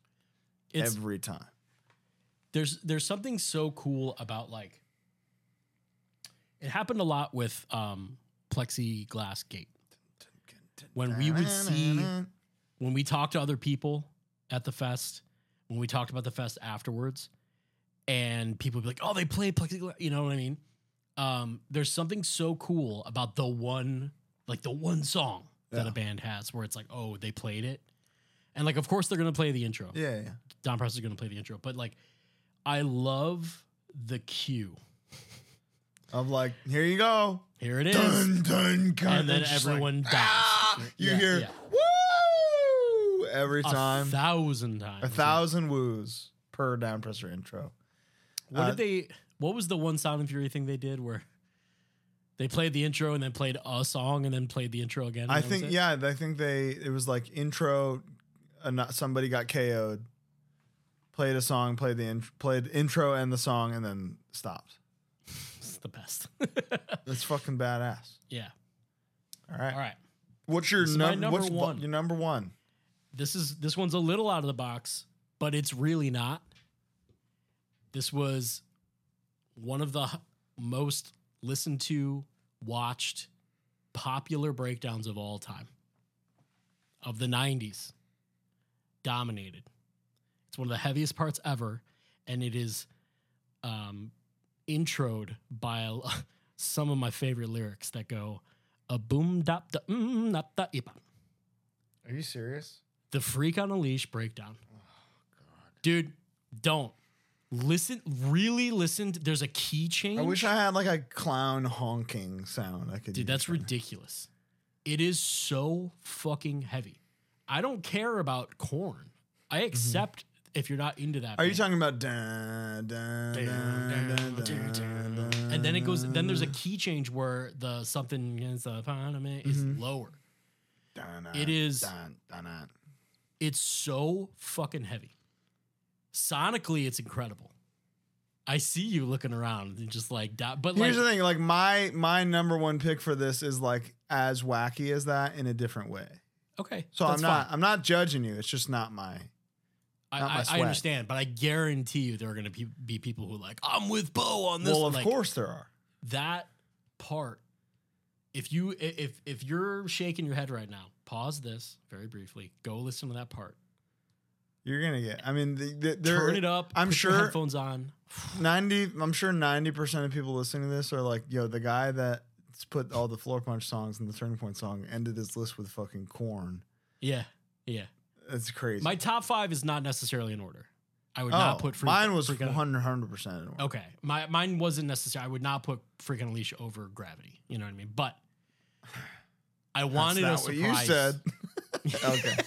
it's every time. There's there's something so cool about like it happened a lot with um plexiglass gate. When we would see when we talked to other people at the fest when we talked about the fest afterwards and people would be like oh they play plexiglass you know what i mean um there's something so cool about the one like the one song that Yeah. a band has where it's like oh they played it and like of course they're gonna play the intro yeah yeah Downpresser is going to play the intro, but like, I love the cue. of like here you go Here it is, dun dun and then just like, everyone dies. ah! you Yeah, hear yeah. Woo time. a thousand times. a thousand woos per Downpresser intro What Uh, did they? What was the one Sound and Fury thing they did where they played the intro and then played a song and then played the intro again? I think yeah I think they it was like intro uh, somebody got KO'd played a song played the in, played intro and the song and then stopped [laughs] it's the best. [laughs] that's fucking badass yeah. all right, All right. what's your This is my num- number what's one. your number one This is this one's a little out of the box, but it's really not. This was one of the most listened to, watched, popular breakdowns of all time. Of the 90s. Dominated. It's one of the heaviest parts ever, and it is um, introed by [laughs] some of my favorite lyrics that go a boom dap da mm nap da ipa. are you serious The Freak on a Leash breakdown. Dude, don't. Listen, really listen. to- there's a key change. I wish I had like a clown honking sound I could Dude, that's right ridiculous. It is so fucking heavy. I don't care about Korn. I accept if you're not into that. Are you talking about dun, dun, dun, and then it goes. Then there's a key change where the something against the economy is Mhm. lower. It is-. It's so fucking heavy. Sonically, it's incredible. I see you looking around and just like that, but like Here's the thing, like my my number one pick for this is like as wacky as that in a different way. okay, So I'm not fine. I'm not judging you. It's just not my I, not my I, I understand, but I guarantee you there are going to be, be people who are like I'm with Bo on this. Well, of Like, course there are. that part. If you if if you're shaking your head right now, pause this very briefly. Go listen to that part. You're gonna get. I mean, the, the, there, Turn it up. I'm sure- headphones on. Ninety. I'm sure ninety percent of people listening to this are like, yo, the guy that put all the Floorpunch songs and the turning point song ended his list with fucking Korn. Yeah, yeah. That's crazy. My top five is not necessarily in order. I would oh, not put freak, mine was Freak 100 percent in order. Okay, my mine wasn't necessary. I would not put Freak on a Leash over Gravity. You know what I mean? But I wanted That's a not what surprise. you said. [laughs] okay.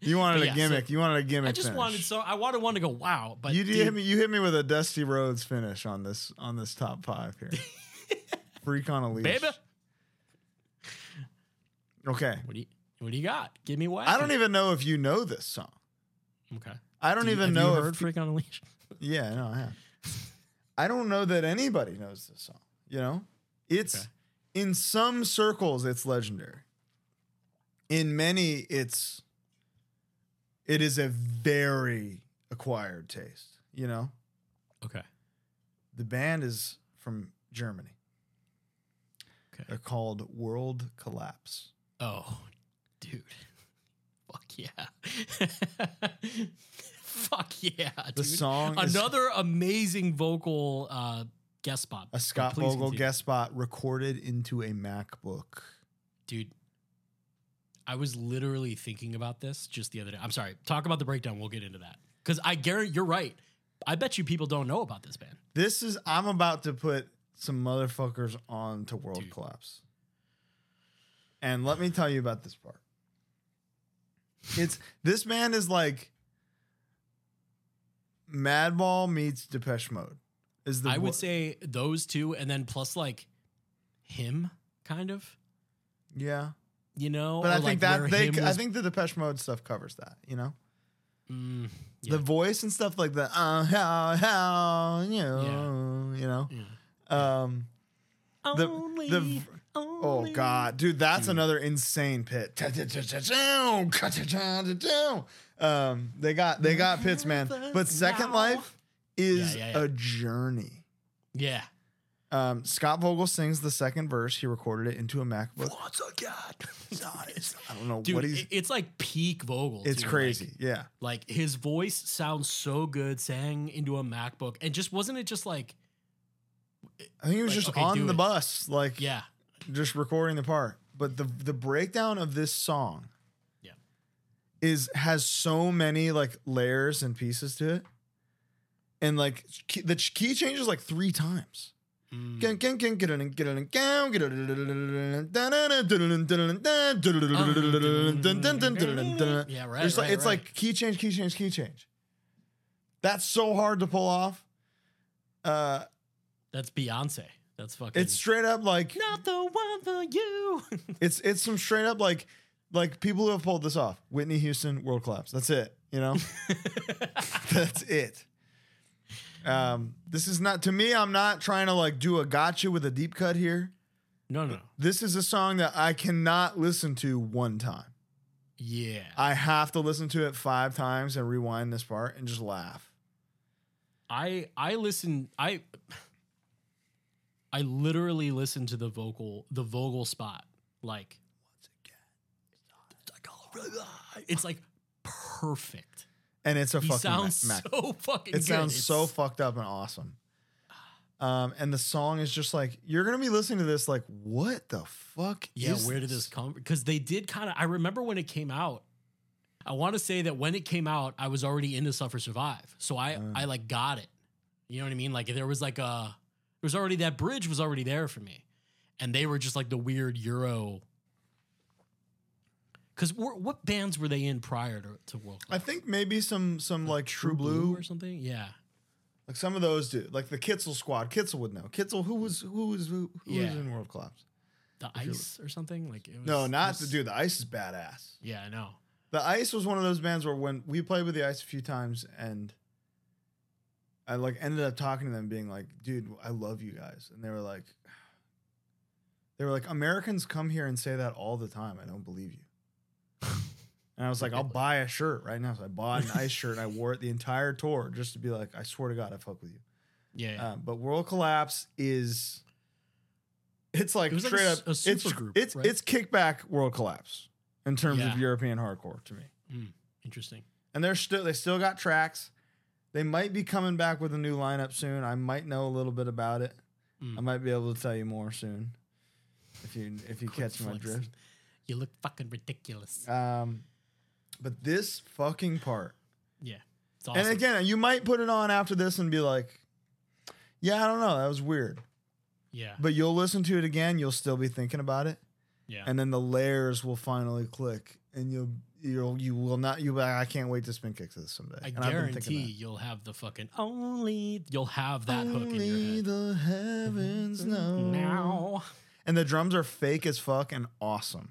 You wanted But a yeah, so gimmick. you wanted a gimmick. I just finish. wanted so I wanted one to go wow. But you, hit me. You hit me with a Dusty Rhodes finish on this on this top five here. [laughs] Freak on a leash, baby, Okay, what do you what do you got? Give me what? I don't even know if you know this song. Okay. I don't Do you- even have know You if heard Freak on a Leash? Yeah, no, I have. [laughs] I don't know that anybody knows this song. You know, it's Okay. In some circles it's legendary. In many, it's it is a very acquired taste. You know, Okay. the band is from Germany. Okay. They're called World Collapse. Oh, dude. [laughs] Fuck yeah. [laughs] Fuck yeah. The dude. song is Another amazing vocal uh, guest spot. a Scott Please Vogel continue. guest spot recorded into a MacBook. Dude, I was literally thinking about this just the other day. I'm sorry. Talk about the breakdown. We'll get into that. Because I guarantee you're right. I bet you people don't know about this band. This is I'm about to put some motherfuckers on to World Dude. Collapse. And let me tell you about this part. It's this man is like Madball meets Depeche Mode. Is the I wo- would say those two, and then plus like him, kind of. yeah, You know, but Or, I like, think that they him I was- think the Depeche Mode stuff covers that. You know, Mm, yeah, the voice and stuff like that. Uh, how how you know you know. yeah. Um, the Only, the Oh only- god, dude, that's Dude. another insane pit. Um, they got they got pits, man. But Second Life is Yeah, yeah, yeah. a journey. Yeah. Um, Scott Vogel sings the second verse. He recorded it into a MacBook. Once again. I don't know Dude, what he's. it's like peak Vogel. it's too, like- crazy. yeah, Like, his voice sounds so good sang into a MacBook. And just wasn't it just like, I think he was Like, just okay, on the it. bus, like yeah, just recording the part. But the the breakdown of this song, Yeah. is has so many like layers and pieces to it, and like key, the key changes like three times. Mm. Yeah, right. It's like it's right. like key change, key change, key change. That's so hard to pull off. Uh, that's Beyonce. That's fucking. it's straight up like not the one for you. it's it's some straight up like like people who have pulled this off. Whitney Houston, World Collapse. That's it. You know, that's it. Um, this is not to me. I'm not trying to like do a gotcha with a deep cut here. no, no. This is a song that I cannot listen to one time. Yeah. I have to listen to it five times and rewind this part and just laugh. I I listen I I literally listen to the vocal the vocal spot like once again. it's [laughs] like perfect. And it's a He fucking sounds Mac. so fucking it good. sounds so fucked up and awesome. Um, and the song is just like you're gonna be listening to this like, what the fuck? Yeah, is where did this come because they did kind of I remember when it came out I want to say that when it came out I was already into Suffer Survive. So I Mm. I like got it. You know what I mean? Like there was like a there was already that bridge was already there for me. And they were just like the weird euro Cuz what bands were they in prior to, to World I think maybe some some like True Blue, or something? Yeah. like some of those do, like the Kitzel squad. Kitzel would know. Kitzel, who was who was who, who was in World Collapse? The If Ice or something? Like it was No, not was- the dude. The Ice is badass. Yeah, I know. The Ice was one of those bands where when we played with the Ice a few times and I like ended up talking to them being like, dude, I love you guys. And they were like [sighs] they were like, Americans come here and say that all the time. I don't believe you. And I was like, I'll buy a shirt right now. So I bought an ice shirt and I wore it the entire tour just to be like, I swear to God, I fuck with you. Yeah. yeah. Uh, but World Collapse is it's like It was like straight a up a it's supergroup, it's right? it's kickback World Collapse in terms Yeah. of European hardcore to me. Mm, interesting. And they're still they still got tracks. They might be coming back with a new lineup soon. I might know a little bit about it. Mm. I might be able to tell you more soon. If you if you Quit catch my drift. You look fucking ridiculous. Um but this fucking part. yeah. It's awesome. And again, you might put it on after this and be like, Yeah, I don't know, that was weird. yeah. But you'll listen to it again, you'll still be thinking about it. yeah. and then the layers will finally click, and you'll you'll you will not you. I can't wait to spin kick this someday. I And I've been thinking guarantee you'll have the fucking only you'll have that hook in your head. the heavens [laughs] know. Now. And the drums are fake as fuck and awesome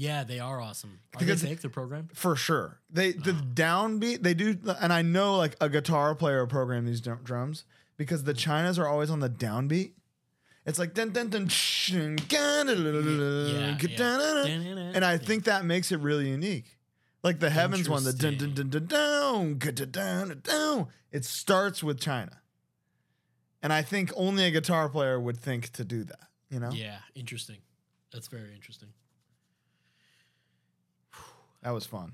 Yeah, they are awesome. Are Because- they fake the program? for sure. They the Oh. downbeat they do, and I know like a guitar player programmed these drums because the chinas are always on the downbeat. It's like dun dun dun, Yeah, yeah. and I think that makes it really unique. Like the heavens one, the dun dun dun dun down, down, down. It starts with China, and I think only a guitar player would think to do that. You know, Yeah, interesting. That's very interesting. That was fun.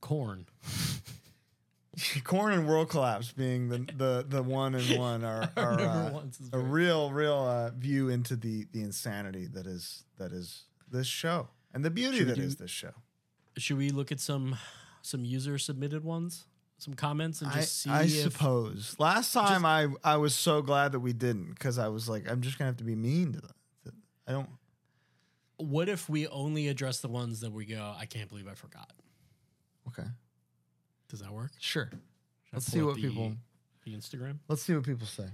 Korn. [laughs] Korn and World Collapse being the the the one and one are, [laughs] are uh, a real real uh, view into the the insanity that is that is this show and the beauty Should that is do- this show. Should we look at some some user submitted ones, some comments, and I, just see I suppose last time I I was so glad that we didn't because I was like I'm just gonna have to be mean to them. I don't. What if we only address the ones that we go? I can't believe I forgot. Okay, Does that work? sure. Should Let's see what the- people the Instagram. let's see what people say.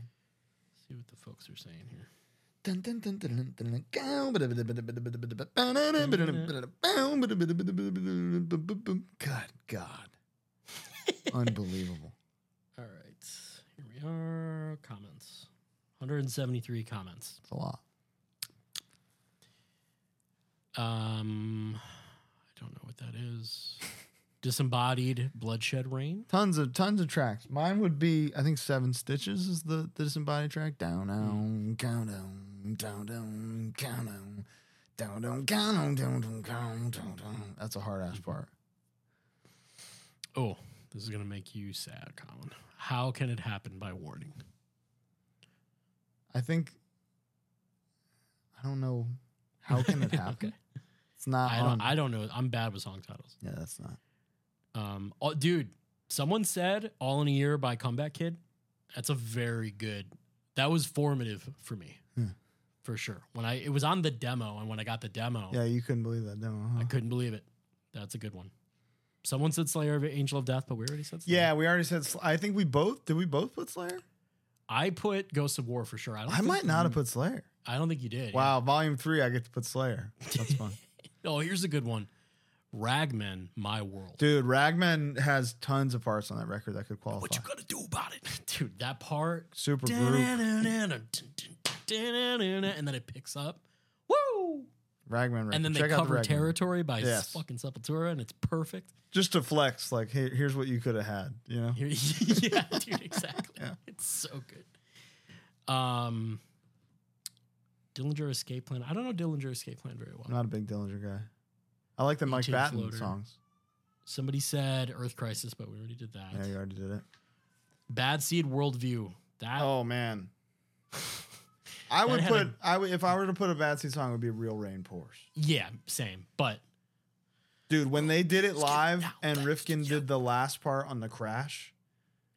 See what the folks are saying here. God, God, unbelievable. All right, here we are. Comments. 173 comments. It's a lot. Um, I don't know what that is. [laughs] Disembodied Bloodshed Rain. Tons of tons of tracks. Mine would be I think Seven Stitches is the, the disembodied track. Down down hmm. count down down down count down down down count down down down down down. That's a hard ass hmm. part. Oh, this is gonna make you sad, Colin. How can it happen by warning? I think I don't know. How can it [laughs] happen? okay. It's not. I on- don't. I don't know. I'm bad with song titles. yeah, that's not. Um, oh, dude, someone said "All in a Year" by Comeback Kid. That's a very good. That was formative for me, Hmm. for sure. When I it was on the demo, and when I got the demo, Yeah, you couldn't believe that demo. Huh? I couldn't believe it. That's a good one. Someone said Slayer of Angel of Death, but we already said Slayer. Yeah, we already said. Sl- I think we both did. We both put Slayer. I put Ghost of War for sure. I don't. I might not have put Slayer. I don't think you did. yeah. Wow, volume three, I get to put Slayer. That's fun. [laughs] Oh, here's a good one. Ragman, My World. Dude, Ragman has tons of parts on that record that could qualify. What you gonna do about it, [laughs] dude? That part. Super group. And then it picks up. Woo! Ragman record. And then they Check the cover Ragman. Territory by Yes. fucking Sepultura, and it's perfect. Just to flex, like, hey, here's what you could have had, you know? Yeah, dude, exactly. Yeah. It's so good. Um, Dillinger Escape Plan. I don't know Dillinger Escape Plan very well. I'm not a big Dillinger guy. I like the Mike Eating Batten songs. Somebody said Earth Crisis, but we already did that. Yeah, you already did it. Bad Seed Worldview. That Oh, man. [laughs] I would had put, a- I would, if I were to put a Bad Seed song, it would be Real Rain Pours. yeah, same. But Dude, when they did it live and Rifkin did the last part on the crash,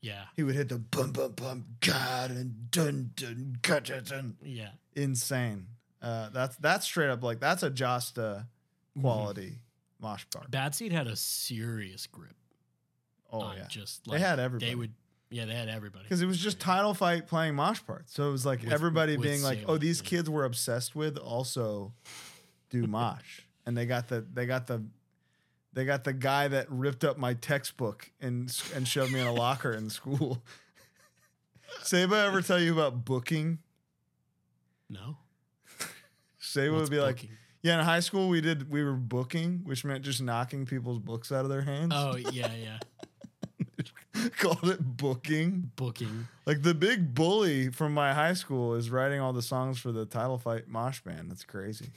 yeah, he would hit the bum bum bum God and dun dun dun dun yeah. Insane. Uh, that's that's straight up like that's a Jasta quality mosh part. Bad Seed had a serious grip. Oh yeah, just They had everybody. They would, yeah, they had everybody. because it was just title fight playing mosh parts. So it was like With- everybody with being like, "Oh, these yeah. kids were obsessed with also do mosh," and they got the they got the they got the guy that ripped up my textbook and and shoved me in a locker in school. [laughs] Saba ever tell you about booking? No, Saba What's would be like, "Yeah, in high school we did we were booking, which meant just knocking people's books out of their hands." oh yeah, yeah, [laughs] Called it booking. booking. Like the big bully from my high school is writing all the songs for the title fight mosh band. That's crazy.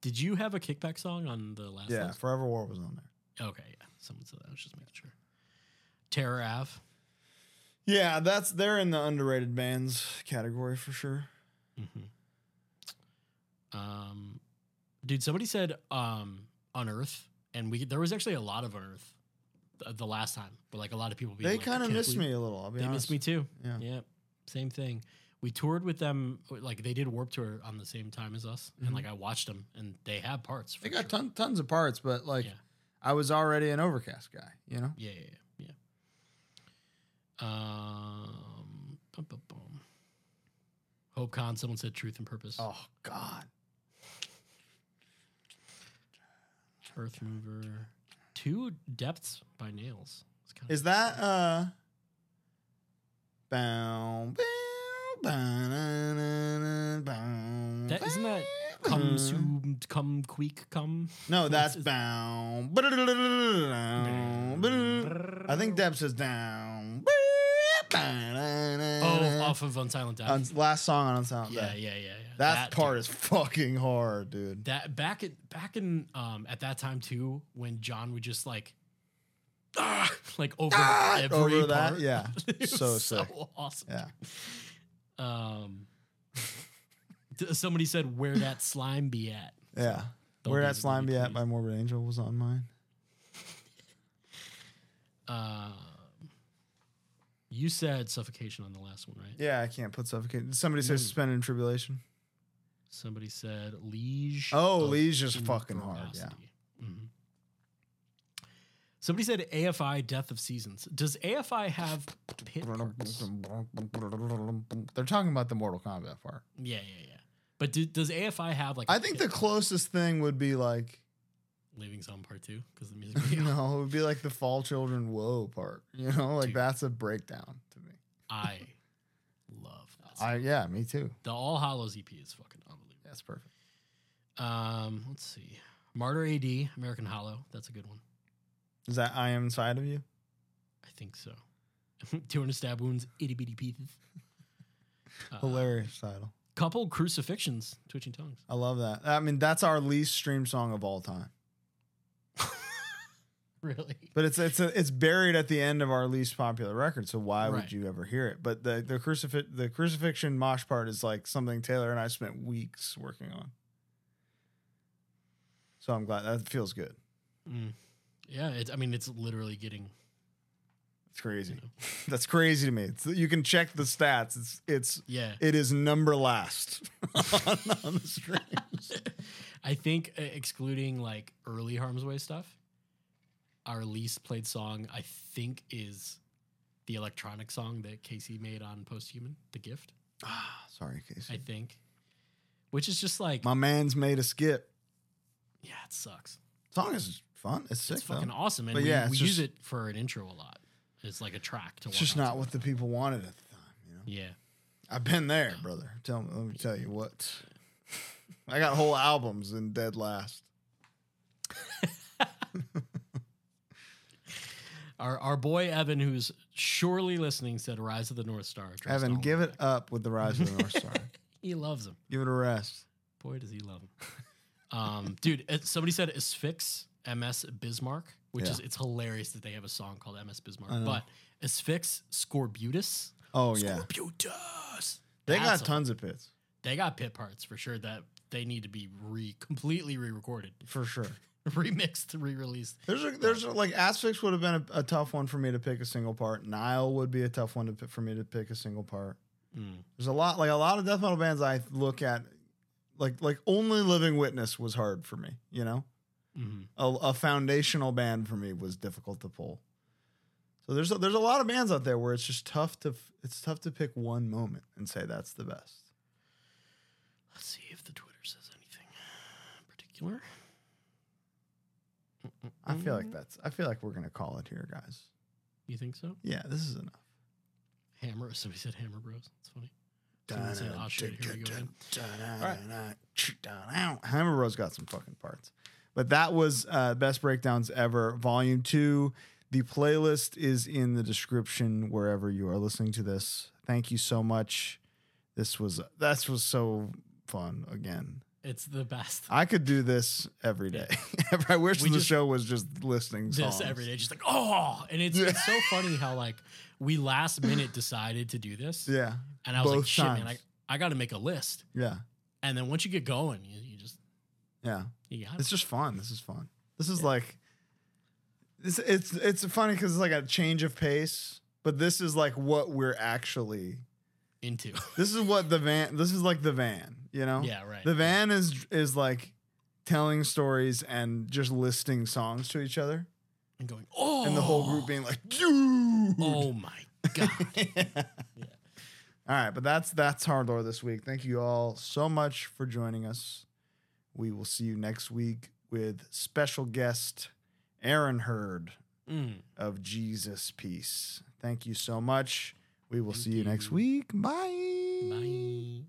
Did you have a kickback song on the last? Yeah, list? Forever War was on there. Okay, yeah. Someone said that. I was just making sure. Terror Ave. Yeah, that's they're in the underrated bands category for sure. Um, dude, somebody said um Unearth, and we there was actually a lot of Unearth the, the last time, but like a lot of people. being They like, kind of missed believe-" me a little. I'll be They honest. missed me too. Yeah. Yeah, same thing. We toured with them, like they did Warped Tour on the same time as us, and like I watched them, and they have parts. For Mm-hmm. They got sure. ton, tons of parts, but like Yeah. I was already an Overcast guy. You know. Yeah, yeah, yeah. yeah. Um, bum, bum, bum. Hope Con. Someone said Truth and Purpose. Oh God. Earth Mover. Two Depths by Nails. Is that uh? Bow, that isn't that come soon, come quick, come. No, that's bow. I think Debs is down. Oh, off of Unsilent Death. On last song on Unsilent yeah, Death. yeah, yeah, yeah. That, part dude. is fucking hard, dude. that back at back in um at that time too when John would just like ah, like over Ah, every over that, part. yeah. It was So so sick. awesome. Yeah. Um, somebody said, "Where that [laughs] slime be at?" Yeah. Don't Where that slime be at by Morbid Angel was on mine. Um, you said suffocation on the last one, right? Yeah, I can't put suffocation. Somebody said suspended in tribulation? Somebody said liege. Oh, Liege is fucking hard. Yeah. Somebody said AFI Death of Seasons. Does AFI have pit parts? [laughs] They're talking about the Mortal Kombat part. Yeah, yeah, yeah. But do, does AFI have like? I think the closest thing would be like Leaving Zone Part Two because the music [laughs] video. no, it would be like the Fall Children Whoa part. You know, like Dude. that's a breakdown to me. I [laughs] love that. song. I yeah, me too. the All Hallow's EP is fucking unbelievable. That's perfect. Um, let's see. Martyr AD, American Hollow. That's a good one. Is that I am inside of you? I think so. [laughs] 200 stab wounds, itty bitty pieces. [laughs] Uh, Hilarious title. Couple crucifixions, twitching tongues. I love that. I mean, that's our least streamed song of all time. [laughs] Really? But it's it's a, it's buried at the end of our least popular record. So why Right. would you ever hear it? But the the crucifix the crucifixion mosh part is like something Taylor and I spent weeks working on. So I'm glad that feels good. Mm. Yeah, it's. I mean, it's literally getting. It's crazy. You know. [laughs] That's crazy to me. It's, you can check the stats. It's it's Yeah, it is number last [laughs] on, on the streams. [laughs] I think uh, excluding like early Harm's Way stuff, our least played song I think is the electronic song that Casey made on Posthuman, "The Gift." Ah, sorry, Casey. I think, which is just like, My man's made a skip. yeah, it sucks. Song is fun. It's sick. It's fucking though. awesome, and But we, yeah, it's we just- use it for an intro a lot. It's like a track to. It's just not what the people wanted at the time. You know. Yeah, I've been there, brother. Tell me, let me tell you what. I got whole albums in dead last. [laughs] our our boy Evan, who's surely listening, said "Rise of the North Star." Evan, give it up with the rise of the North Star. [laughs] He loves him. give it a rest. Boy, does he love him. um, dude, uh, somebody said Asphyx MS Bismarck, which Yeah. is it's hilarious that they have a song called MS Bismarck. But Asphyx Scorbutus. Oh yeah, Scorbutus. they That's got a- tons of pits They got pit parts for sure that they need to be re completely re-recorded, for sure. [laughs] remixed, re-released. There's a, there's a, like Asphyx would have been a, a tough one for me to pick a single part. Nile would be a tough one to for me to pick a single part. Mm. There's a lot like a lot of death metal bands I look at, like like only Living Witness was hard for me. You know, Mhm. a, a foundational band for me was difficult to pull. So there's a, there's a lot of bands out there where it's just tough to it's tough to pick one moment and say that's the best. Let's see if the Twitter says anything particular. I feel like that's I feel like we're gonna call it here, guys. You think so? Yeah, this is enough. Hammer. Somebody said Hammer Bros. It's funny. Someone said, "Oh, shit, here we go again." Hammer Bros got some fucking parts. But that was uh, best breakdowns ever, volume two. The playlist is in the description wherever you are listening to this. Thank you so much. This was that was so fun again. It's the best. I could do this every day. [laughs] I wish We the just- show was just listening songs. this every day, just like oh, and it's it's so [laughs] funny how like we last minute decided to do this, Yeah, and I was like, both shit, man, I. I got to make a list, yeah, and then once you get going, you, you just yeah. You got It's just fun. This is fun. This is like it's it's it's funny because it's like a change of pace, but this is like what we're actually. into. [laughs] This is what the van. This is like the van. You know. yeah, right. The van is is like telling stories and just listing songs to each other, and going oh, and the whole group being like, "Dude." oh my god, [laughs] Yeah. All right, but that's that's hard lore this week. Thank you all so much for joining us. We will see you next week with special guest Aaron Heard Mm. of Jesus Piece. Thank you so much. We will Thank see you next week. Bye. Bye.